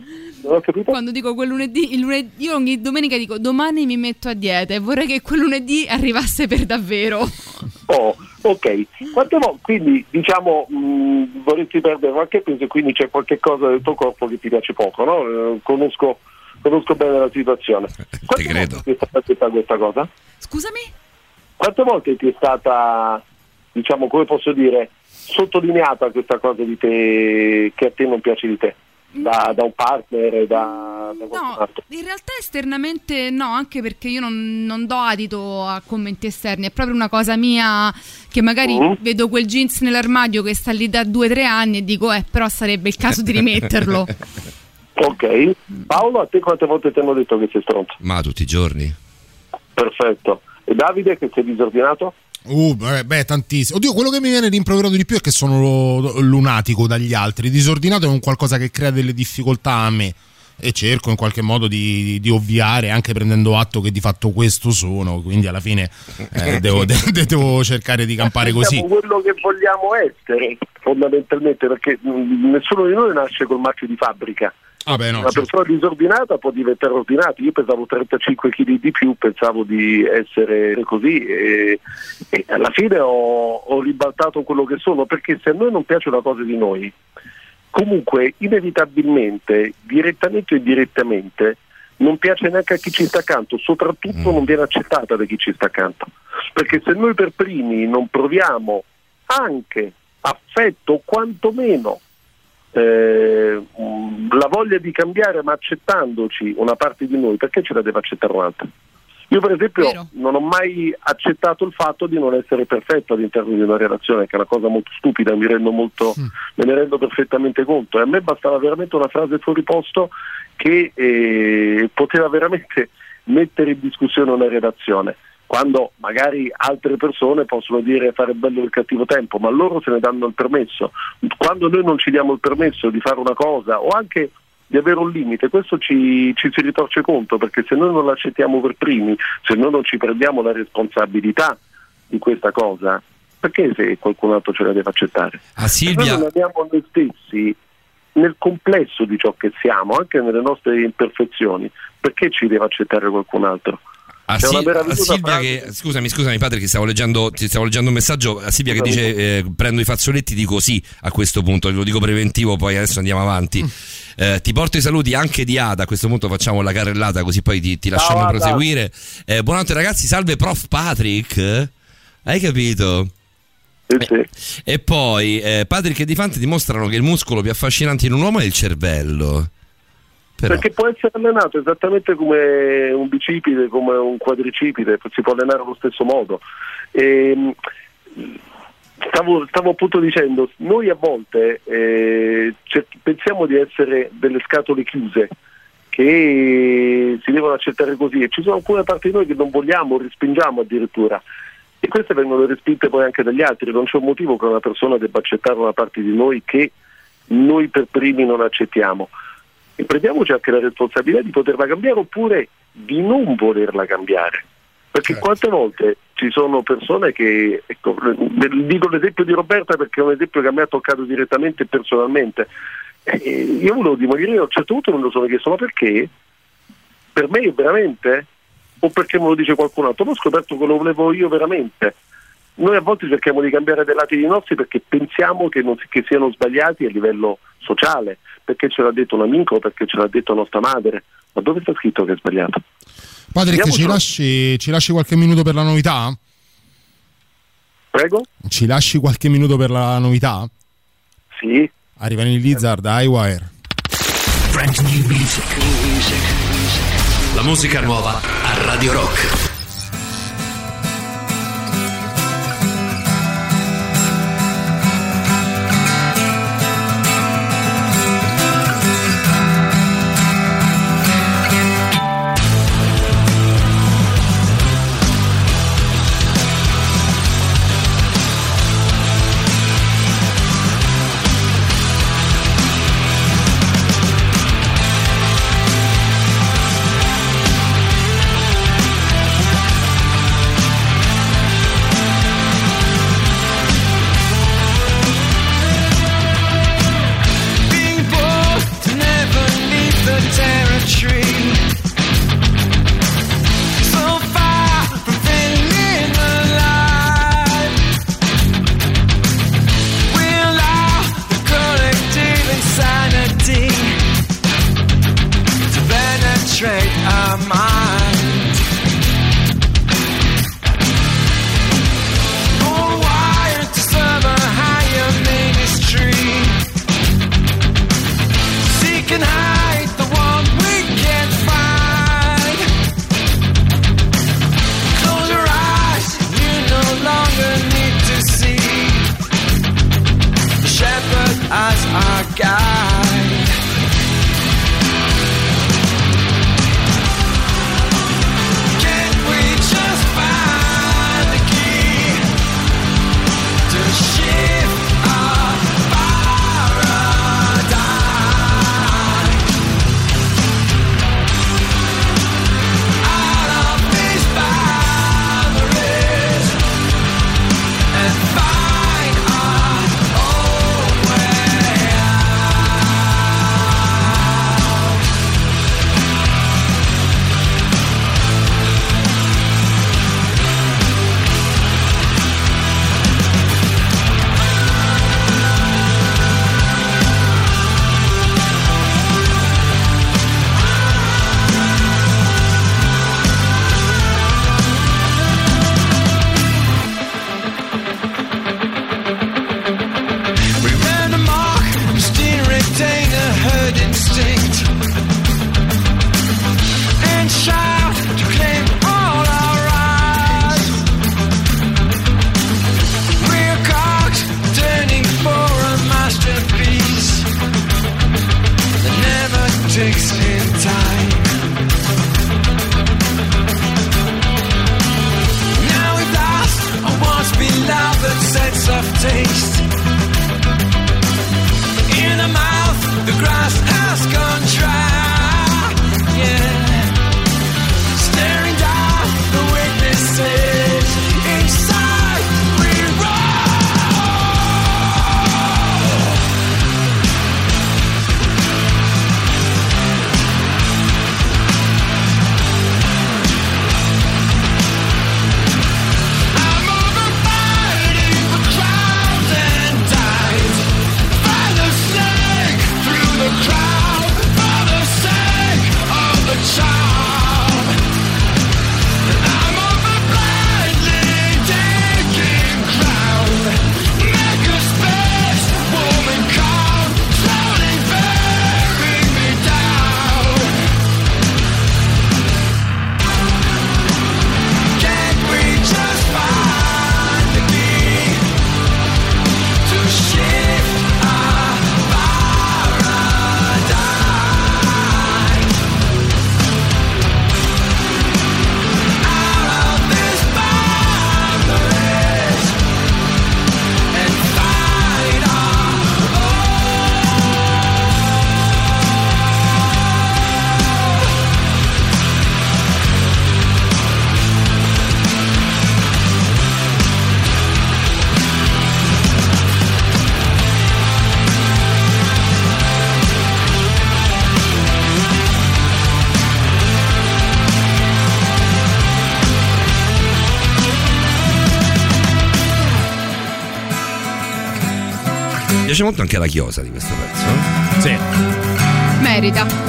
Non ho capito? Quando dico quel lunedì, il lunedì, io ogni domenica dico domani mi metto a dieta e vorrei che quel lunedì arrivasse per davvero. [laughs] Oh, ok. Quante volte, quindi diciamo, mh, vorresti perdere qualche peso e quindi c'è qualche cosa del tuo corpo che ti piace poco, no? Eh, conosco, conosco bene la situazione. [laughs] Quante volte ti è stata detta questa cosa? Scusami? Quante volte ti è stata, diciamo, come posso dire, sottolineata questa cosa di te che a te non piace di te? Da, da un partner, da, da altro? In realtà esternamente no, anche perché io non, non do adito a commenti esterni, è proprio una cosa mia che magari Mm. vedo quel jeans nell'armadio che sta lì da due o tre anni e dico eh però sarebbe il caso di rimetterlo. [laughs] Ok. Paolo, a te quante volte ti hanno detto che sei stronzo? Ma tutti i giorni. Perfetto. E Davide che sei disordinato? Uh, beh, beh, tantissimo. Oddio, quello che mi viene rimproverato di più è che sono lunatico dagli altri. Disordinato è un qualcosa che crea delle difficoltà a me. E cerco in qualche modo di, di ovviare, anche prendendo atto che di fatto questo sono. Quindi alla fine eh, [laughs] devo, de- de- devo cercare di campare così. Siamo quello che vogliamo essere, fondamentalmente, perché mh, nessuno di noi nasce col marchio di fabbrica. Ah, beh, no, Una certo. persona disordinata può diventare ordinata. Io pesavo 35 kg di più, pensavo di essere così e, e alla fine ho, ho ribaltato quello che sono, perché se a noi non piace una cosa di noi, comunque inevitabilmente, direttamente o indirettamente, non piace neanche a chi ci sta accanto, soprattutto non viene accettata da chi ci sta accanto. Perché se noi per primi non proviamo anche affetto, quantomeno eh, la voglia di cambiare, ma accettandoci una parte di noi, perché ce la deve accettare un'altra? Io per esempio non ho mai accettato il fatto di non essere perfetto all'interno di una relazione, che è una cosa molto stupida, mi rendo molto, me ne rendo perfettamente conto. E a me bastava veramente una frase fuori posto che eh, poteva veramente mettere in discussione una relazione. Quando magari altre persone possono dire fare bello il cattivo tempo, ma loro se ne danno il permesso. Quando noi non ci diamo il permesso di fare una cosa o anche di avere un limite, questo ci, ci si ritorce conto perché se noi non l'accettiamo per primi, se noi non ci prendiamo la responsabilità di questa cosa, perché se qualcun altro ce la deve accettare? A Se noi Silvia, non amiamo noi stessi nel complesso di ciò che siamo, anche nelle nostre imperfezioni, perché ci deve accettare qualcun altro? A, Sil- a Silvia che scusami, scusami Patrick, stavo leggendo, ti stavo leggendo un messaggio a Silvia che dice eh, prendo i fazzoletti, dico sì a questo punto, lo dico preventivo, poi adesso andiamo avanti. Mm. Eh, ti porto i saluti anche di Ada, a questo punto facciamo la carrellata così poi ti, ti lasciamo Ada. proseguire. Eh, buonanotte ragazzi, salve prof Patrick. Hai capito? Eh, E poi eh, Patrick e Di Fante dimostrano che il muscolo più affascinante in un uomo è il cervello. Però- Perché può essere allenato esattamente come un bicipite, come un quadricipite, si può allenare allo stesso modo. Ehm, Stavo, stavo appunto dicendo, noi a volte eh, pensiamo di essere delle scatole chiuse che si devono accettare così e ci sono alcune parti di noi che non vogliamo, respingiamo addirittura. E queste vengono respinte poi anche dagli altri, non c'è un motivo che una persona debba accettare una parte di noi che noi per primi non accettiamo e prendiamoci anche la responsabilità di poterla cambiare oppure di non volerla cambiare. Perché quante volte ci sono persone che, ecco, dico l'esempio di Roberta perché è un esempio che a me ha toccato direttamente e personalmente. Eh, io volevo dimoririre, a un certo punto me lo sono chiesto, ma perché? Per me veramente? O perché me lo dice qualcun altro? Poi ho scoperto che lo volevo io veramente. Noi a volte cerchiamo di cambiare dei lati di nostri perché pensiamo che, non, che siano sbagliati a livello sociale, perché ce l'ha detto un amico, perché ce l'ha detto nostra madre. Ma dove sta scritto che è sbagliato? Patrick, ci lasci, ci lasci qualche minuto per la novità? Prego? Ci lasci qualche minuto per la novità? Sì. Arrivano i Lizard, Highwire. Music. La musica nuova a Radio Rock. Piace molto anche la chiosa di questo pezzo. Sì. Merita.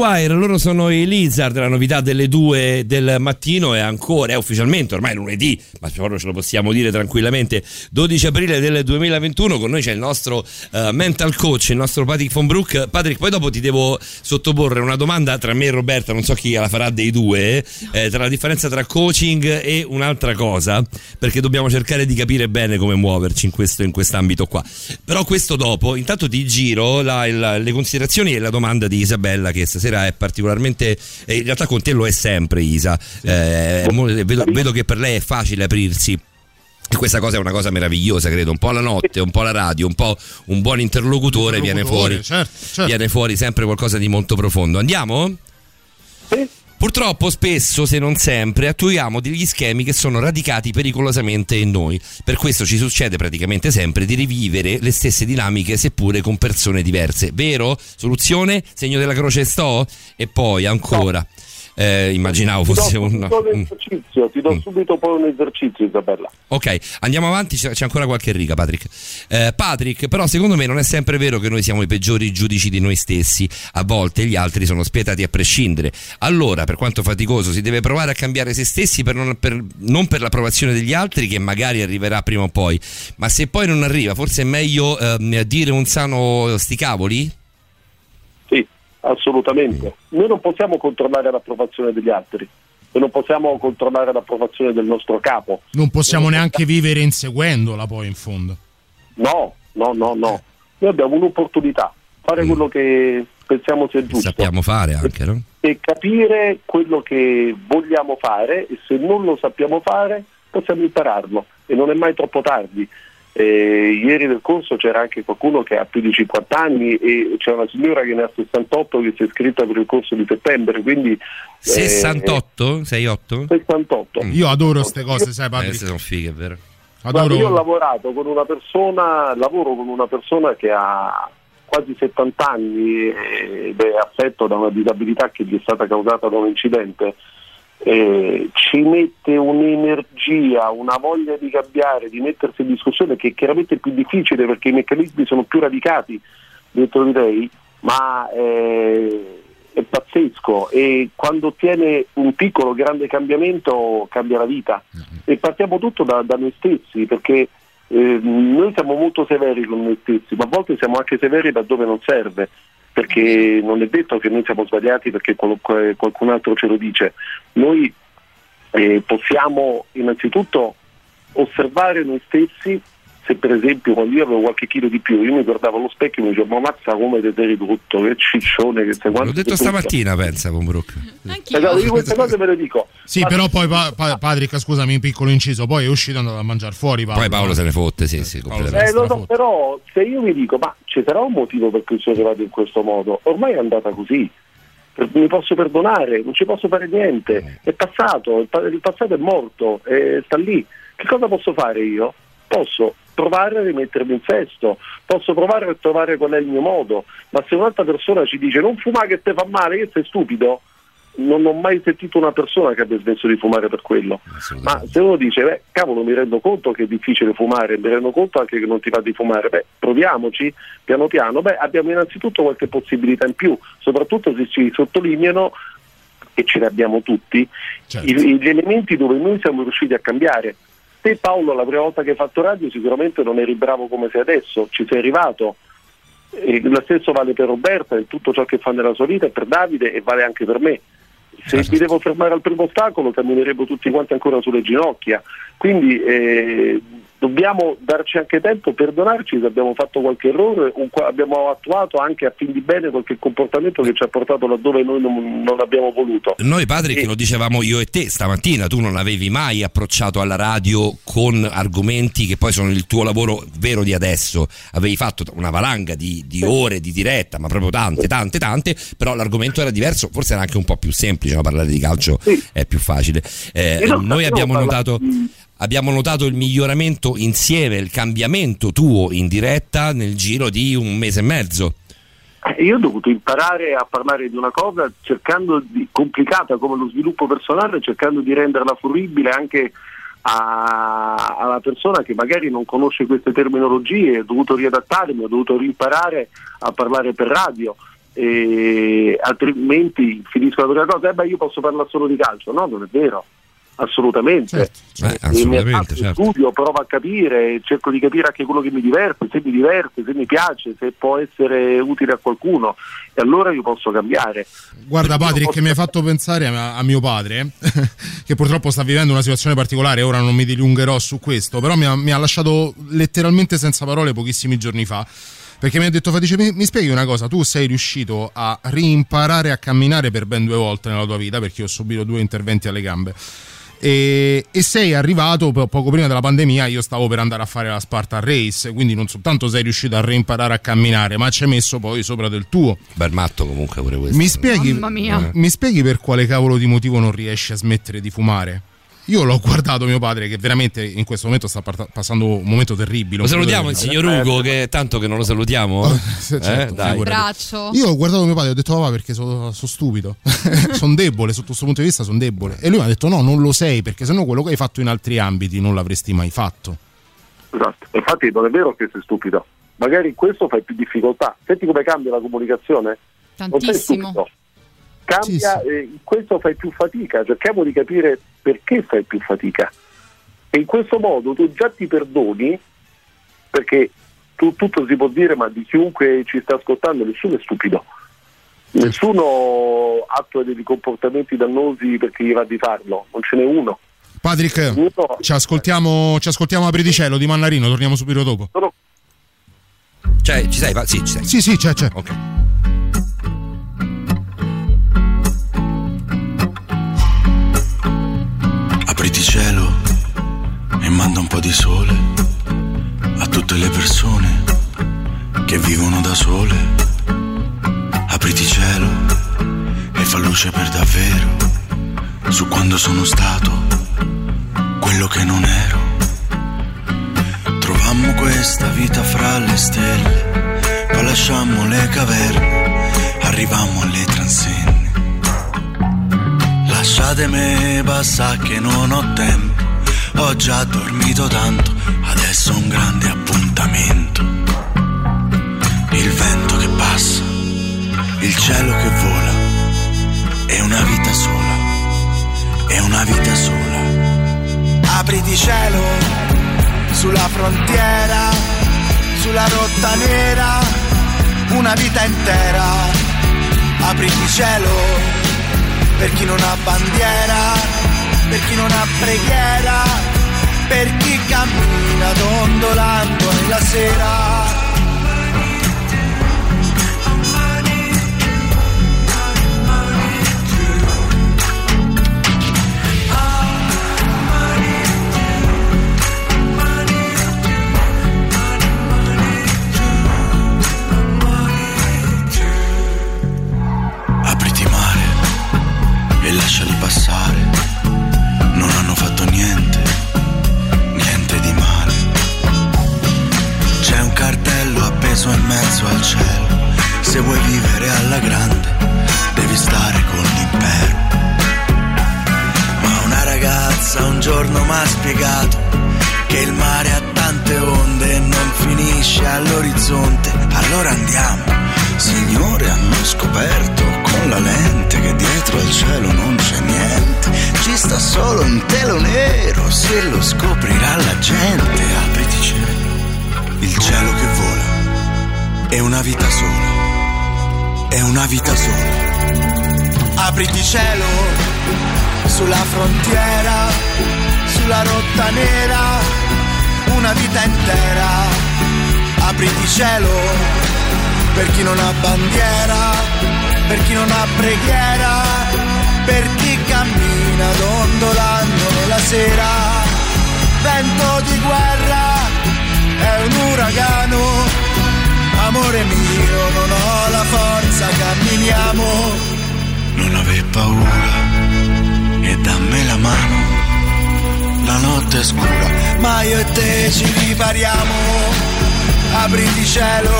Wire, loro sono i Lizard, la novità delle due del mattino è ancora, è ufficialmente ormai lunedì, ma proprio ce lo possiamo dire tranquillamente, 12 aprile del 2021, con noi c'è il nostro eh, mental coach, il nostro Patrick von Broek. Patrick, poi dopo ti devo sottoporre una domanda tra me e Roberta, non so chi la farà dei due, eh, tra la differenza tra coaching e un'altra cosa, perché dobbiamo cercare di capire bene come muoverci in questo in quest'ambito qua. Però questo dopo, intanto ti giro la- il- le considerazioni e la domanda di Isabella che stasera è particolarmente e in realtà con te lo è sempre Isa Eh, mo- vedo, vedo che per lei è facile aprirsi e questa cosa è una cosa meravigliosa, credo. Un po' la notte, un po' la radio, un po' un buon interlocutore, viene fuori. Interlocutore, certo, certo. Viene fuori sempre qualcosa di molto profondo. Andiamo? Purtroppo spesso, se non sempre, attuiamo degli schemi che sono radicati pericolosamente in noi. Per questo ci succede praticamente sempre di rivivere le stesse dinamiche seppure con persone diverse. Vero? Soluzione? Segno della croce sto? E poi ancora. Eh, immaginavo fosse un... un Mm. esercizio, ti do subito poi un esercizio Isabella. Ok, andiamo avanti, c'è c'è ancora qualche riga Patrick. Eh, Patrick, però secondo me non è sempre vero che noi siamo i peggiori giudici di noi stessi, a volte gli altri sono spietati a prescindere. Allora, per quanto faticoso, si deve provare a cambiare se stessi per non, per, non per l'approvazione degli altri, che magari arriverà prima o poi, ma se poi non arriva, forse è meglio ehm, dire un sano sti cavoli? Sì, assolutamente. Noi non possiamo controllare l'approvazione degli altri e non possiamo controllare l'approvazione del nostro capo. Non possiamo neanche vivere inseguendola poi in fondo. No, no, no, no. Noi abbiamo un'opportunità, fare quello che pensiamo sia giusto Sappiamo fare anche, no? e capire quello che vogliamo fare e se non lo sappiamo fare possiamo impararlo e non è mai troppo tardi. Eh, ieri nel corso c'era anche qualcuno che ha più di 50 anni e c'è una signora che ne ha 68 che si è iscritta per il corso di settembre, quindi... eh, 68? 68? 68. Io adoro queste cose, sai, Eh, Patrick. queste sono fighe, è vero? Guarda, io ho Adoro. lavorato con una persona, lavoro con una persona che ha quasi 70 anni ed è affetto da una disabilità che gli è stata causata da un incidente. Eh, ci mette un'energia, una voglia di cambiare, di mettersi in discussione che è chiaramente più difficile perché i meccanismi sono più radicati dentro di lei, ma eh, è pazzesco. E quando ottiene un piccolo grande cambiamento cambia la vita. E partiamo tutto da, da noi stessi perché eh, noi siamo molto severi con noi stessi ma a volte siamo anche severi da dove non serve perché non è detto che noi siamo sbagliati perché qual- qualcun altro ce lo dice. Noi eh, possiamo innanzitutto osservare noi stessi se per esempio quando io avevo qualche chilo di più io mi guardavo allo specchio e mi dicevo ma mazza come te sei ridotto che ciccione che sei L'ho detto sei tutto." stamattina, pensa, con Brooke. Esatto, io queste cose ve le dico Sì, però poi Pa- Pa- Patrick, scusami, un piccolo inciso, poi è uscito e è andato a mangiare fuori. Paolo. Poi Paolo se ne fotte, sì, sì, completamente. Eh, lo so, però se io mi dico, ma ci sarà un motivo per cui sono arrivato in questo modo, ormai è andata così. Per- Mi posso perdonare, non ci posso fare niente, è passato, il, pa- il passato è morto, eh, sta lì. Che cosa posso fare io? Posso provare a rimettermi in sesto, posso provare a trovare qual è il mio modo, ma se un'altra persona ci dice non fumare che te fa male, che sei stupido, non ho mai sentito una persona che abbia smesso di fumare per quello. Ma se uno dice, beh, cavolo, mi rendo conto che è difficile fumare, mi rendo conto anche che non ti va di fumare, beh, proviamoci piano piano, beh, abbiamo innanzitutto qualche possibilità in più, soprattutto se ci sottolineano, e ce ne abbiamo tutti, i- gli elementi dove noi siamo riusciti a cambiare. Te Paolo, la prima volta che hai fatto radio sicuramente non eri bravo come sei adesso, ci sei arrivato. E lo stesso vale per Roberta e tutto ciò che fa nella sua vita per Davide e vale anche per me. Se mi devo fermare al primo ostacolo cammineremo tutti quanti ancora sulle ginocchia. Quindi eh, dobbiamo darci anche tempo, perdonarci se abbiamo fatto qualche errore, o abbiamo attuato anche a fin di bene qualche comportamento che ci ha portato laddove noi non, non abbiamo voluto. Noi Patrick lo dicevamo io e te stamattina, tu non avevi mai approcciato alla radio con argomenti che poi sono il tuo lavoro vero di adesso, avevi fatto una valanga di, di ore di diretta, ma proprio tante, tante, tante, però l'argomento era diverso, forse era anche un po' più semplice, no? parlare di calcio è più facile. Eh, non noi abbiamo parlare- notato... Abbiamo notato il miglioramento insieme, il cambiamento tuo in diretta nel giro di un mese e mezzo. Eh, Io ho dovuto imparare a parlare di una cosa cercando di, complicata come lo sviluppo personale, cercando di renderla fruibile anche a- alla persona che magari non conosce queste terminologie, ho dovuto riadattarmi, ho dovuto rimparare a parlare per radio. Altrimenti finisco la prima cosa, eh beh io posso parlare solo di calcio, no, non è vero, assolutamente. Eh, E assolutamente, mi faccio certo. studio, provo a capire, cerco di capire anche quello che mi diverte, se mi diverte, se mi piace, se può essere utile a qualcuno e allora io posso cambiare. Guarda Patrick, mi hai fatto pensare a, a mio padre, [laughs] che purtroppo sta vivendo una situazione particolare, ora non mi dilungherò su questo, però mi ha, mi ha lasciato letteralmente senza parole pochissimi giorni fa. Perché mi ha detto, Fatice, mi, mi spieghi una cosa, tu sei riuscito a rimparare a camminare per ben due volte nella tua vita, perché ho subito due interventi alle gambe. E, e sei arrivato po- poco prima della pandemia. Io stavo per andare a fare la Spartan Race, quindi non soltanto sei riuscito a reimparare a camminare, ma ci hai messo poi sopra del tuo. Bel matto comunque pure questo. Mi spieghi, Mamma mia. mi spieghi per quale cavolo di motivo non riesci a smettere di fumare? Io l'ho guardato mio padre che veramente in questo momento sta passando un momento terribile. Lo salutiamo il signor Ugo, che tanto che non lo salutiamo. [laughs] Eh, certo, dai. figurati. Braccio. Io ho guardato mio padre e ho detto papà perché sono stupido, [laughs] sono debole, sotto questo punto di vista sono debole. E lui mi ha detto no, non lo sei perché sennò quello che hai fatto in altri ambiti non l'avresti mai fatto. Esatto. Infatti non è vero che sei stupido, magari in questo fai più difficoltà. Senti come cambia la comunicazione? Non sei Tantissimo. stupido. Cambia, eh, in questo fai più fatica, cerchiamo di capire perché fai più fatica. E in questo modo tu già ti perdoni, perché tu- tutto si può dire, ma di chiunque ci sta ascoltando, nessuno è stupido. Nessuno attua dei comportamenti dannosi perché gli va di farlo, non ce n'è uno. Patrick, Uno- ci ascoltiamo, ci ascoltiamo a Predicello di Mannarino, torniamo subito dopo. Cioè, ci sei? Sì, ci sei. Sì, sì, c'è, c'è. Ok. Apriti cielo e manda un po' di sole a tutte le persone che vivono da sole. Apriti cielo e fa luce per davvero su quando sono stato quello che non ero. Trovammo questa vita fra le stelle, poi lasciammo le caverne, arrivammo alle transenne. Lasciatemi passare che non ho tempo, ho già dormito tanto, adesso un grande appuntamento. Il vento che passa, il cielo che vola, è una vita sola, è una vita sola. Apriti cielo sulla frontiera, sulla rotta nera, una vita intera. Apriti cielo per chi non ha bandiera, per chi non ha preghiera, per chi cammina dondolando nella sera. Lasciali passare. Non hanno fatto niente, niente di male. C'è un cartello appeso in mezzo al cielo. Se vuoi vivere alla grande, devi stare con l'impero. Ma una ragazza un giorno mi ha spiegato che il mare ha tante onde e non finisce all'orizzonte. Allora andiamo. Signore, hanno scoperto con la lente che dietro al cielo non c'è niente. Ci sta solo un telo nero, se lo scoprirà la gente. Apriti cielo, il cielo che vola. È una vita sola, è una vita sola. Apriti cielo sulla frontiera, sulla rotta nera, una vita intera. Apriti cielo per chi non ha bandiera, per chi non ha preghiera, per chi cammina dondolando nella sera. Vento di guerra è un uragano, amore mio, non ho la forza, camminiamo. Non aver paura e dammi la mano. La notte è scura, ma io e te ci ripariamo. Apriti cielo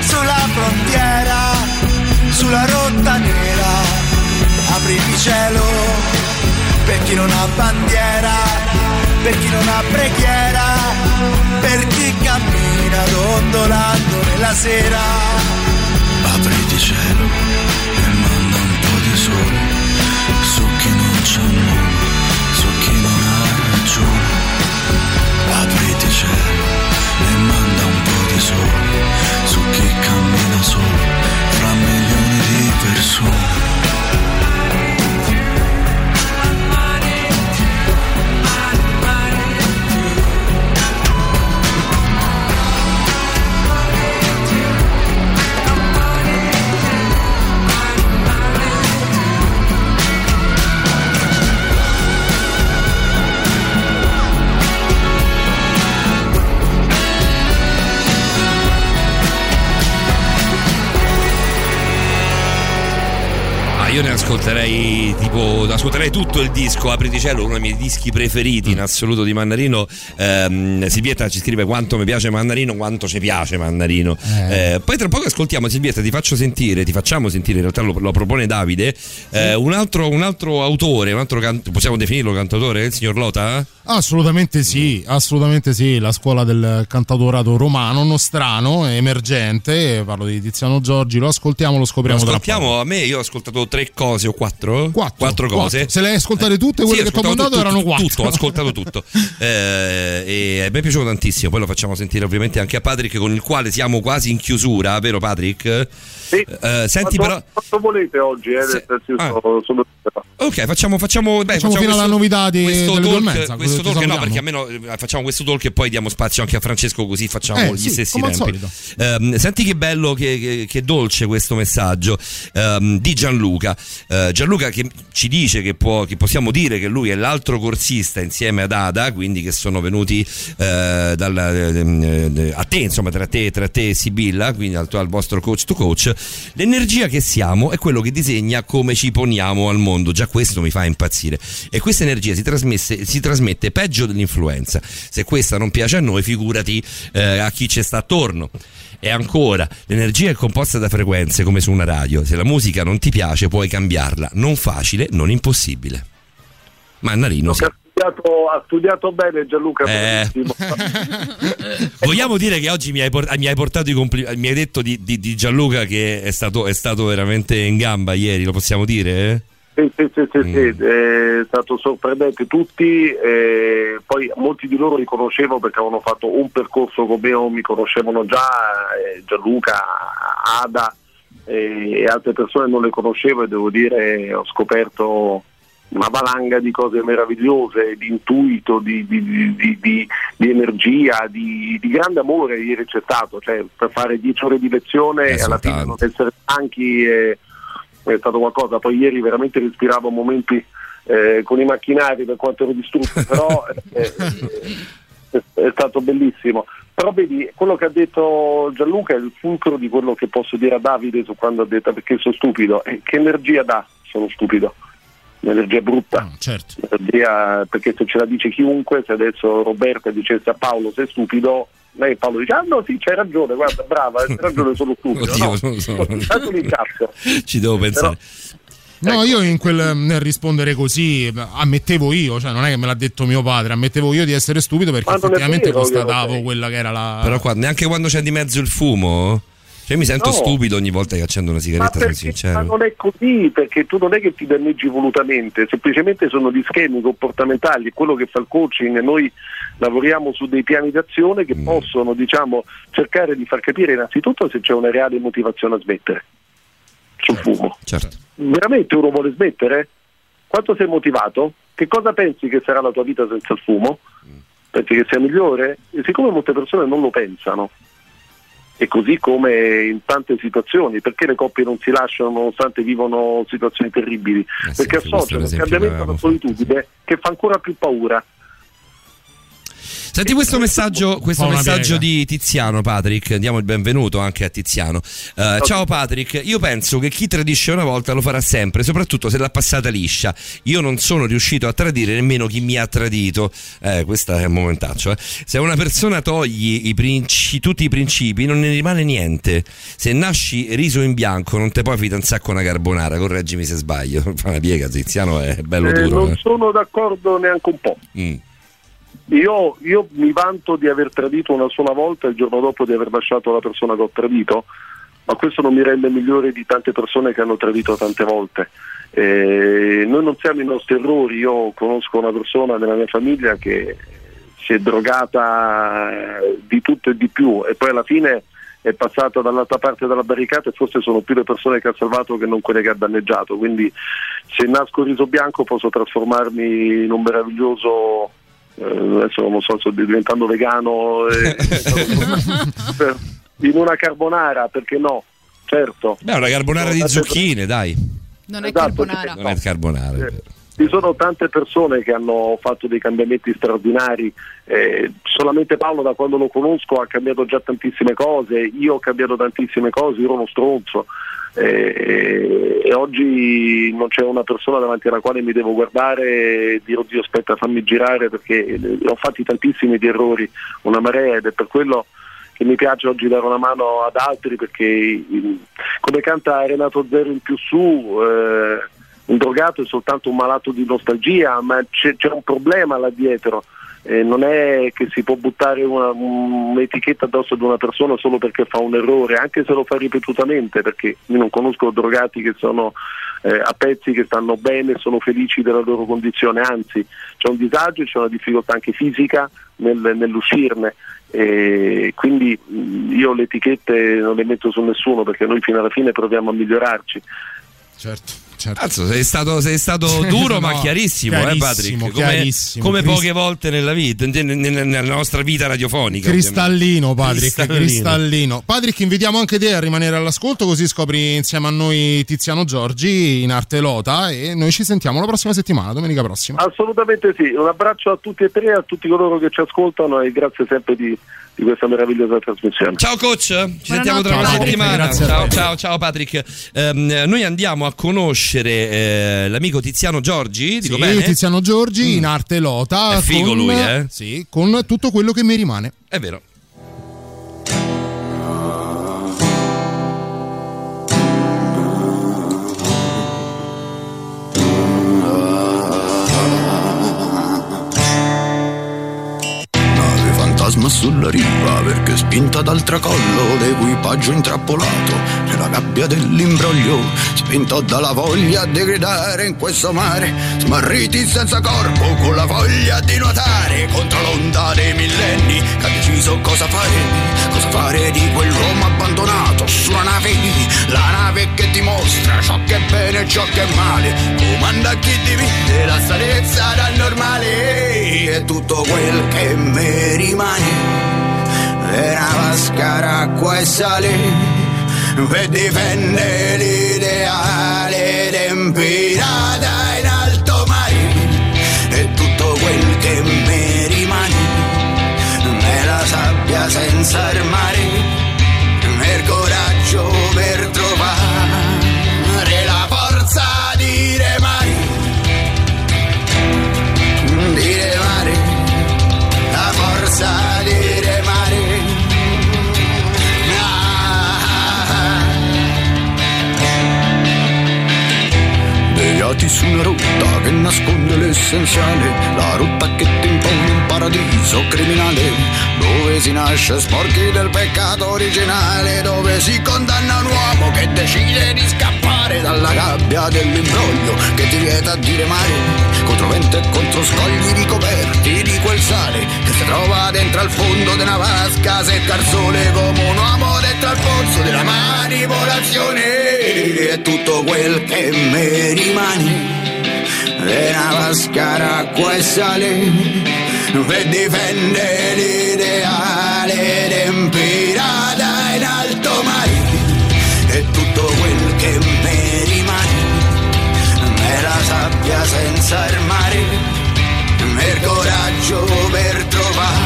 sulla frontiera, sulla rotta nera. Apriti cielo per chi non ha bandiera, per chi non ha preghiera, per chi cammina dondolando nella sera. apriti cielo cammina io ne ascolterei tipo ascolterei tutto il disco Apriti cielo, uno dei miei dischi preferiti in assoluto di Mannarino. Ehm, Silvietta ci scrive quanto mi piace Mannarino, quanto ci piace Mannarino. Eh, poi tra poco ascoltiamo Silvietta, ti faccio sentire, ti facciamo sentire, in realtà lo, lo propone Davide, eh, un, altro, un altro autore, un altro can- possiamo definirlo cantautore, il signor Lota? Assolutamente sì, assolutamente sì, la scuola del cantautorato romano, nostrano, emergente, parlo di Tiziano Giorgi, lo ascoltiamo, lo scopriamo poco. Ascoltiamo a me, io ho ascoltato tre cose o quattro? Quattro, cose. Quattro. Se le hai ascoltate tutte, quelle Sì, che ti ho mandato tutto, erano quattro. Tutto, ho ascoltato tutto. [laughs] Eh, e mi è piaciuto tantissimo. Poi lo facciamo sentire ovviamente anche a Patrick, con il quale siamo quasi in chiusura, vero Patrick? Sì. Eh, senti quanto, però. quanto volete oggi, eh, io Ah. sono, sono- Ok, facciamo, facciamo, beh, Facciamo fino alla novità di- questo talk, mezza, questo talk no, perché almeno eh, facciamo questo talk e poi diamo spazio anche a Francesco, così facciamo Eh, gli sì, stessi tempi. Ehm, senti che bello, che, che- che dolce questo messaggio ehm, di Gianluca. Eh, Gianluca che ci dice che, può, che possiamo dire che lui è l'altro corsista insieme ad Ada, quindi che sono venuti eh, dal, eh, a te, insomma, tra te, tra te e Sibilla, quindi al, tuo- al vostro coach to coach. L'energia che siamo è quello che disegna come ci poniamo al mondo. Già questo mi fa impazzire. E questa energia si, si trasmette peggio dell'influenza. Se questa non piace a noi, figurati eh, a chi ci sta attorno. E ancora, l'energia è composta da frequenze come su una radio. Se la musica non ti piace, puoi cambiarla. Non facile, non impossibile. Mannarino, sì. ha, studiato, ha studiato bene Gianluca. Eh. [laughs] Vogliamo dire che oggi mi hai, por- mi hai portato i complimenti. Mi hai detto di, di- di Gianluca che è stato, è stato veramente in gamba ieri, lo possiamo dire? eh? Sì, sì, sì, sì, Mm. sì, è stato sorprendente tutti, eh, poi molti di loro li conoscevo perché avevano fatto un percorso con me o mi conoscevano già, eh, Gianluca, Ada eh, e altre persone non le conoscevo e devo dire ho scoperto una valanga di cose meravigliose, di intuito, di, di- di- di- energia, di, di grande amore ieri c'è stato, cioè per fare dieci ore di lezione Eh, e alla fine non essere stanchi è, è stato qualcosa, poi ieri veramente respiravo momenti eh, con i macchinari per quanto ero distrutto, però eh, eh, è stato bellissimo. Però vedi, quello che ha detto Gianluca è il fulcro di quello che posso dire a Davide su quando ha detto perché sono stupido. E che energia dà? Sono stupido. Un'energia brutta. certo. Un'energia- perché se ce la dice chiunque, se adesso Roberta dicesse a Paolo sei stupido, lei Paolo dice ah no sì c'hai ragione, guarda brava, hai ragione sono stupido. [laughs] Oddio, no, sono- sono-. [laughs] Ci devo pensare. No, io in quel nel rispondere così ammettevo io, cioè non è che me l'ha detto mio padre, ammettevo io di essere stupido perché effettivamente vero, constatavo quella che era la Però qua, neanche quando c'è di mezzo il fumo. Cioè, mi sento No. stupido ogni volta che accendo una Ma sigaretta, sono perché ma non è così, perché tu non è che ti danneggi volutamente, semplicemente sono gli schemi comportamentali, quello che fa il coaching, noi lavoriamo su dei piani d'azione Mm. che possono diciamo, cercare di far capire innanzitutto se c'è una reale motivazione a smettere sul fumo. Certo. Veramente uno vuole smettere? Quanto sei motivato? Che cosa pensi che sarà la tua vita senza il fumo? Pensi che sia migliore? E siccome molte persone non lo pensano, e così come in tante situazioni, perché le coppie non si lasciano nonostante vivono situazioni terribili? perché sì, questo associano il l'esempio cambiamento alla solitudine che fa ancora più paura. Senti questo messaggio, questo messaggio di Tiziano, Patrick. Diamo il benvenuto anche a Tiziano. Eh, ciao Patrick, io penso che chi tradisce una volta lo farà sempre, soprattutto se l'ha passata liscia. Io non sono riuscito a tradire nemmeno chi mi ha tradito. Eh, questo è un momentaccio. eh. Se a una persona togli i princi- tutti i principi, non ne rimane niente. Se nasci riso in bianco, non te puoi fidanzare con una carbonara. Correggimi se sbaglio. [laughs] Fa una piega, Tiziano è bello Eh, duro. non eh. sono d'accordo neanche un po'. Mm. Io, io mi vanto di aver tradito una sola volta e il giorno dopo di aver lasciato la persona che ho tradito, ma questo non mi rende migliore di tante persone che hanno tradito tante volte. Eh, noi non siamo i nostri errori, io conosco una persona nella mia famiglia che si è drogata eh, di tutto e di più e poi alla fine è passata dall'altra parte della barricata e forse sono più le persone che ha salvato che non quelle che ha danneggiato. Quindi se nasco riso bianco posso trasformarmi in un meraviglioso adesso non so, sto diventando vegano eh, [laughs] per- in una carbonara, perché no? Certo. Beh, una carbonara di zucchine, dai. Non è Esatto, carbonara. Non è carbonara. vero. Ci sono tante persone che hanno fatto dei cambiamenti straordinari, eh, solamente Paolo da quando lo conosco ha cambiato già tantissime cose, io ho cambiato tantissime cose, io ero uno stronzo eh, e oggi non c'è una persona davanti alla quale mi devo guardare e dire oddio aspetta fammi girare perché eh, ho fatti tantissimi di errori, una marea ed è per quello che mi piace oggi dare una mano ad altri perché come canta Renato Zero in più su eh, un drogato è soltanto un malato di nostalgia, ma c'è, c'è un problema là dietro. Eh, non è che si può buttare una- un'etichetta addosso ad una persona solo perché fa un errore, anche se lo fa ripetutamente, perché io non conosco drogati che sono eh, a pezzi, che stanno bene, sono felici della loro condizione, anzi c'è un disagio, c'è una difficoltà anche fisica nel- nell'uscirne. E quindi mh, io le etichette non le metto su nessuno perché noi fino alla fine proviamo a migliorarci. Certo, certo. Cazzo, sei stato, sei stato [laughs] duro ma No, chiarissimo, eh, chiarissimo, Patrick? Come, chiarissimo. come Crist- poche volte nella vita, nella nostra vita radiofonica. Cristallino, Patrick, Cristallino. cristallino. Patrick, invitiamo anche te a rimanere all'ascolto, così scopri insieme a noi Tiziano Giorgi in arte Lota e noi ci sentiamo la prossima settimana, domenica prossima. Assolutamente sì, un abbraccio a tutti e tre, a tutti coloro che ci ascoltano e grazie sempre di, di questa meravigliosa trasmissione. Ciao coach, ci sentiamo tra una Patrick. settimana. Ciao, ciao, ciao Patrick. Ehm, noi andiamo a conoscere eh, l'amico Tiziano Giorgi, dico Sì, bene? Tiziano Giorgi in arte Lota. È figo con- lui, eh? Sì, con tutto quello che mi rimane. È vero. Fantasma sulla riva perché spinta dal tracollo l'equipaggio intrappolato nella gabbia dell'imbroglio spinto dalla voglia di gridare in questo mare smarriti senza corpo con la voglia di nuotare contro l'onda dei millenni che ha deciso cosa fare cosa fare di quell'uomo abbandonato sulla nave la nave che dimostra ciò che è bene e ciò che è male comanda chi divide la salezza dal normale e tutto quel che mi rimane una vasca d'acqua e sale per difendere l'ideale tempirata in alto mare. E tutto quel che mi rimane è la sabbia senza armare Deviati su una rotta che nasconde l'essenziale, la rotta che paradiso criminale, dove si nasce sporchi del peccato originale, dove si condanna un uomo che decide di scappare dalla gabbia dell'imbroglio che ti vieta di remare contro vento e contro scogli ricoperti di quel sale che si trova dentro al fondo della vasca secca al sole come un uomo dentro al pozzo della manipolazione. E tutto quel che mi rimane è una vasca d'acqua e sale per difendere l'ideale tempirata in alto mare e tutto quel che mi rimane è la sabbia senza armare il coraggio per trovare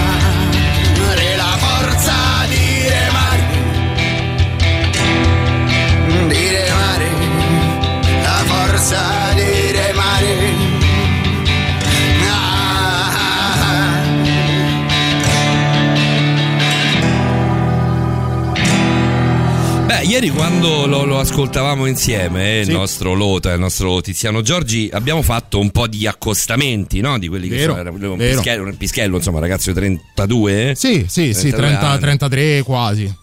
ieri quando lo, lo ascoltavamo insieme, eh, il Sì. nostro Lota e il nostro Tiziano Giorgi, abbiamo fatto un po' di accostamenti, no? Di quelli che Vero, sono era un pischello, un pischello, insomma, ragazzo di 32. eh? Sì, sì, sì, 32 30, anni. 33 quasi.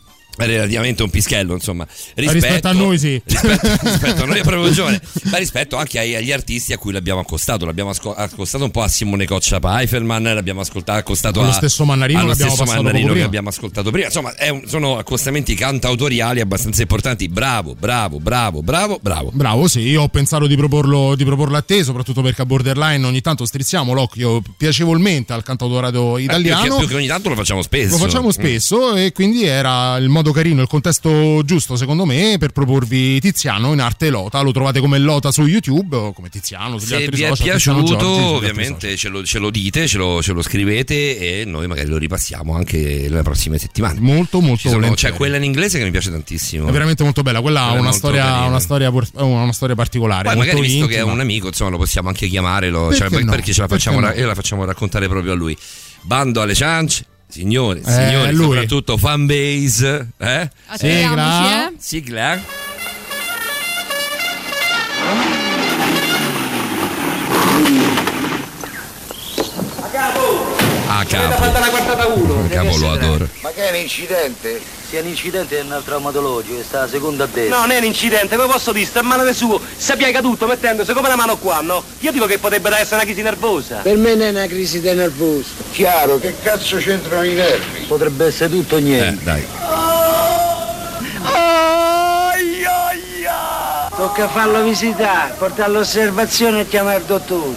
Relativamente un pischello, insomma. Rispetto, a noi sì. rispetto, [laughs] rispetto a noi è proprio giovane, ma rispetto anche ai- agli artisti a cui l'abbiamo accostato. L'abbiamo asco- accostato un po' a Simone Coccia Pfeifferman, l'abbiamo ascoltato, accostato Allo a- stesso Mannarino allo stesso Mannarino che abbiamo ascoltato prima. Insomma, un- sono accostamenti cantautoriali abbastanza importanti. Bravo, bravo, bravo, bravo, bravo. Bravo, sì, io ho pensato di proporlo, di proporlo a te, soprattutto perché a Borderline ogni tanto strizziamo l'occhio piacevolmente al cantautorato Eh, italiano. più, che, più che ogni tanto lo facciamo spesso. Lo facciamo spesso e quindi era il modo carino, il contesto giusto secondo me per proporvi Tiziano in arte Lota. Lo trovate come Lota su YouTube o come Tiziano sugli Se altri vi è social. Piaciuto, Giorgi ovviamente ce lo, ce lo dite, ce lo, ce lo scrivete e noi magari lo ripassiamo anche le prossime settimane. Molto, molto sono-. C'è quella in inglese che mi piace tantissimo. È veramente molto bella, quella ha una, storia, una, storia, eh, una storia particolare. Poi magari visto che è intima. un amico, insomma, lo possiamo anche chiamare, lo- Perché cioè, no? perché ce la facciamo, Perché no? e la facciamo raccontare proprio a lui. Bando alle ciance, signori, Eh, signori, lui. soprattutto fanbase, eh? Attiviamoci, eh. Sigla. Ah, capo. fatta la quartata 1. Capo lo adoro. Ma che è un incidente? Sia un incidente è un traumatologico, è sta la seconda a destra. No, non è un incidente, come posso dire? Sta a mano del suo, si piega tutto mettendosi come la mano qua, no? Io dico che potrebbe essere una crisi nervosa. Per me non è una crisi di nervoso. Chiaro, che cazzo c'entrano i nervi? Potrebbe essere tutto o Eh, niente. dai. Tocca farlo visitare, portarlo all'osservazione e chiamare il dottore.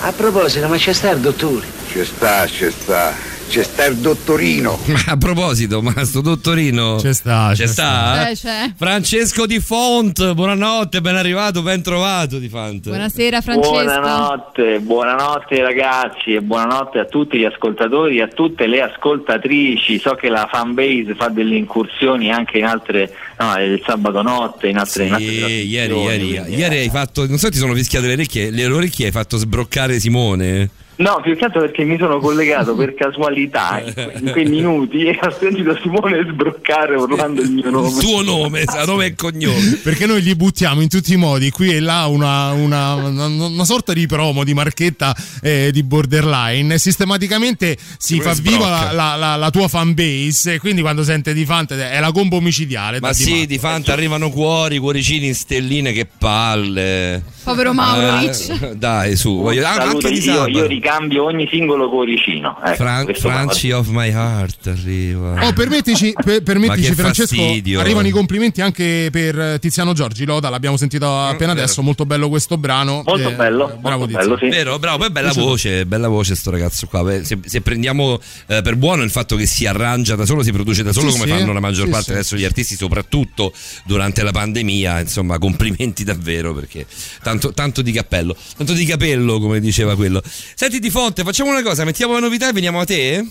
A proposito, ma c'è sta il dottore? Ci sta, ci sta. C'è sta il dottorino. Ma [laughs] a proposito, ma sto dottorino. C'è sta, C'è sta? Eh, c'è. Francesco Di Font, buonanotte, ben arrivato, ben trovato Di Font. Buonasera Francesco. Buonanotte, buonanotte ragazzi e buonanotte a tutti gli ascoltatori e a tutte le ascoltatrici. So che la fanbase fa delle incursioni anche in altre, no, il sabato notte, in altre, in altre Sì, ieri, ieri, ieri hai fatto, non so, ti sono fischiate le orecchie, le orecchie hai fatto sbroccare Simone. No, più che altro perché mi sono collegato per casualità in que- in quei minuti e ho sentito Simone sbroccare urlando il mio nome. Il tuo nome, sa nome e cognome. Perché noi gli buttiamo in tutti i modi qui e là una, una- una- una sorta di promo, di marchetta eh, di borderline. Sistematicamente si Come fa viva sbrocca. la, la- la- la tua fanbase. E quindi quando sente di Fante è la combo omicidiale. Ma sì, Di Fanta arrivano cuori, cuoricini in stelline, che palle. Povero Mauric. Eh, dai, su, voglio, ah, Saluto, anche di io, io ricambio ogni singolo cuoricino. Ecco, Fran- Franci of my heart arriva. Oh, permettici, per- permettici Francesco, fastidio. arrivano i complimenti anche per eh, Tiziano Giorgi Loda, l'abbiamo sentito appena vero. adesso, molto bello questo brano. Molto Eh, bello, bravo molto Tiziano. bello, sì. Vero, bravo, poi bella voce, bella voce sto ragazzo qua. Beh, Se, se prendiamo eh, per buono il fatto che si arrangia da solo, si produce da solo Sì, come sì. fanno la maggior Sì, parte sì. adesso gli artisti, soprattutto durante la pandemia, insomma, complimenti [laughs] davvero perché tanto, tanto di cappello, tanto di capello come diceva quello. Senti Di Fonte, facciamo una cosa, mettiamo la novità e veniamo a te?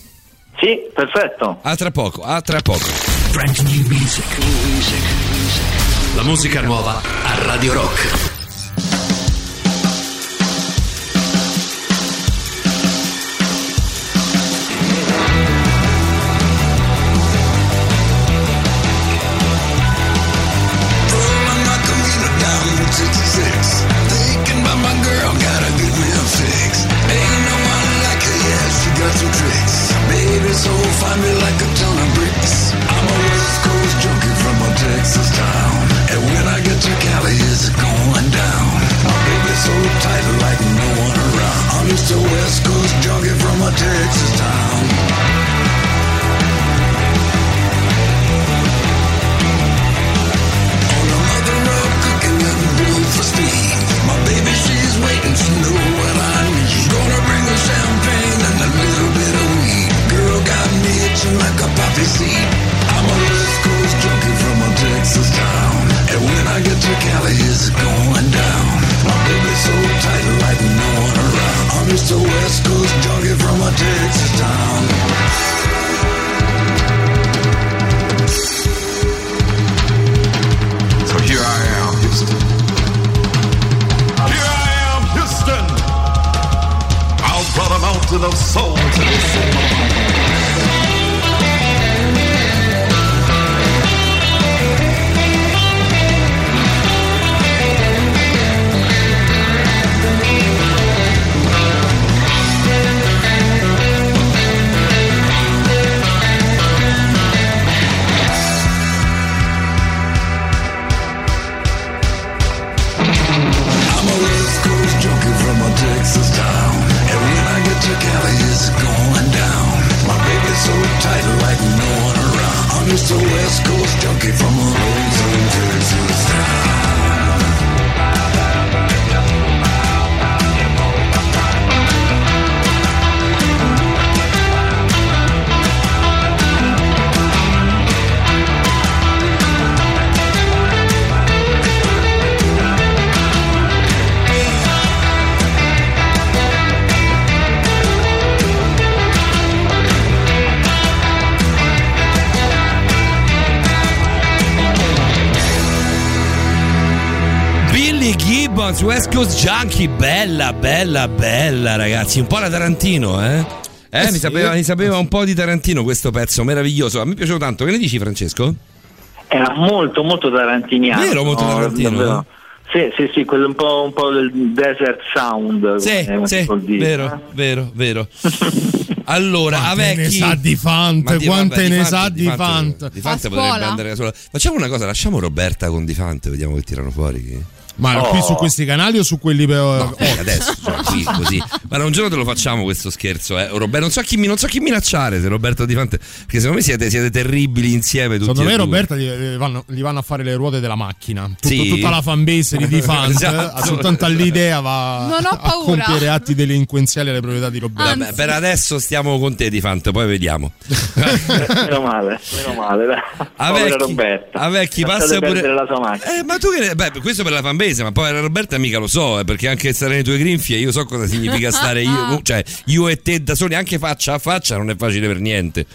Sì, perfetto. A tra poco, a tra poco. Brand new music. La musica nuova a Radio Rock. Coast Junkie, bella, bella, bella ragazzi, un po' la Tarantino, eh? Eh, Eh mi, sì. sapeva, mi sapeva un po' di Tarantino questo pezzo, meraviglioso. A me piaceva tanto. Che ne dici, Francesco? Era molto molto tarantiniano. Vero, molto no, tarantino, davvero. Sì, sì, sì, quello un po', un po' del desert sound. Sì, sì, dire. vero, vero, vero. [laughs] Allora, Quante a ne sa di Fant, Ma di- quante vabbè, ne di sa Fant- di Fant. Di Fant potrebbe andare da sola. Facciamo una cosa, lasciamo Roberta con Di Fant, vediamo che tirano fuori. Ma Oh. qui su questi canali o su quelli per No, eh, adesso, cioè, qui [laughs] così. Ma un giorno te lo facciamo questo scherzo, eh. Roberto, non so chi, non so chi minacciare se Roberto Di Fante. Perché secondo me siete, siete terribili insieme tutti. Secondo me due. Roberta gli, gli vanno, gli vanno a fare le ruote della macchina. Tutto- Sì. Tutta la fanbase di Defant, [laughs] Esatto. soltanto all'idea va Non ho a paura. compiere atti delinquenziali alle proprietà di Roberta. Vabbè, per adesso stiamo con te Di Fante, poi vediamo. [laughs] meno male, meno male. dai. A Povera vecchi- Roberta. a vecchi passa pure- la sua macchina. Eh, ma tu che ne... Beh, questo per la fanbase, ma poi Roberta mica lo so, eh, perché anche stare nelle tue grinfie, io so cosa significa [laughs] stare io, cioè io e te da soli, anche faccia a faccia, non è facile per niente.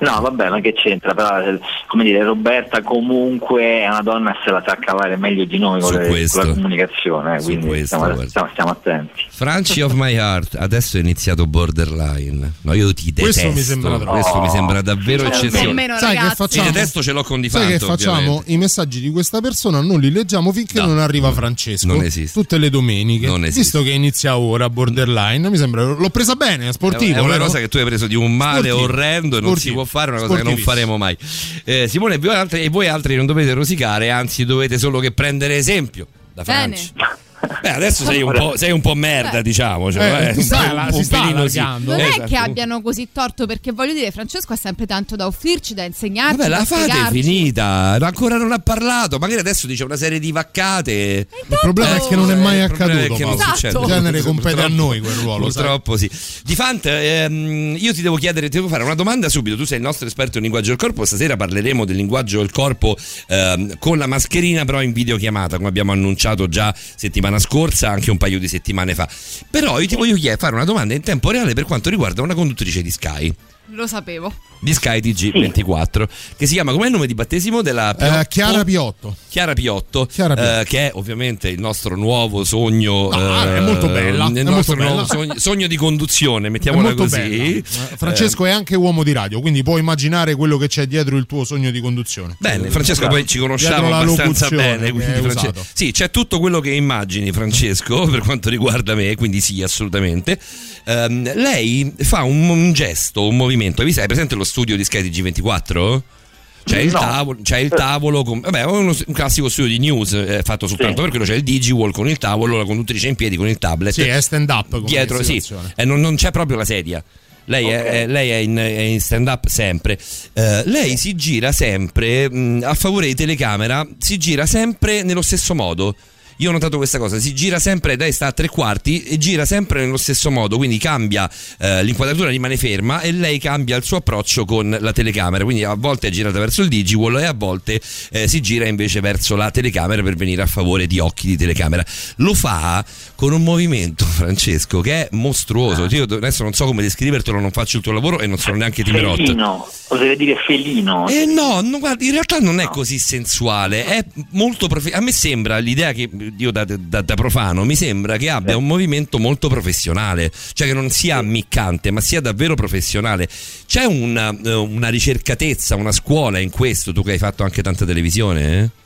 No, vabbè, ma che c'entra? Però, eh, come dire, Roberta comunque è una donna e se la sa cavare meglio di noi con, le- con la comunicazione, eh, Su quindi questo, stiamo, stiamo- stiamo attenti. Franci of my heart, adesso è iniziato borderline. No, io ti detesto. Questo mi sembra troppo. Questo mi sembra davvero Finalmente. eccezionale. Sai che facciamo? Il detesto ce l'ho con Di Sai che facciamo? ovviamente. I messaggi di questa persona non li leggiamo finché non arriva Francesco. Non esiste. Tutte le domeniche. Non esiste. Visto che inizia ora Borderline, mi sembra. L'ho presa bene, è sportivo. È una vero? cosa che tu hai preso di un male Sportivo. Orrendo e non si può fare, una cosa che non faremo mai. Eh, Simone, voi altri, e voi altri non dovete rosicare, anzi dovete solo che prendere esempio da Bene. Beh, adesso sei un po', sei un po' merda, diciamo. Cioè, Eh, eh, si un sta- po'- la- un si sta allargando. Non è Esatto. che abbiano così torto, perché voglio dire, Francesco ha sempre tanto da offrirci, da insegnarci. Vabbè, da la fate è finita, ancora non ha parlato. Magari adesso dice una serie di vaccate. Il problema è che non è mai Il problema è accaduto. che non succede. In genere compete a noi quel ruolo. sai. Purtroppo sì. Di Fant, ehm, io ti devo chiedere, ti devo fare una domanda subito. Tu sei il nostro esperto in linguaggio del corpo. Stasera parleremo del linguaggio del corpo ehm, con la mascherina, però in videochiamata, come abbiamo annunciato già settimana scorsa, anche un paio di settimane fa. Però io ti voglio fare una domanda in tempo reale per quanto riguarda una conduttrice di Sky. Lo sapevo. Di Sky TG24 che si chiama come il nome di battesimo della Eh, Chiara Piotto. Chiara Piotto, Chiara Piotto. eh, che è ovviamente il nostro nuovo sogno. No, eh, è molto bella, Il è nostro molto nuovo bella. sogno, sogno di conduzione, mettiamola così. bella. Eh, Francesco è anche uomo di radio, quindi puoi immaginare quello che c'è dietro il tuo sogno di conduzione. Bene, Francesco, poi ci conosciamo abbastanza bene. che Quindi hai France- usato. Sì, c'è tutto quello che immagini, Francesco, [laughs] per quanto riguarda me, quindi sì, assolutamente. Ehm, lei fa un, un gesto, un movimento. Vi sai, presente lo studio di Sky TG24? C'è il, No. tavolo, c'è il tavolo con, vabbè, uno- un classico studio di news eh, fatto soltanto Sì. per quello. C'è il DigiWall con il tavolo, la conduttrice in piedi con il tablet. Sì, è stand up. dietro, sì, eh, non, non c'è proprio la sedia. Lei, è, è- lei è in, è in stand up sempre. Eh, lei si gira sempre mh, a favore di telecamera, si gira sempre nello stesso modo. Io ho notato questa cosa, si gira sempre, lei sta a tre quarti e gira sempre nello stesso modo, quindi cambia eh, l'inquadratura, rimane ferma e lei cambia il suo approccio con la telecamera, quindi a volte è girata verso il digiwall e a volte eh, si gira invece verso la telecamera per venire a favore di occhi di telecamera. Lo fa con un movimento, [laughs] Francesco, che è mostruoso. Io adesso non so come descrivertelo, non faccio il tuo lavoro e non sono neanche Timerot. Felino, oserei dire felino. Eh no, no, guarda, in realtà non è così sensuale, è molto profe- a me sembra l'idea che io da, da- da profano mi sembra che abbia un movimento molto professionale, cioè che non sia ammiccante, ma sia davvero professionale. C'è una, eh, una ricercatezza, una scuola in questo, tu che hai fatto anche tanta televisione, eh?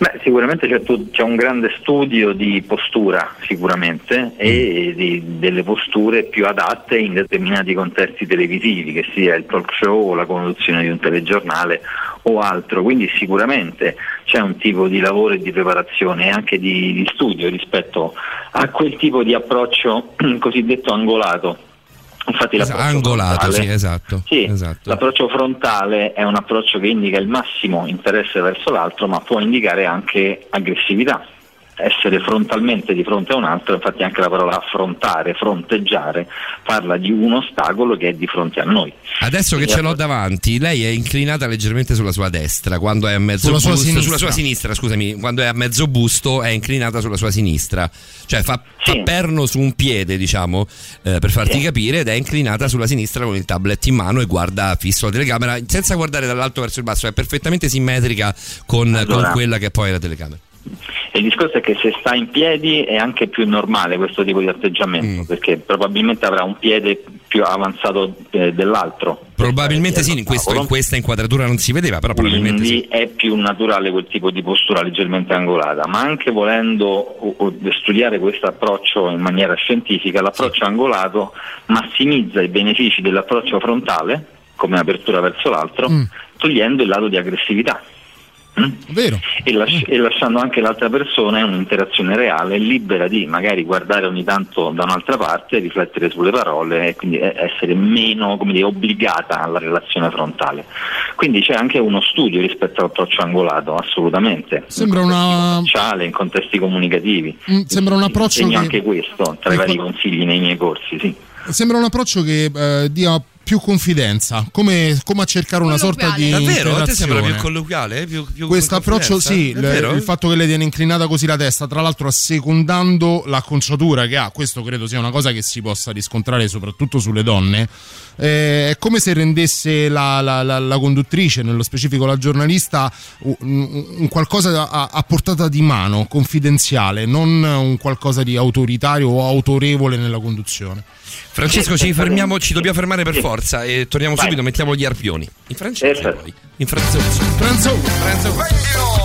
Beh, sicuramente c'è, c'è un grande studio di postura, sicuramente, e di- delle posture più adatte in determinati contesti televisivi, che sia il talk show o la conduzione di un telegiornale o altro. Quindi sicuramente c'è un tipo di lavoro e di preparazione e anche di, di studio rispetto a quel tipo di approccio [clears throat] cosiddetto angolato. Infatti Esatto, angolato, frontale- sì, esatto. sì, esatto. l'approccio frontale è un approccio che indica il massimo interesse verso l'altro, ma può indicare anche aggressività. Essere frontalmente di fronte a un altro, infatti anche la parola affrontare, fronteggiare, parla di un ostacolo che è di fronte a noi. Adesso che ce l'ho davanti, lei è inclinata leggermente sulla sua destra, quando è a mezzo Sulla sua busto, sinistra. sulla sua sinistra, scusami, quando è a mezzo busto è inclinata sulla sua sinistra, cioè fa, fa perno su un piede, diciamo, eh, per farti Sì. capire, ed è inclinata sulla sinistra con il tablet in mano e guarda fisso la telecamera senza guardare dall'alto verso il basso, è perfettamente simmetrica con, Allora. con quella che poi è la telecamera. Il discorso è che se sta in piedi è anche più normale questo tipo di Mm. atteggiamento, perché probabilmente avrà un piede più avanzato eh, dell'altro. Probabilmente sì, in, questo- in questa inquadratura non si vedeva, però probabilmente Quindi sì. è più naturale quel tipo di postura leggermente angolata, ma anche volendo o- o studiare questo approccio in maniera scientifica, l'approccio angolato massimizza i benefici dell'approccio frontale, come apertura verso l'altro, Mm. togliendo il lato di aggressività. Mm? Vero. E, lasci- e lasciando anche l'altra persona in un'interazione reale, libera di magari guardare ogni tanto da un'altra parte, riflettere sulle parole e quindi essere meno come dire, obbligata alla relazione frontale. Quindi c'è anche uno studio rispetto all'approccio angolato, assolutamente. Sembra una. Sociale, in contesti comunicativi. mm, Sembra un approccio Insegno che. anche questo tra i vari consigli nei miei corsi, sì. Sembra un approccio che eh, dia più confidenza, come, come a cercare una sorta di Davvero? A te sembra più colloquiale? Più, più Questo approccio sì, Davvero? il, fatto che lei tiene inclinata così la testa, tra l'altro assecondando l'acconciatura che ha, questo credo sia una cosa che si possa riscontrare soprattutto sulle donne, eh, è come se rendesse la, la- la- la conduttrice, nello specifico la giornalista, un, un- un qualcosa a, a portata di mano, confidenziale, non un qualcosa di autoritario o autorevole nella conduzione. Francesco, ci fermiamo, ci dobbiamo fermare per forza e torniamo Vai. subito, mettiamo gli arpioni. In francese Certo. poi. In francese. Franzo. Benvenuti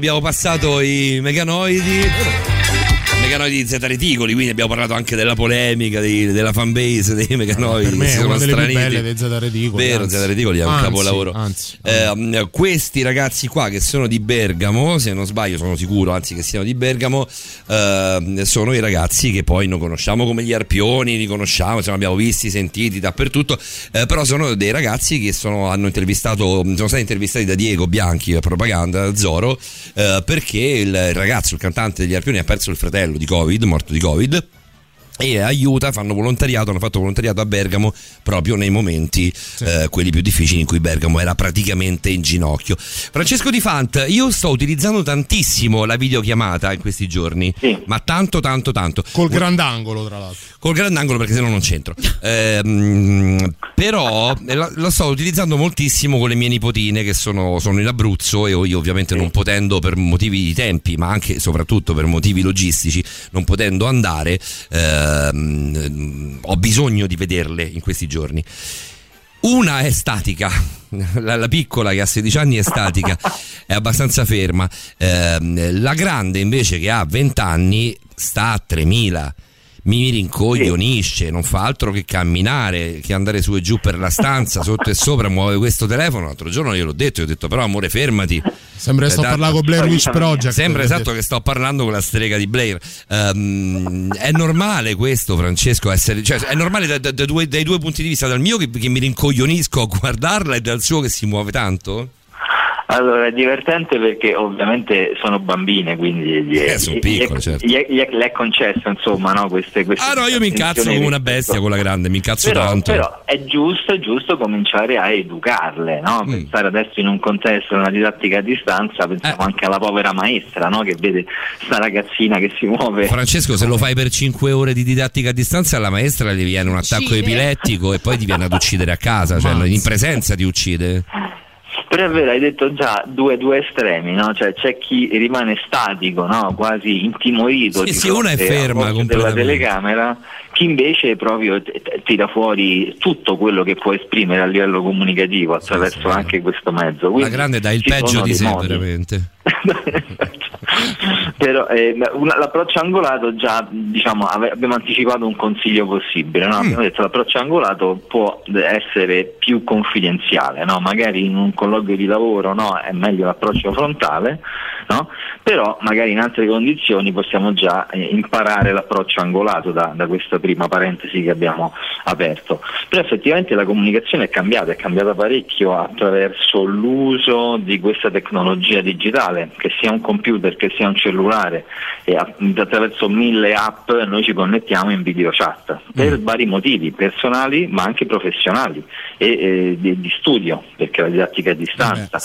abbiamo passato i meganoidi. Meganoidi Z reticoli, quindi abbiamo parlato anche della polemica, di- della fanbase dei meganoidi. Per me è una delle più straniti. belle dei Z Reticoli. Vero, anzi. Z reticoli è un Anzi, capolavoro. Anzi, Eh, questi ragazzi qua che sono di Bergamo, se non sbaglio sono sicuro, anzi che siano di Bergamo, eh, sono i ragazzi che poi noi conosciamo come gli arpioni, li conosciamo, insomma abbiamo visti, sentiti dappertutto, eh, però sono dei ragazzi che sono, hanno intervistato, sono stati intervistati da Diego Bianchi, a propaganda, da Zoro, eh, perché il ragazzo, il cantante degli arpioni ha perso il fratello di Covid, morto di Covid e aiuta, fanno volontariato, hanno fatto volontariato a Bergamo proprio nei momenti eh, quelli più difficili in cui Bergamo era praticamente in ginocchio. Francesco Di Fant, io sto utilizzando tantissimo la videochiamata in questi giorni, ma tanto tanto tanto. Col grandangolo, tra l'altro. Col grandangolo perché se no non c'entro. Ehm, però eh, la, la sto utilizzando moltissimo con le mie nipotine che sono, sono in Abruzzo e io ovviamente non potendo per motivi di tempi, ma anche e soprattutto per motivi logistici, non potendo andare, ehm, ho bisogno di vederle in questi giorni. Una è statica, [laughs] la, la piccola che ha 16 anni è statica, [laughs] è abbastanza ferma. Ehm, la grande invece che ha 20 anni sta a 3000. Mi rincoglionisce, non fa altro che camminare, che andare su e giù per la stanza, [laughs] sotto e sopra, muove questo telefono. L'altro giorno gliel'ho detto, gli ho detto però amore fermati. Sembra che Eh, sto da- parlando con Blair Witch Project. Sembra esatto dire. che sto parlando con la strega di Blair. Ehm, è normale questo, Francesco, essere, cioè, è normale da- da- da due- dai due punti di vista, dal mio che, che mi rincoglionisco a guardarla e dal suo che si muove tanto? Allora, è divertente perché ovviamente sono bambine, quindi gli, Eh, sono piccole, gli- certo. gli è, gli è- le è concesso, insomma, no, queste, queste Ah no, io mi incazzo come una bestia con la grande, mi incazzo Però, tanto. però è giusto, è giusto cominciare a educarle, no? Mm. pensare adesso in un contesto, in una didattica a distanza, Eh. pensiamo anche alla povera maestra no? che vede sta ragazzina che si muove. Francesco, se lo fai per 5 ore di didattica a distanza, alla maestra gli viene un attacco Uccide. epilettico e poi ti viene ad uccidere a casa, cioè in presenza ti uccide. [laughs] Però è vero, hai detto già due, due estremi, no? Cioè c'è chi rimane statico, no? quasi intimorito Sì, di sì, una è ferma della telecamera, chi invece proprio tira fuori tutto quello che può esprimere a livello comunicativo attraverso anche questo mezzo. La Quindi grande dà il peggio di sé, modi. veramente. [laughs] Però eh, una- l'approccio angolato già diciamo ave- abbiamo anticipato un consiglio possibile, no? abbiamo detto l'approccio angolato può essere più confidenziale, no? magari in un colloquio di lavoro no? è meglio l'approccio frontale, no? però magari in altre condizioni possiamo già eh, imparare l'approccio angolato da, da questa prima parentesi che abbiamo aperto. Però effettivamente la comunicazione è cambiata, è cambiata parecchio attraverso l'uso di questa tecnologia digitale, che sia un computer, che sia un cellulare, e attraverso mille app noi ci connettiamo in video chat per vari motivi personali ma anche professionali e eh, di, di studio, perché la didattica è a distanza.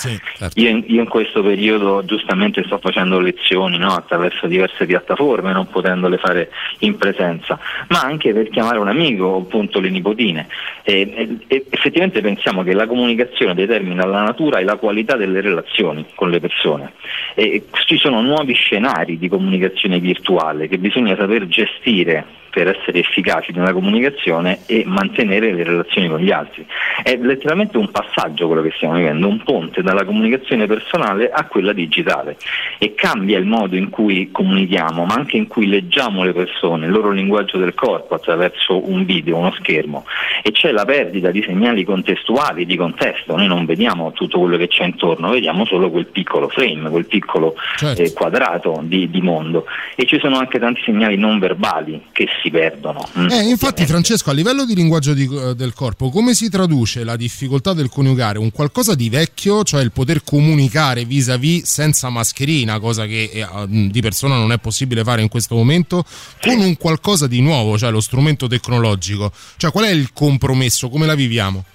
Io in, io in questo periodo giustamente sto facendo lezioni no, attraverso diverse piattaforme, non potendole fare in presenza, ma anche per chiamare un amico appunto le nipotine. E- e effettivamente pensiamo che la comunicazione determina la natura e la qualità delle relazioni con le persone. E ci sono nuovi scenari di comunicazione virtuale che bisogna saper gestire per essere efficaci nella comunicazione e mantenere le relazioni con gli altri. È letteralmente un passaggio quello che stiamo vivendo, un ponte dalla comunicazione personale a quella digitale e cambia il modo in cui comunichiamo, ma anche in cui leggiamo le persone, il loro linguaggio del corpo attraverso un video, uno schermo e c'è la perdita di segnali contestuali, di contesto, noi non vediamo tutto quello che c'è intorno, vediamo solo quel piccolo frame, quel piccolo Certo. eh, quadrato di, di mondo e ci sono anche tanti segnali non verbali che si perdono. mm. Eh, infatti, Francesco, a livello di linguaggio di- eh, del corpo, come si traduce la difficoltà del coniugare un qualcosa di vecchio, cioè il poter comunicare vis-à-vis senza mascherina, cosa che eh, di persona non è possibile fare in questo momento, con un qualcosa di nuovo, cioè lo strumento tecnologico? Cioè, qual è il compromesso? Come la viviamo?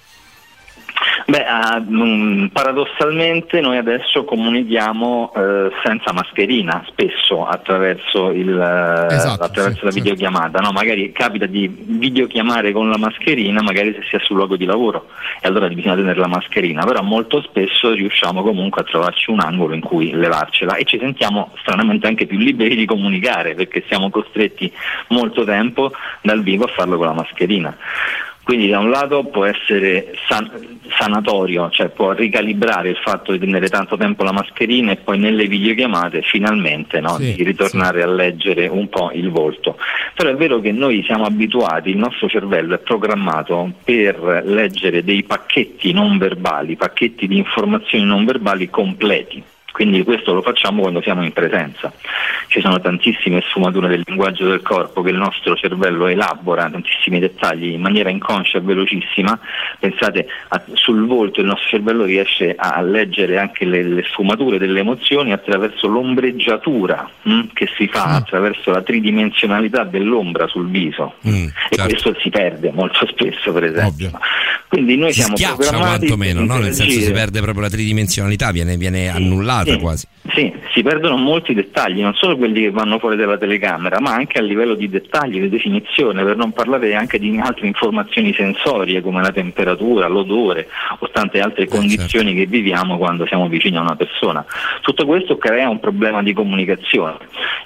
Beh, mm, paradossalmente noi adesso comunichiamo eh, senza mascherina, spesso attraverso, il, eh, Esatto, attraverso sì, la videochiamata. No, magari capita di videochiamare con la mascherina, magari se si è sul luogo di lavoro e allora bisogna tenere la mascherina, però molto spesso riusciamo comunque a trovarci un angolo in cui levarcela e ci sentiamo stranamente anche più liberi di comunicare perché siamo costretti molto tempo dal vivo a farlo con la mascherina. Quindi da un lato può essere san- sanatorio, cioè può ricalibrare il fatto di tenere tanto tempo la mascherina e poi nelle videochiamate finalmente no, Sì, di ritornare a leggere un po' il volto. Però è vero che noi siamo abituati, il nostro cervello è programmato per leggere dei pacchetti non verbali, pacchetti di informazioni non verbali completi. Quindi questo lo facciamo quando siamo in presenza. Ci sono tantissime sfumature del linguaggio del corpo che il nostro cervello elabora, tantissimi dettagli in maniera inconscia e velocissima. Pensate, a- sul volto il nostro cervello riesce a leggere anche le, le sfumature delle emozioni attraverso l'ombreggiatura mm, che si fa attraverso la tridimensionalità dell'ombra sul viso. Mm, E questo si perde molto spesso, per esempio. Quindi noi Si siamo schiaccia quantomeno, no? nel senso si perde proprio la tridimensionalità, viene, viene annullata Sì. quasi. Sì, si perdono molti dettagli, non solo quelli che vanno fuori dalla telecamera, ma anche a livello di dettagli, di definizione, per non parlare anche di altre informazioni sensorie come la temperatura, l'odore o tante Eh, altre condizioni che viviamo quando siamo vicini a una persona. Tutto questo crea un problema di comunicazione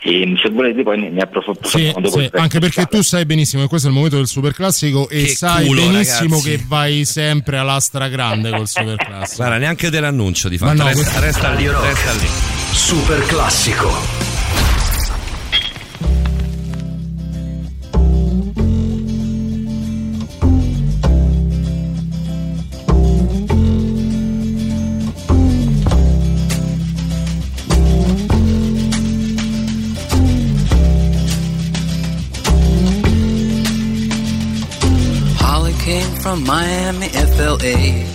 e se volete poi ne, ne approfondiamo Sì, dopo. sì, anche perché tu sai benissimo che questo è il momento del super classico e Che sai culo, benissimo ragazzi. che vai sempre alla stragrande col super classico. Guarda, neanche dell'annuncio di fatto. Ma no, resta, questo- resta lì, Rock. Resta lì. Super classico. Holly came from Miami, FLA.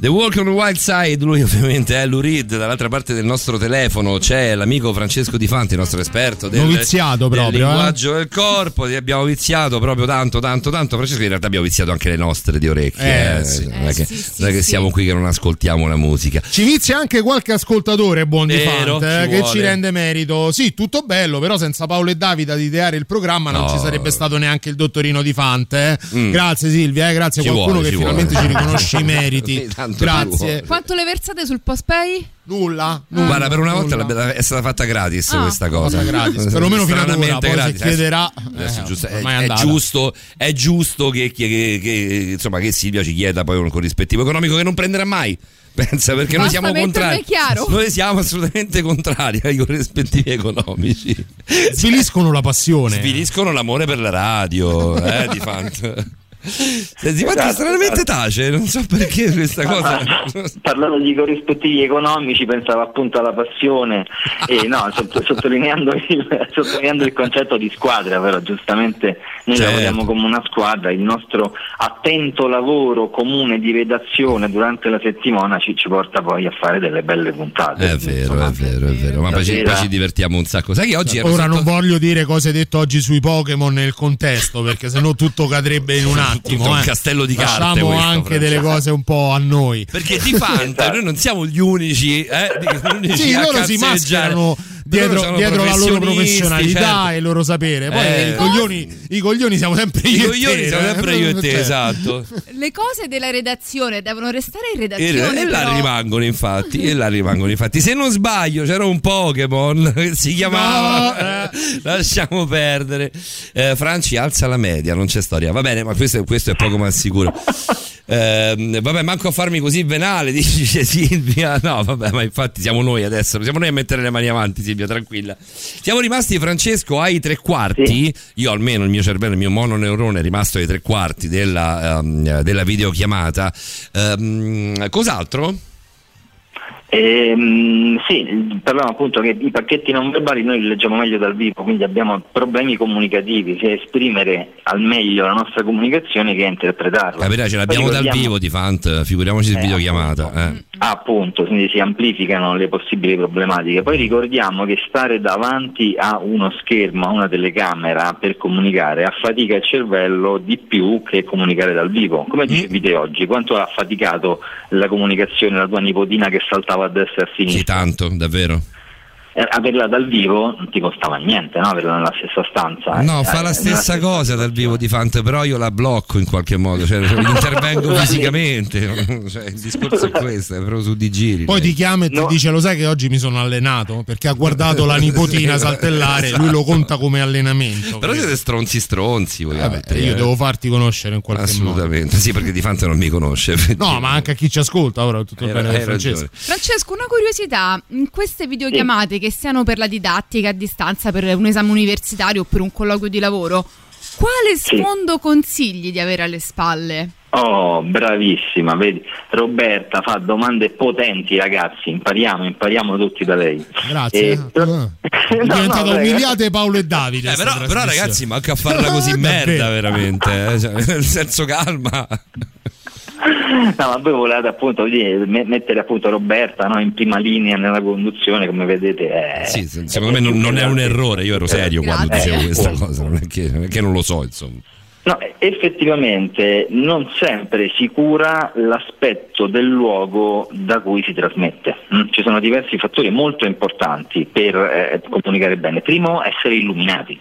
The Walk on the Wild Side, lui ovviamente è Lou Reed, dall'altra parte del nostro telefono c'è l'amico Francesco Di Fanti, il nostro esperto del, Noviziato del proprio, eh. linguaggio del corpo, li abbiamo viziato proprio tanto tanto tanto, Francesco in realtà abbiamo viziato anche le nostre di orecchie, Eh, eh, sì. non è Eh, che, sì, sì, non è che sì. siamo qui che non ascoltiamo la musica. Ci vizia anche qualche ascoltatore buon di Vero, Fant, eh, ci che vuole. ci rende merito. Sì, tutto bello, però senza Paolo e Davide ad ideare il programma non No. ci sarebbe stato neanche il dottorino di Fant. eh. Mm. Grazie Silvia, eh, grazie a qualcuno vuole, che ci finalmente vuole. ci riconosce i [laughs] meriti. Tanto Grazie. vuole. Quanto le versate sul post pay? Nulla. Guarda, per una volta l'abbiamo- è stata fatta gratis Ah. questa cosa. Gratis, [laughs] perlomeno fino ad ora, poi gratis. chiederà, Adesso eh, giusto- è, è giusto, è giusto che, che- che- che, insomma, che Silvia ci chieda poi un corrispettivo economico che non prenderà mai. [laughs] Pensa perché noi Basta siamo metterlo contrari. chiaro. Noi siamo assolutamente contrari ai corrispettivi economici. Sviliscono la passione. Sviliscono l'amore per la radio, eh, di Fant. [laughs] Senti, ma Esatto, stranamente tace, non so perché questa cosa. [laughs] Parlando di corrispettivi economici, pensavo appunto alla passione e no, sott- sottolineando, il, [laughs] sottolineando il concetto di squadra, però giustamente noi Certo. lavoriamo come una squadra, il nostro attento lavoro comune di redazione durante la settimana ci, ci porta poi a fare delle belle puntate. È vero, è vero, è vero. Ma poi ci, Stasera- poi ci divertiamo un sacco. Sai che oggi Ora sotto- non voglio dire cose dette oggi sui Pokémon nel contesto, perché sennò tutto cadrebbe in un [laughs] attimo. Tutto un eh. castello di carte Lasciamo questo, anche Francesco. delle cose un po' a noi. Perché di Fanta noi non siamo gli unici, eh, gli unici Sì, a loro si mascherano dietro, dietro la loro professionalità certo. e il loro sapere. Poi Eh. i, coglioni, i coglioni siamo sempre I io coglioni e te. siamo eh. sempre io e te, Cioè, esatto. Le cose della redazione devono restare in E, redazione. e là però. rimangono infatti, e là rimangono infatti. Se non sbaglio c'era un Pokémon [laughs] che si chiamava... [laughs] Lasciamo perdere. Eh, Franci alza la media, non c'è storia. Va bene, ma questo, questo è poco ma sicuro. Ehm, vabbè, manco a farmi così venale, [laughs] dice Silvia. No, vabbè, ma infatti siamo noi adesso, siamo noi a mettere le mani avanti, Silvia, tranquilla. Siamo rimasti, Francesco, ai tre quarti. Io almeno il mio cervello, il mio mononeurone è rimasto ai tre quarti della, ehm, della videochiamata. Ehm, cos'altro? Ehm, sì, parliamo appunto che i pacchetti non verbali noi li leggiamo meglio dal vivo, quindi abbiamo problemi comunicativi, sia esprimere al meglio la nostra comunicazione che interpretarla. Capirà, ce l'abbiamo dal vivo di Fant, figuriamoci in Eh, videochiamata. Eh. Ah, appunto, quindi si amplificano le possibili problematiche. Poi ricordiamo che stare davanti a uno schermo, a una telecamera per comunicare affatica il cervello di più che comunicare dal vivo. Come dicevi te oggi, quanto ha affaticato la comunicazione la tua nipotina che saltava a destra e a sinistra? Sì, tanto, davvero. Eh, averla dal vivo non ti costava niente, no? Averla nella stessa stanza. eh. No, Eh, fa la stessa cosa dal vivo di Fant, però io la blocco in qualche modo, cioè intervengo [laughs] fisicamente. [laughs] Cioè, il discorso è questo, è proprio su di giri. Poi ti chiama e ti dice: Lo sai che oggi mi sono allenato? Perché ha guardato la nipotina [laughs] saltellare, lui lo conta come allenamento. Però siete stronzi stronzi voi Vabbè, altri, io eh. devo farti conoscere in qualche modo. Assolutamente, sì, perché di Fant non mi conosce. No, ma anche a chi ci ascolta ora tutto il Hai- bene ragione. Francesco, una curiosità, in queste videochiamate che siano per la didattica a distanza, per un esame universitario o per un colloquio di lavoro, quale sfondo consigli di avere alle spalle? Oh, bravissima, vedi? Roberta fa domande potenti, ragazzi. Impariamo, impariamo tutti da lei. Grazie. Eh, [laughs] però- È diventata no, prego. umiliate Paolo e Davide. Eh, però, però, ragazzi, manca a farla [laughs] così merda, veramente. eh, cioè, [laughs] nel senso, calma. No, ma voi volete appunto mettere appunto Roberta no, in prima linea nella conduzione, come vedete. È, Sì, se- secondo me non, non è un errore. Io ero serio quando Grazie. dicevo questa Eh, cosa. Non è che, non è che non lo so, insomma. No, effettivamente non sempre si cura l'aspetto del luogo da cui si trasmette. Mm, Ci sono diversi fattori molto importanti per eh, comunicare bene. Primo, essere illuminati.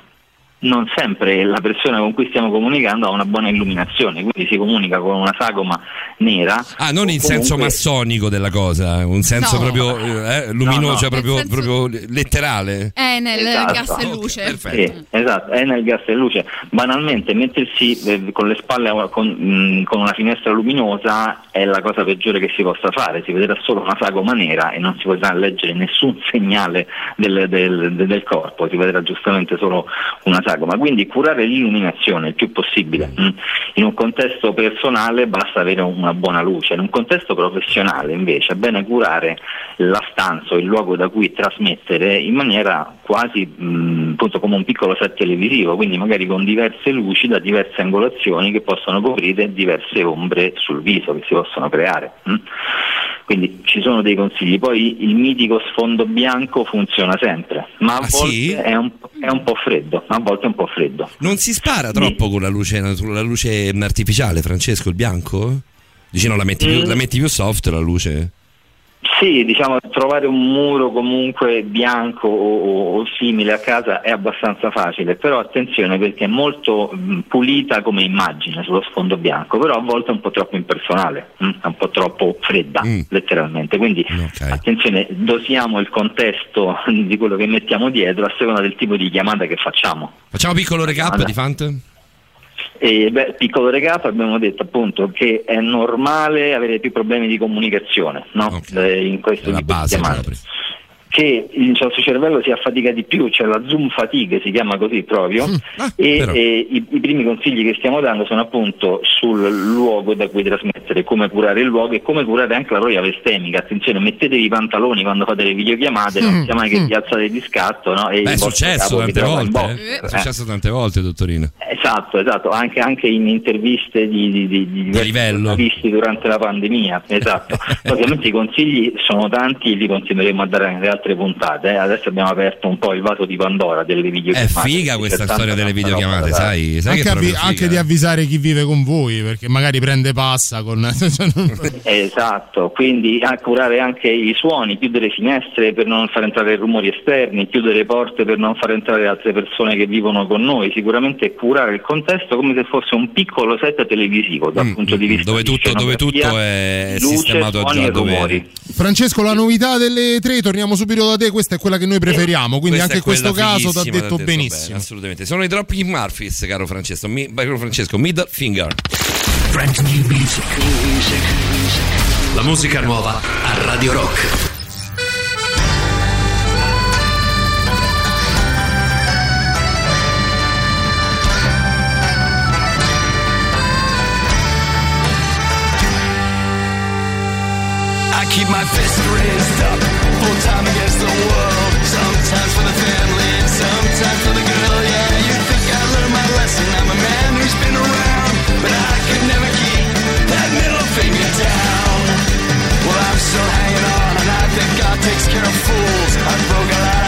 Non sempre la persona con cui stiamo comunicando ha una buona illuminazione, quindi si comunica con una sagoma nera. Ah, non in o senso comunque- massonico della cosa, un senso No. proprio eh, luminoso, No, no. cioè proprio, senso- proprio letterale. È nel Esatto. gas e luce. Sì, esatto, è nel gas e luce. Banalmente mettersi eh, con le spalle con, mh, con una finestra luminosa è la cosa peggiore che si possa fare, si vedrà solo una sagoma nera e non si potrà leggere nessun segnale del, del- del- del corpo, si vedrà giustamente solo una sagoma. Quindi curare l'illuminazione il più possibile. Mm. In un contesto personale basta avere una buona luce, in un contesto professionale invece è bene curare la stanza o il luogo da cui trasmettere in maniera quasi mh, appunto come un piccolo set televisivo, quindi magari con diverse luci da diverse angolazioni che possono coprire diverse ombre sul viso che si possono creare. mm. Quindi ci sono dei consigli. Poi il mitico sfondo bianco funziona sempre, ma a Ah, volte sì? è, un, è un po' freddo, a volte è un po' freddo. Non si spara troppo con la luce, sulla luce artificiale, Francesco, il bianco? Dici no, la metti, più, Mm. la metti più soft la luce? Sì, diciamo trovare un muro comunque bianco o, o- o simile a casa è abbastanza facile, però attenzione perché è molto mh, pulita come immagine sullo sfondo bianco, però a volte è un po' troppo impersonale, mh, è un po' troppo fredda letteralmente, quindi attenzione, dosiamo il contesto [laughs] di quello che mettiamo dietro a seconda del tipo di chiamata che facciamo. Facciamo un piccolo recap Allora. di Fant? E, beh, piccolo recap, abbiamo detto appunto che è normale avere più problemi di comunicazione no? Eh, in questo tipo di chiamate. Che il nostro cervello si affatica di più, c'è la zoom fatigue, si chiama così proprio, e, però. e i, i primi consigli che stiamo dando sono appunto sul luogo da cui trasmettere, come curare il luogo e come curare anche la roia vestemica. Attenzione, mettetevi i pantaloni quando fate le videochiamate, non sia mai che vi alzate di scatto no? e Beh, è successo tante in volte. eh. È successo tante volte, dottorino. Esatto, esatto, anche, anche in interviste di, di, di, di diversi giornalisti durante la pandemia, esatto. [laughs] Ovviamente i consigli sono tanti e li continueremo a dare nelle altre puntate. eh. Adesso abbiamo aperto un po' il vaso di Pandora delle È videochiamate. figa C'è questa storia delle videochiamate, sai? sai che anche, è avvi- anche figa? di avvisare chi vive con voi, perché magari prende passa con. [laughs] Esatto, quindi a curare anche i suoni, chiudere finestre per non far entrare rumori esterni, chiudere porte per non far entrare altre persone che vivono con noi, sicuramente curare il contesto come se fosse un piccolo set televisivo dal punto di vista Mm, dove di tutto, dove tutto è luce, sistemato suoni già dove rumori. Francesco, la novità delle tre, torniamo subito da te, questa è quella che noi preferiamo, quindi Questa anche in questo caso ti ha detto benissimo. bene, assolutamente. Sono i Dropkick Murphys, caro Francesco. Mi, caro Francesco, middle finger. Brand new music. La musica nuova a Radio Rock. Keep my fist raised up, against the world. Sometimes for the family, sometimes for the girl. Yeah, you think I learned my lesson? I'm a man who's been around, but I never keep that middle finger down. Well, I'm still hanging on, and I think God takes care of fools. I broke a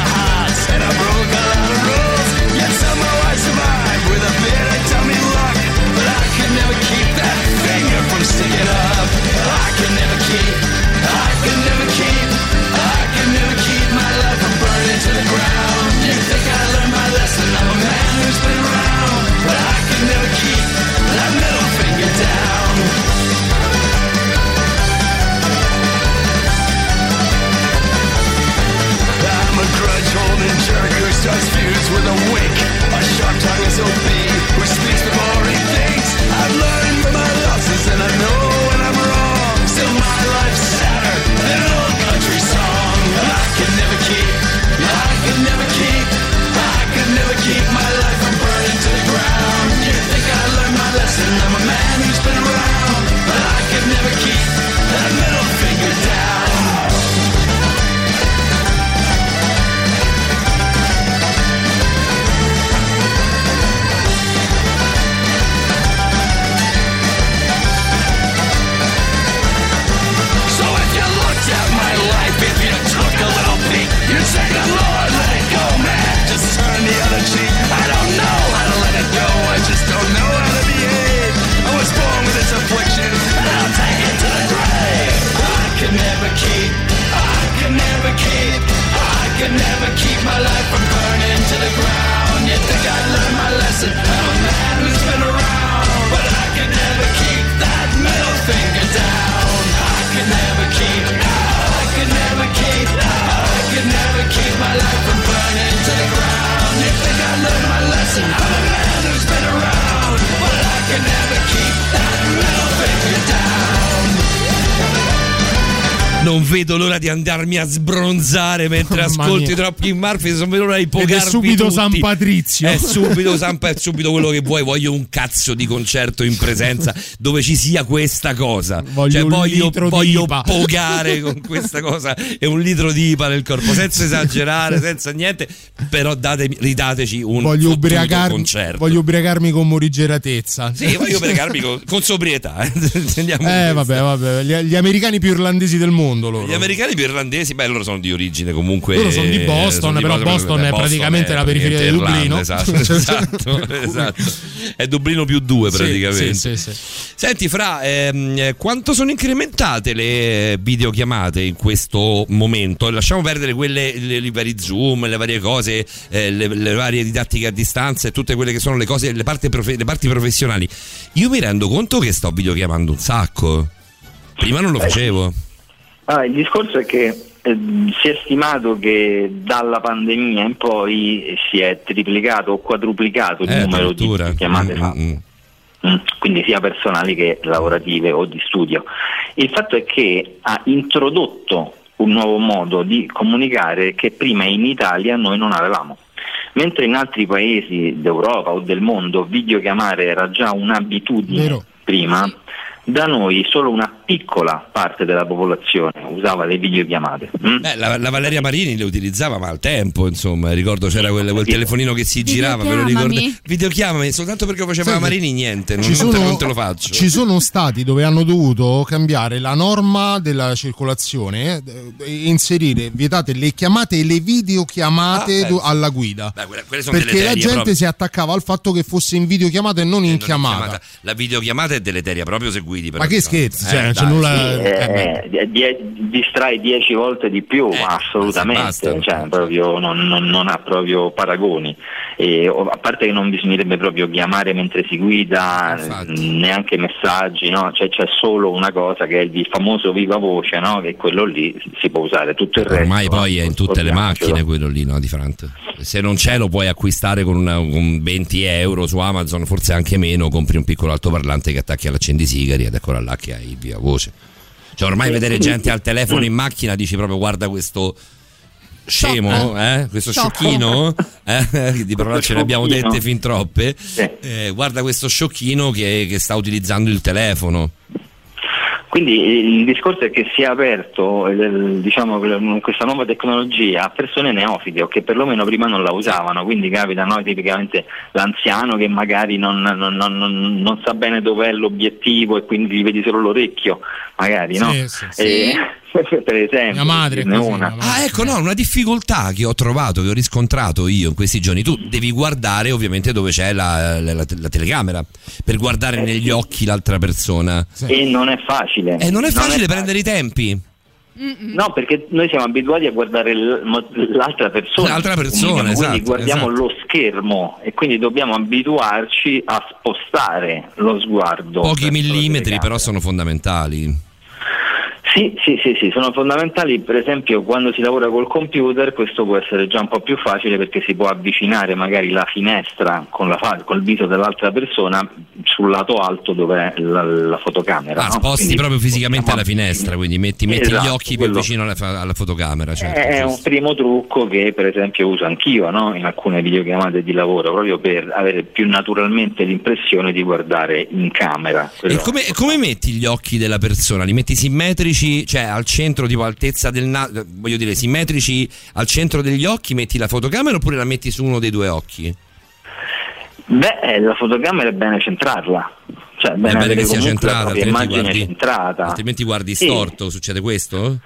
andarmi a sbronzare mentre Mamma ascolti troppi Murphy. L'ora di Ed pogarvi è subito tutti. San Patrizio. È subito, San, è subito quello che vuoi. Voglio un cazzo di concerto in presenza dove ci sia questa cosa. Voglio cioè, voglio, voglio pogare con questa cosa e un litro di IPA nel corpo, senza esagerare, senza niente. Però datemi- ridateci un Voglio, ubriacarmi, concerto. voglio ubriacarmi con morigeratezza. Sì, voglio pregarmi con, con sobrietà. [laughs] eh. Vabbè, vabbè. Gli, gli americani più irlandesi del mondo loro. Gli americani più irlandesi, beh, loro sono di origine comunque. Loro sono di eh, Boston, sono di però Boston è praticamente la periferia di Dublino. Esatto, [laughs] esatto, esatto. È Dublino più due praticamente. sì, sì, sì. Senti, Fra, ehm, eh, quanto sono incrementate le videochiamate in questo momento? Lasciamo perdere quelle, le, i vari Zoom, le varie cose, eh, le, le varie didattiche a distanza e tutte quelle che sono le cose, le parti, profe- le parti professionali. Io mi rendo conto che sto videochiamando un sacco. Prima non lo facevo. Ah, il discorso è che eh, si è stimato che dalla pandemia in poi si è triplicato o quadruplicato il Eh, numero di chiamate Mm, fatte. mm, mm. Mm, quindi sia personali che lavorative o di studio. Il fatto è che ha introdotto un nuovo modo di comunicare che prima in Italia noi non avevamo. Mentre in altri paesi d'Europa o del mondo videochiamare era già un'abitudine Vero. prima, da noi solo una piccola parte della popolazione usava le videochiamate. mm? Beh, la, la Valeria Marini le utilizzava ma al tempo, insomma, ricordo c'era quel, quel telefonino che si girava, ve lo Videochiamami. ricordo. Videochiamami, soltanto perché faceva che Marini niente, non, non sono, non te lo faccio. ci sono stati dove hanno dovuto cambiare la norma della circolazione eh, e inserire vietate le chiamate e le videochiamate Ah, du- alla guida. Beh, quelle- quelle sono Perché la gente proprio. si attaccava al fatto che fosse in videochiamata e non in chiamata. La videochiamata è deleteria proprio se guidi. però, Ma che scherzi, cioè, non c'è dai, nulla- sì. Eh, die- die- distrae dieci volte di più, ma assolutamente, basta. cioè, proprio non, non- non ha proprio paragoni. E, a parte che non bisognerebbe proprio chiamare mentre si guida, Infatti. neanche messaggi, no? Cioè, c'è solo una cosa che è il famoso viva voce, no? che quello lì si può usare, tutto il resto. Ormai poi è in tutte le macchine quello lì, no, di Frant. Se non c'è lo puoi acquistare con, una- con 20 euro su Amazon, forse anche meno, compri un piccolo altoparlante che attacchi all'accendisigari ed eccola là che hai il via voce. Cioè ormai Sì, vedere gente al telefono in macchina dici proprio guarda questo scemo, eh? questo sciocchino, eh? [laughs] di parole ce ne abbiamo dette fin troppe, Eh, guarda questo sciocchino che, che sta utilizzando il telefono. Quindi il discorso è che si è aperto eh, diciamo, questa nuova tecnologia a persone neofite o che perlomeno prima non la usavano, quindi capita no, tipicamente l'anziano che magari non, non- non- non- non sa bene dov'è l'obiettivo e quindi gli vedi solo l'orecchio, magari no? Sì, sì, sì. E- per esempio, Mia madre è così, una. mia madre. Ah, ecco, no, una difficoltà che ho trovato, che ho riscontrato io in questi giorni. Tu devi guardare ovviamente dove c'è la, la- la- la telecamera per guardare negli occhi l'altra persona. E non è facile. E non è facile facile. prendere i tempi. No, perché noi siamo abituati a guardare l'altra persona. L'altra persona, Quindi esatto, guardiamo esatto. lo schermo e quindi dobbiamo abituarci a spostare lo sguardo. Pochi millimetri, però sono fondamentali. Sì, sì, sì, sì, sono fondamentali. Per esempio, quando si lavora col computer, questo può essere già un po' più facile perché si può avvicinare magari la finestra con la col viso dell'altra persona sul lato alto dove è la, la fotocamera. Ah, no? sposti Quindi proprio fisicamente alla finestra, quindi metti, metti gli Esatto, occhi più vicino alla, alla fotocamera. Certo, È un giusto. primo trucco che per esempio uso anch'io no? in alcune videochiamate di lavoro, proprio per avere più naturalmente l'impressione di guardare in camera. E come, come metti gli occhi della persona? Li metti simmetrici, cioè al centro, tipo altezza del naso, voglio dire, simmetrici al centro degli occhi, metti la fotocamera oppure la metti su uno dei due occhi? Beh, eh, la fotocamera è bene centrarla. Cioè, è È bene, bene avere che sia centrata, altrimenti guardi, centrata. altrimenti guardi Sì. storto, succede questo?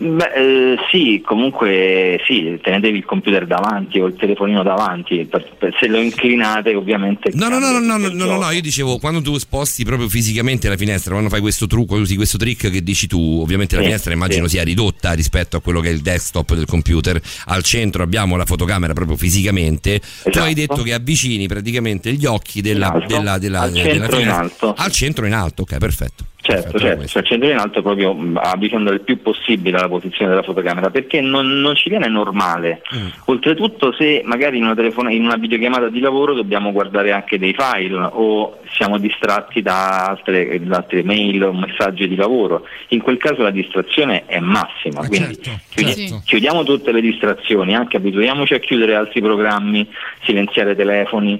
Beh, eh, sì, comunque sì, tenetevi il computer davanti o il telefonino davanti, per- per- se lo inclinate ovviamente... No, no, no, no, no, no, no, no, io dicevo quando tu sposti proprio fisicamente la finestra, quando fai questo trucco, usi questo trick che dici tu, ovviamente la Sì, finestra immagino sì. sia ridotta rispetto a quello che è il desktop del computer, al centro abbiamo la fotocamera proprio fisicamente, tu hai detto che avvicini praticamente gli occhi della, della, della, Al della finestra- alto. al centro in alto, ok, perfetto. Certo, certo, cioè centro in alto proprio mh, avvicinando il più possibile la posizione della fotocamera perché non, non ci viene normale. Mm. Oltretutto se magari in una, telefona- in una videochiamata di lavoro dobbiamo guardare anche dei file o siamo distratti da altre, da altre mail o messaggi di lavoro, in quel caso la distrazione è massima. Quindi chiudi- certo. chiudiamo tutte le distrazioni, anche abituiamoci a chiudere altri programmi, silenziare telefoni,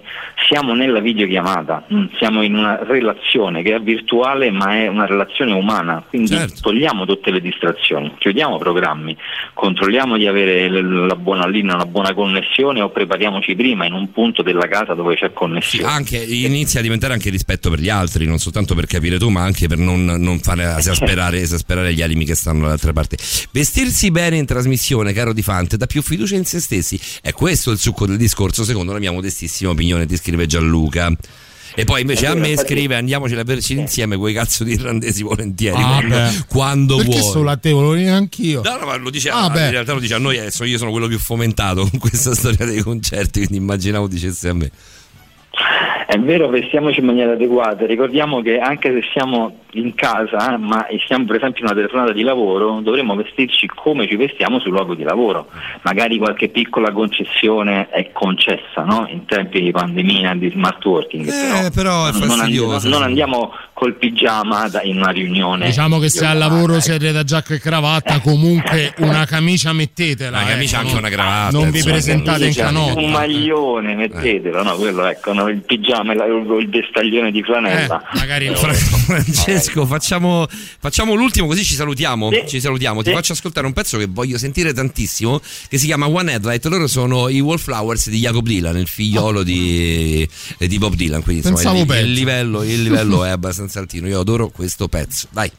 siamo nella videochiamata, mm, siamo in una relazione che è virtuale ma è una relazione umana, quindi togliamo tutte le distrazioni, chiudiamo programmi, controlliamo di avere la buona linea, una buona connessione o prepariamoci prima in un punto della casa dove c'è connessione. Anche inizia a diventare anche rispetto per gli altri, non soltanto per capire tu, ma anche per non, non fare esasperare, esasperare gli animi che stanno dall'altra parte. Vestirsi bene in trasmissione, caro Di Fante, dà più fiducia in se stessi. È questo il succo del discorso, secondo la mia modestissima opinione, ti scrive Gianluca. E poi invece a me scrive andiamoci a berci insieme quei cazzo di irlandesi volentieri Ah, quando, quando Perché vuoi. sul latte volevo dire anch'io. No, no, ma lo dice, Ah, in realtà lo dice a noi, adesso io sono quello più fomentato con questa [laughs] storia dei concerti, quindi immaginavo dicesse a me. È vero, vestiamoci in maniera adeguata. Ricordiamo che anche se siamo in casa, eh, ma siamo per esempio in una telefonata di lavoro, dovremmo vestirci come ci vestiamo sul luogo di lavoro. Magari qualche piccola concessione è concessa no? in tempi di pandemia di smart working. Eh, però è non, andi- fastidioso, non andiamo col pigiama da- in una riunione. Diciamo che se al lavoro siete da giacca e cravatta, comunque [laughs] una camicia mettetela. Una camicia, ecco, anche non- una cravatta, Non vi presentate in canotta. Un maglione, mettetelo, no? Quello ecco, no? il pigiama e la- il vestaglione di flanella. magari Eh, Fra- Francesco, facciamo, facciamo l'ultimo così ci salutiamo. Ci salutiamo. Ti faccio ascoltare un pezzo che voglio sentire tantissimo, che si chiama One Headlight. Loro sono i Wallflowers di Jacob Dylan, il figliolo di, di Bob Dylan. Quindi insomma, Pensavo il, il livello, il livello è abbastanza altino. Io adoro questo pezzo. Dai.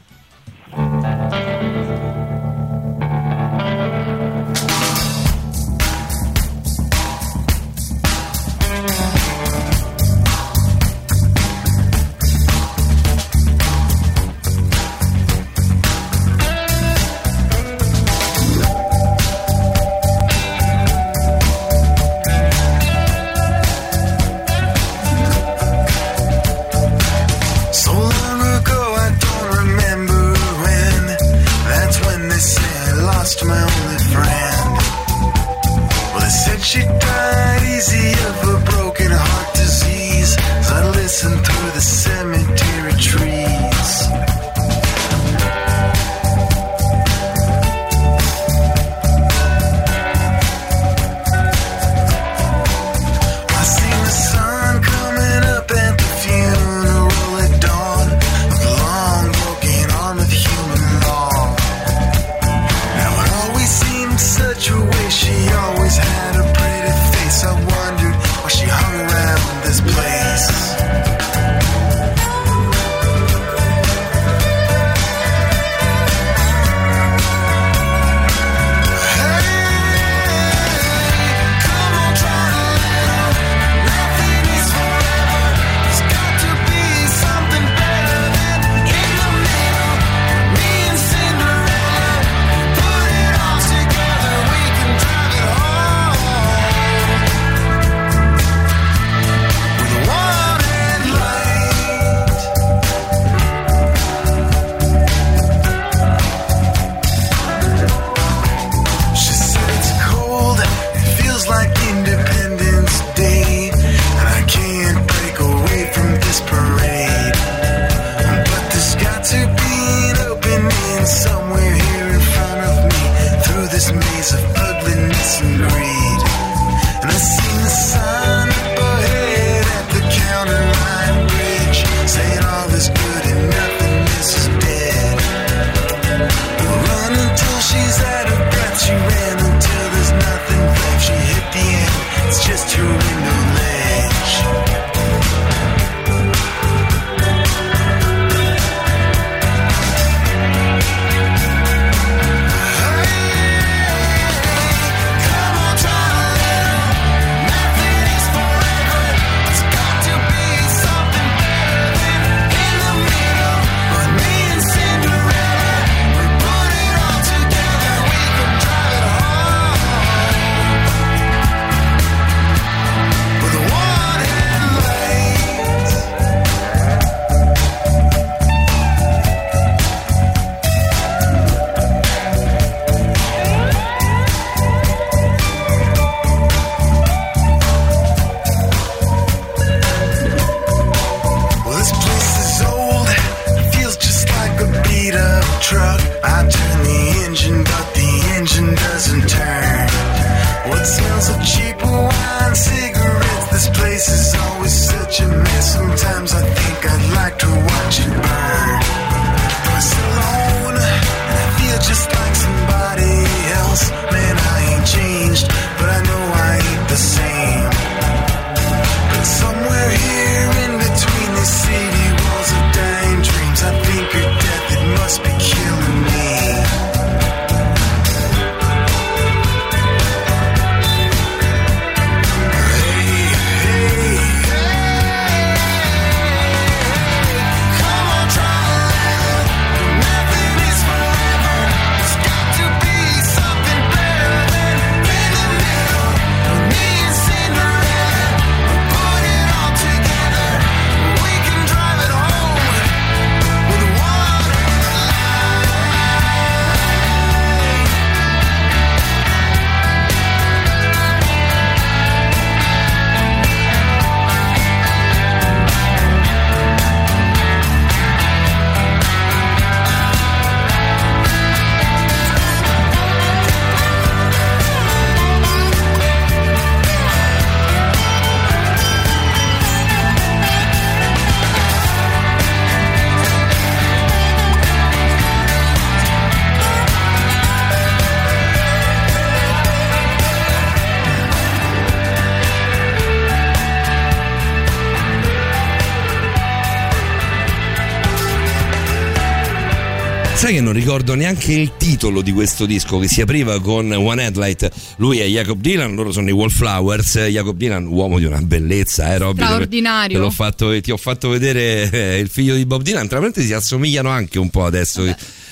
Sai che non ricordo neanche il titolo di questo disco che si apriva con One Headlight. Lui è Jacob Dylan, loro sono i Wallflowers. Jacob Dylan, uomo di una bellezza, eh, Robby? Straordinario. Te l'ho fatto, ti ho fatto vedere eh, il figlio di Bob Dylan. Tra l'altro si assomigliano anche un po' adesso.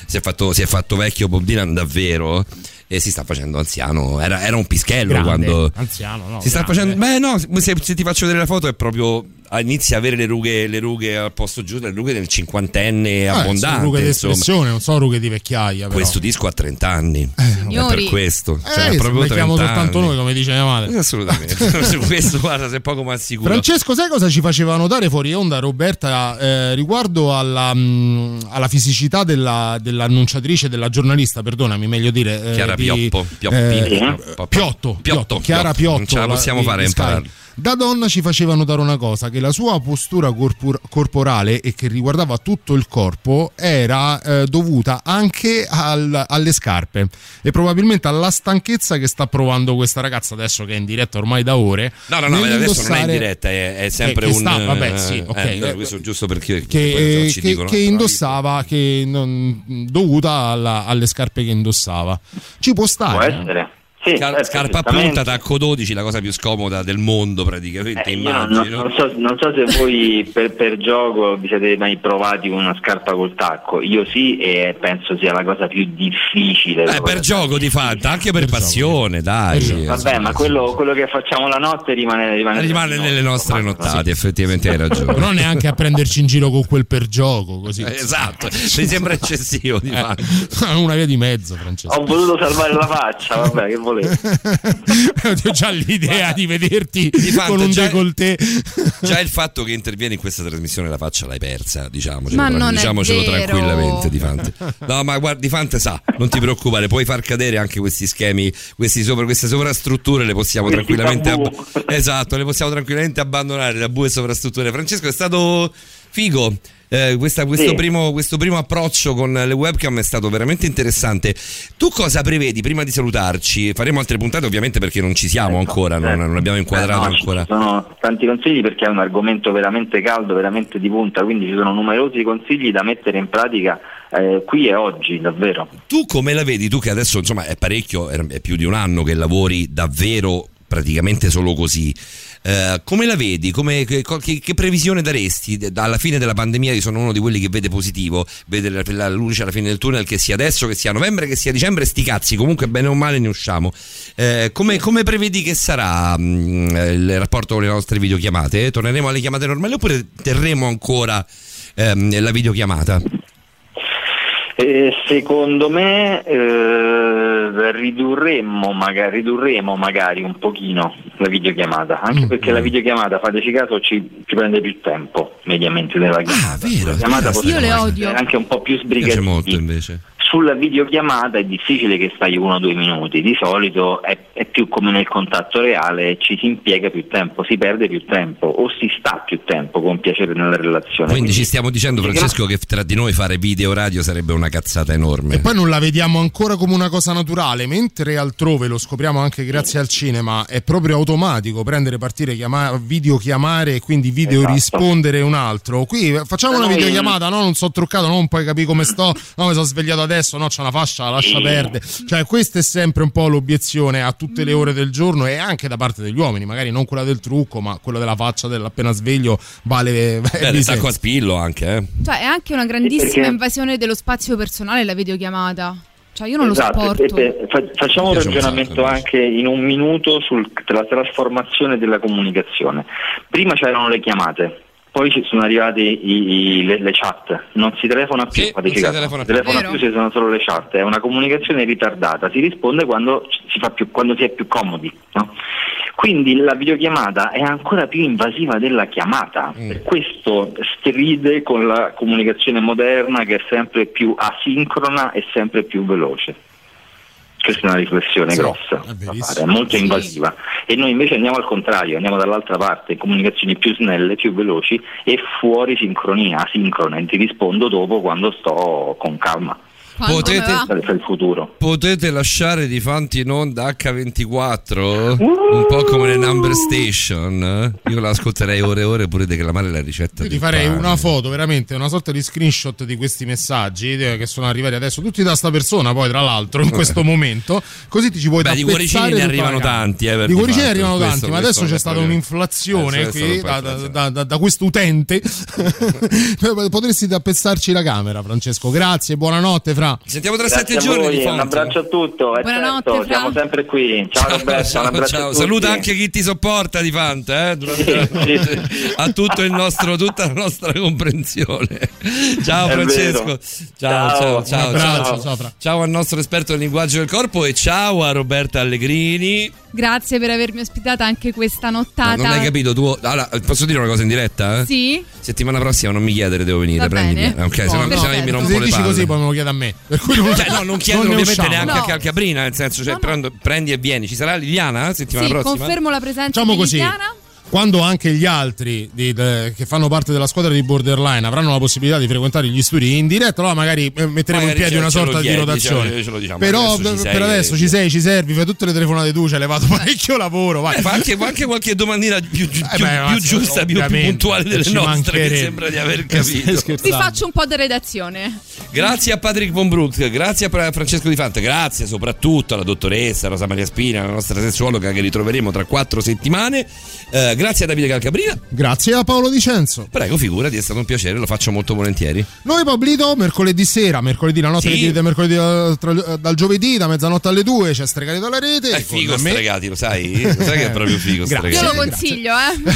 Si è, fatto, si è fatto vecchio Bob Dylan davvero e si sta facendo anziano. Era, era un pischello Grande, quando. anziano, no, si sta grande. facendo. Beh, no, se, se ti faccio vedere la foto è proprio. Inizia a avere le rughe, le rughe al posto giusto, le rughe del cinquantenne Eh, sono abbondante. rughe di espressione, non sono rughe di vecchiaia. Però. Questo disco ha 30 anni. È Signori. per questo. Eh, Cioè, se proprio 30 soltanto noi, come dice mia madre. Assolutamente. [laughs] Su questo, guarda, sei poco ma sicuro. Francesco, sai cosa ci faceva notare fuori onda Roberta eh, riguardo alla, mh, alla fisicità della- dell'annunciatrice, della giornalista, perdonami, meglio dire. eh, Chiara di- Pioppo, Pioppi. eh, Pioppo. Piotto, Piotto, Chiara Piotto. Piotto. Non ce la possiamo di- fare impararlo. Da donna ci faceva notare una cosa, che la sua postura corpor- corporale e che riguardava tutto il corpo era eh, dovuta anche al- alle scarpe e probabilmente alla stanchezza che sta provando questa ragazza adesso che è in diretta ormai da ore. No, no, no, adesso non è in diretta, è, è sempre che un. sta- vabbè, sì, eh, ok. eh, no, questo giusto perché che, eh, che- dicono, che eh, indossava che non- dovuta alla- alle scarpe che indossava ci può stare Può eh? essere. Sì, Scar- certo, scarpa punta, tacco 12, la cosa più scomoda del mondo praticamente, Eh, io non, immagino. non so, non so se voi per, per gioco vi siete mai provati con una scarpa col tacco, io sì e penso sia la cosa più difficile. Eh, per gioco di fatto, anche per, passione, dai. Vabbè, ma quello, quello che facciamo la notte rimane, rimane, Rimane nelle nostre nottate, effettivamente hai ragione. però neanche a prenderci in giro con quel per gioco così Eh, Esatto, mi sembra eccessivo di fatto. Eh, [laughs] una via di mezzo Francesco Ho voluto salvare la faccia, vabbè, che volete. [laughs] ho già l'idea di vederti Fante, con un già- decolleté Già il fatto che intervieni in questa trasmissione la faccia l'hai persa, diciamocelo, Ma tra- non è diciamocelo vero. tranquillamente di Fante. No, ma guarda, di Fante sa, non ti preoccupare, puoi far cadere anche questi schemi, questi sopra, queste sovrastrutture le possiamo Questi tranquillamente ab- Esatto, le possiamo tranquillamente abbandonare tabù e sovrastrutture. Francesco è stato figo. Eh, questa- questo, Sì. primo, questo primo approccio con le webcam è stato veramente interessante. Tu cosa prevedi prima di salutarci? Faremo altre puntate ovviamente perché non ci siamo ancora, non, non abbiamo inquadrato Eh, no, ci ancora. sono tanti consigli perché è un argomento veramente caldo, veramente di punta, quindi ci sono numerosi consigli da mettere in pratica eh, qui e oggi, davvero. Tu come la vedi? Tu che adesso insomma è parecchio, è più di un anno che lavori davvero praticamente solo così. Eh, come la vedi? Come- che, che- previsione daresti? Alla fine della pandemia io sono uno di quelli che vede positivo, vede la, la luce alla fine del tunnel, che sia adesso, che sia novembre, che sia dicembre, sti cazzi, comunque bene o male ne usciamo. Eh, come, come prevedi che sarà mm, il rapporto con le nostre videochiamate? Torneremo alle chiamate normali oppure terremo ancora ehm, la videochiamata? Eh, secondo me eh, ridurremmo, magari, ridurremo magari un pochino la videochiamata, anche Mm. perché la videochiamata, fateci caso, ci, ci prende più tempo mediamente nella chiamata. Ah, vero? La chiamata Io possiamo le essere odio. Anche un po' più piace molto invece. Sulla videochiamata è difficile che stai uno o due minuti, di solito è, è più come nel contatto reale, ci si impiega più tempo, si perde più tempo o si sta più tempo con piacere nella relazione. Quindi ci stiamo dicendo, Francesco, che tra di noi fare video radio sarebbe una cazzata enorme. E poi non la vediamo ancora come una cosa naturale, mentre altrove lo scopriamo anche grazie al cinema, è proprio automatico prendere, partire, chiama- videochiamare e quindi video Esatto. rispondere un altro. Qui facciamo una videochiamata, no, non so truccato, non puoi capire come sto, no, mi sono svegliato adesso, no, c'è una fascia, la lascia Sì. perdere. Cioè, questa è sempre un po' l'obiezione a tutte le ore del giorno e anche da parte degli uomini, magari non quella del trucco, ma quella della faccia dell'appena sveglio vale... Beh, sacco a spillo anche, eh. Cioè, è anche una grandissima perché- invasione dello spazio personale la videochiamata. Cioè, io non Esatto, lo sopporto. e- e fa- facciamo un ragionamento anche in un minuto sulla trasformazione della comunicazione. Prima c'erano le chiamate, poi ci sono arrivate i- i- le, le chat, non si telefona più, Sì, si telefona più. telefona più, ci sono solo le chat, è una comunicazione ritardata, si risponde quando si, fa più, quando si è più comodi. no? Quindi la videochiamata è ancora più invasiva della chiamata, Mm. per questo stride con la comunicazione moderna che è sempre più asincrona e sempre più veloce. Questa è una riflessione Sì, grossa, è da verissimo. fare, è molto invasiva. E noi invece andiamo al contrario, andiamo dall'altra parte, comunicazioni più snelle, più veloci e fuori sincronia, asincrona, e ti rispondo dopo quando sto con calma. Potete- come va? Per il futuro. Potete lasciare di Fanti in onda H24? Uh! Un po' come le Number Station. Io la ascolterei ore e ore pure declamare la ricetta. Io ti farei pane. una foto, veramente, una sorta di screenshot di questi messaggi eh, che sono arrivati adesso, tutti da sta persona, poi tra l'altro, in questo [laughs] momento. Così ti ci puoi Beh, di cuoricini ne arrivano tanti, eh, di cuoricini fatto. arrivano Questo- tanti, ma questo adesso c'è è stata un'inflazione questo qui da, da, da, da questo utente. [laughs] [laughs] Potresti tappezzarci la camera, Francesco. Grazie, buonanotte, Fra. Sentiamo tra Grazie sette a giorni voi, di un abbraccio a tutto, Buonanotte, certo, siamo sempre qui. Ciao, Roberto, un Ciao, abbraccio a ciao. tutti. Saluta anche chi ti sopporta di Fante, eh? Sì, la sì, sì. Ha tutto il nostro, tutta la nostra comprensione. Ciao È Francesco. vero. Ciao, ciao, Ciao. ciao, Un abbraccio, ciao. ciao, Fra. Ciao al nostro esperto del linguaggio del corpo e ciao a Roberta Allegrini. Grazie per avermi ospitata anche questa nottata. non hai capito tu? Allora, posso dire una cosa in diretta? eh? Sì? Settimana prossima non mi chiedere devo venire, Va prendi bene. ok? Se no, No, se no mi rompo Se le dici palle. così, poi me lo chiede a me. Per cui non, Cioè, no, non chiedo ne ovviamente usciamo. neanche No. a Calcabrina, nel senso, cioè, No, no. prendo- prendi e vieni. Ci sarà Liliana settimana Sì, prossima? confermo la presenza Facciamo di così. Quando anche gli altri di- de- che fanno parte della squadra di Borderline avranno la possibilità di frequentare gli studi in diretta, allora magari eh, metteremo Magari in piedi ce- una sorta di chiedi, rotazione. ce- ce lo diciamo, Però adesso per sei, adesso ci sei, ci servi, fai tutte le telefonate tu, ci hai levato [laughs] parecchio lavoro. Vai. Eh, fa anche, fa anche qualche domandina più, più- Eh più- beh, più giusta, più, più puntuale delle nostre, che sembra di aver [laughs] capito. Vi faccio un po' di redazione. Grazie a Patrick Von Brook, grazie a Fra- Francesco Di Fante, grazie soprattutto alla dottoressa Rosa Maria Spina, la nostra sessuologa che ritroveremo tra quattro settimane. Eh, grazie a Davide Calcabrina. Grazie a Paolo Dicenzo. Prego, figurati, è stato un piacere, lo faccio molto volentieri. Noi Pablito mercoledì sera, mercoledì la notte Sì. di, mercoledì eh, tra- dal giovedì da mezzanotte alle 2 c'è Stregati dalla rete. È figo me. stregati, lo sai? [laughs] Lo sai che è proprio figo Grazie. Io stregati. lo consiglio,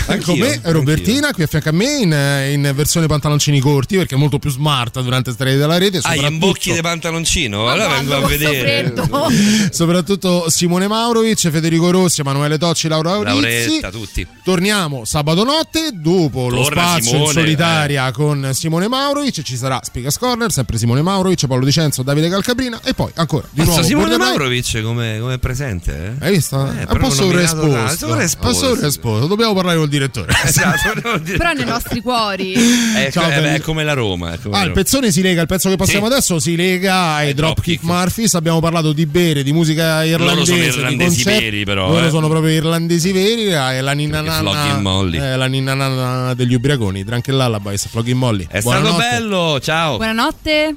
eh. Con me Robertina qui a fianco a me in, in versione pantaloncini corti perché è molto più smart durante Stregati dalla rete. Ah, soprattutto- imbocchi di pantaloncino? Allora Madonna, vengo a vedere. [laughs] soprattutto Simone Maurovic, Federico Rossi, Emanuele Tocci, Laura Aurizzi. Lauretta, tutti. Torniamo sabato notte dopo lo Torna spazio Simone, in solitaria con Simone Maurovic. Ci sarà Spigas Corner, sempre Simone Maurovic, Paolo Dicenzo, Davide Calcabrina e poi ancora di Mazza, nuovo Simone Borderline. Maurovic come, come presente? eh? Hai visto? Eh, è un po' sovraesposto. Un po' sovraesposto. Dobbiamo parlare col direttore. [laughs] Esatto, Però nei nostri cuori. È, [laughs] Ciao, è- Fede. è come la Roma. È come Ah, la il Roma. pezzone si lega, il pezzo che passiamo Sì. adesso si lega ai Dropkick. Murphys. Abbiamo parlato di bere, di musica irlandese. sono di irlandesi concerti. veri, però, Loro eh. sono proprio irlandesi veri. eh, la ninna Nanna, Molly. eh, la ninna nanna degli ubriaconi. Drunken Lullabies, Flogging Molly. È stato Buonanotte. bello, ciao. Buonanotte.